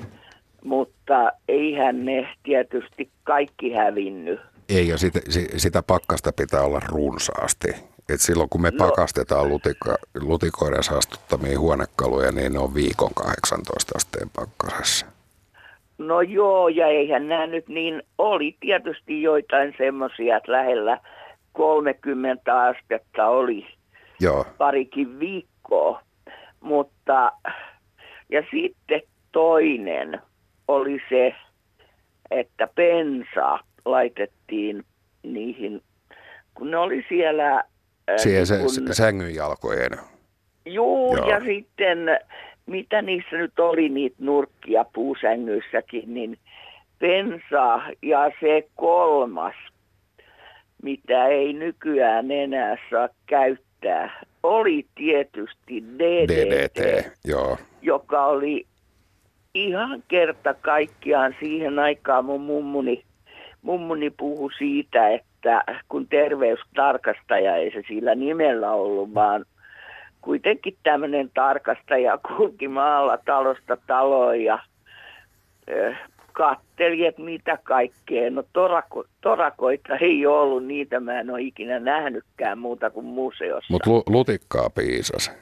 Mutta eihän ne tietysti kaikki hävinnyt. Ei, ja sitä, sitä pakkasta pitää olla runsaasti. Et silloin kun me no, pakastetaan lutika, lutikoiden saastuttamia huonekaluja, niin ne on viikon 18 asteen pakkasessa. No joo, ja eihän nämä nyt niin, oli tietysti joitain semmoisia, että lähellä 30 astetta oli joo. parikin viikkoa. Mutta, ja sitten toinen oli se, että pensa laitettiin niihin, kun ne oli siellä Siihen se, kun, sängyn jalkojen. Juu, Joo, ja sitten mitä niissä nyt oli niitä nurkkia puusängyissäkin, niin pensa ja se kolmas, mitä ei nykyään enää saa käyttää, oli tietysti DDT, DDT joo. joka oli ihan kerta kaikkiaan siihen aikaan mun mummuni, mummuni puhui siitä, että että kun terveystarkastaja ei se sillä nimellä ollut, vaan kuitenkin tämmöinen tarkastaja kulki maalla talosta taloon ja katteli, että mitä kaikkea. No torako, torakoita ei ollut, niitä mä en ole ikinä nähnytkään muuta kuin museossa. Mutta lu- lutikkaa piisas.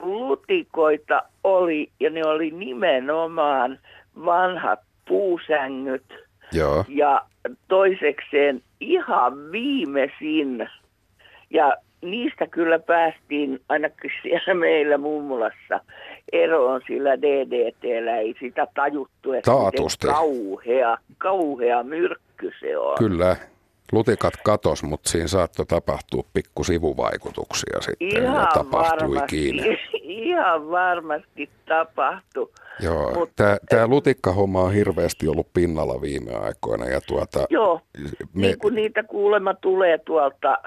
Lutikoita oli, ja ne oli nimenomaan vanhat puusängyt. Joo. Ja toisekseen ihan viimeisin, ja niistä kyllä päästiin ainakin *laughs* siellä meillä mummulassa eroon sillä DDTllä, ei sitä tajuttu, että Taatusti. kauhea, kauhea myrkky se on. Kyllä, lutikat katos, mutta siinä saattoi tapahtua pikku sivuvaikutuksia sitten ihan ja tapahtuikin. Varmasti, *laughs* ihan varmasti tapahtui. Joo, Mut- tämä, tämä lutikkahomma on hirveästi ollut pinnalla viime aikoina ja tuota, Joo, me, niin kuin niitä kuulemma tulee tuolta,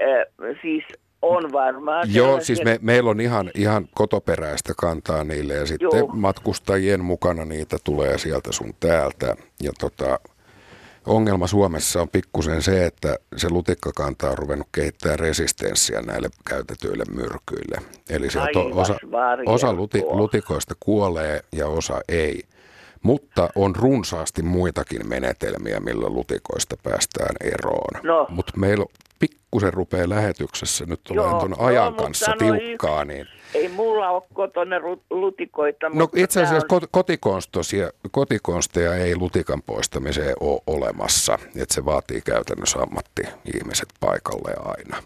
äh, siis on varmaan. Joo, siis me, meillä on ihan, ihan kotoperäistä kantaa niille ja sitten Joo. matkustajien mukana niitä tulee sieltä sun täältä. Ja tota, ongelma Suomessa on pikkusen se, että se lutikkakanta on ruvennut kehittämään resistenssiä näille käytetyille myrkyille. Eli sieltä osa, osa luti, lutikoista kuolee ja osa ei. Mutta on runsaasti muitakin menetelmiä, millä lutikoista päästään eroon. No. Mutta meillä pikkusen rupeaa lähetyksessä nyt olemaan tuon no, ajan mut kanssa tiukkaa, niin Ei mulla ole kotona lutikoita, No mutta itse asiassa on- kot- kotikonstosia, kotikonsteja ei lutikan poistamiseen ole olemassa. Että se vaatii käytännössä ammatti-ihmiset paikalle aina.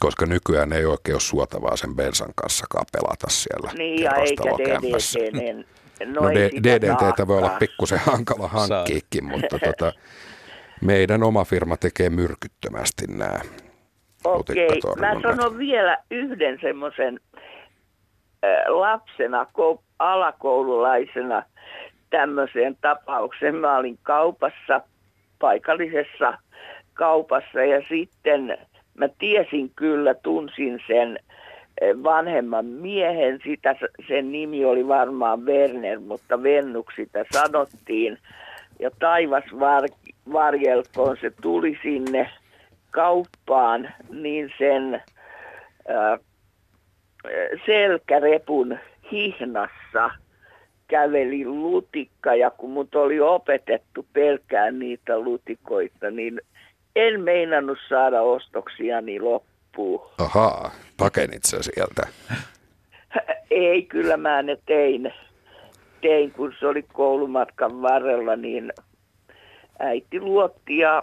Koska nykyään ei oikein ole suotavaa sen bensan kanssakaan pelata siellä Niin, ja eikä. DDT, niin no, No, DDTtä voi olla pikkusen hankala hankkiikin, mutta tota, *laughs* meidän oma firma tekee myrkyttömästi nämä Okei, mä sanon vielä yhden semmoisen lapsena, ko- alakoululaisena tämmöiseen tapaukseen. Mä olin kaupassa, paikallisessa kaupassa ja sitten mä tiesin kyllä, tunsin sen vanhemman miehen, sitä, sen nimi oli varmaan Werner, mutta Vennuksi sitä sanottiin. Ja taivas var, varjelkoon se tuli sinne kauppaan, niin sen ää, selkärepun hihnassa käveli lutikka ja kun mut oli opetettu pelkään niitä lutikoita, niin en meinannut saada ostoksiani loppuun. Ahaa, pakenit sä sieltä. Ei, kyllä mä ne tein. Tein, kun se oli koulumatkan varrella, niin äiti luotti ja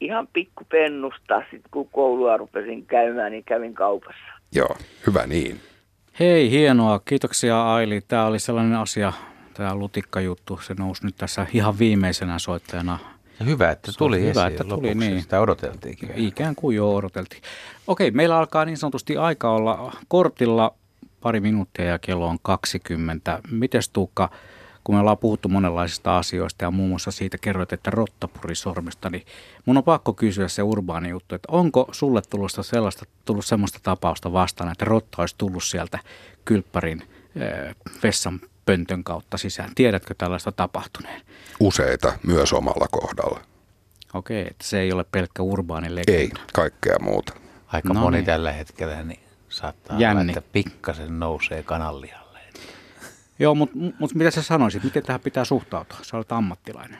ihan pikkupennusta, sit kun koulua rupesin käymään, niin kävin kaupassa. Joo, hyvä niin. Hei, hienoa. Kiitoksia Aili. Tämä oli sellainen asia, tämä lutikkajuttu, se nousi nyt tässä ihan viimeisenä soittajana. Ja hyvä, että tuli hyvä, esiin että tuli, lopuksi. niin. Sitä odoteltiinkin. Ikään kuin jo odoteltiin. Okei, meillä alkaa niin sanotusti aika olla kortilla pari minuuttia ja kello on 20. Mites Tuukka, kun me ollaan puhuttu monenlaisista asioista ja muun muassa siitä kerroit, että rottapurisormesta, niin mun on pakko kysyä se urbaani juttu, että onko sulle tullut sellaista, tullut semmoista tapausta vastaan, että rotta olisi tullut sieltä kylppärin äh, vessan pöntön kautta sisään. Tiedätkö tällaista tapahtuneen? Useita myös omalla kohdalla. Okei, että se ei ole pelkkä urbaani legenda. Ei, kaikkea muuta. Aika No moni niin. tällä hetkellä niin saattaa olla, Jänni. että pikkasen nousee kanallialle. Joo, mutta mut mitä sä sanoisit, miten tähän pitää suhtautua? Sä olet ammattilainen.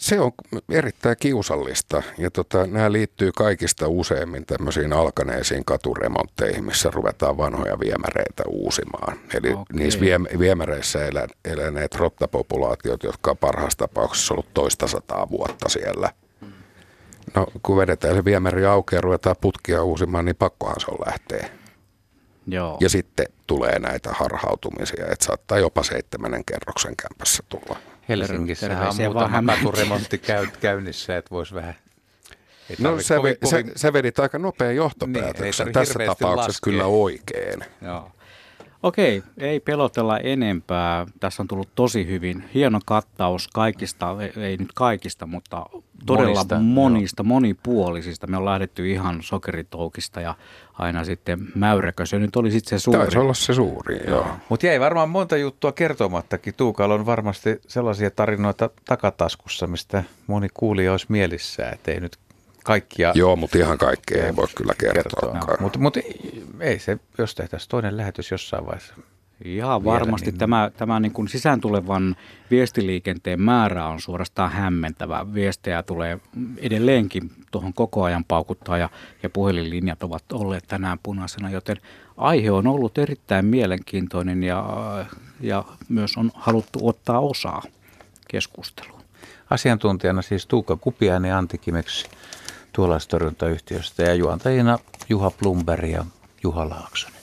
Se on erittäin kiusallista ja tota, nämä liittyy kaikista useimmin tämmöisiin alkaneisiin katuremontteihin, missä ruvetaan vanhoja viemäreitä uusimaan. Eli Okei. niissä vie, viemäreissä elä, eläneet rottapopulaatiot, jotka on parhaassa tapauksessa ollut toista sataa vuotta siellä. No kun vedetään se viemäri auki ja ruvetaan putkia uusimaan, niin pakkohan se on lähteä. Joo. Ja sitten tulee näitä harhautumisia, että saattaa jopa seitsemännen kerroksen kämpässä tulla. Helsingissä on muutama katuremontti käy, käynnissä, että voisi vähän... Ei No sä, kovin- sä, kovin- sä vedit aika nopean Niin, johtopäätöksen. tarvi Tässä tapauksessa laskea. kyllä oikein. Joo. Okei, ei pelotella enempää. Tässä on tullut tosi hyvin. Hieno kattaus kaikista, ei- nyt kaikista, mutta todella Monista, monista, monipuolisista. Me on lähdetty ihan sokeritoukista ja aina sitten mäyräkö. Se nyt oli sitten se suuri. Taisi olla se suuri, joo. Mutta jäi varmaan monta juttua kertomattakin. Tuukalla on varmasti sellaisia tarinoita takataskussa, mistä moni kuulija olisi mielissään, että ei nyt kaikkia Joo, mutta ihan kaikkea ei voi kyllä kertoa. Mutta mut ei se, jos tehtäisiin toinen lähetys jossain vaiheessa. Ihan vielä, varmasti niin- tämä, tämä niin kuin sisään tulevan viestiliikenteen määrä on suorastaan hämmentävä. Viestejä tulee edelleenkin tuohon koko ajan paukuttaa ja, ja puhelinlinjat ovat olleet tänään punaisena, joten aihe on ollut erittäin mielenkiintoinen ja, ja myös on haluttu ottaa osaa keskusteluun. Asiantuntijana siis Tuukka Kupiainen ja Antti Kimeksi tuollaistorjuntayhtiöstä ja juontajina Juha Plumberg ja Juha Laaksonen.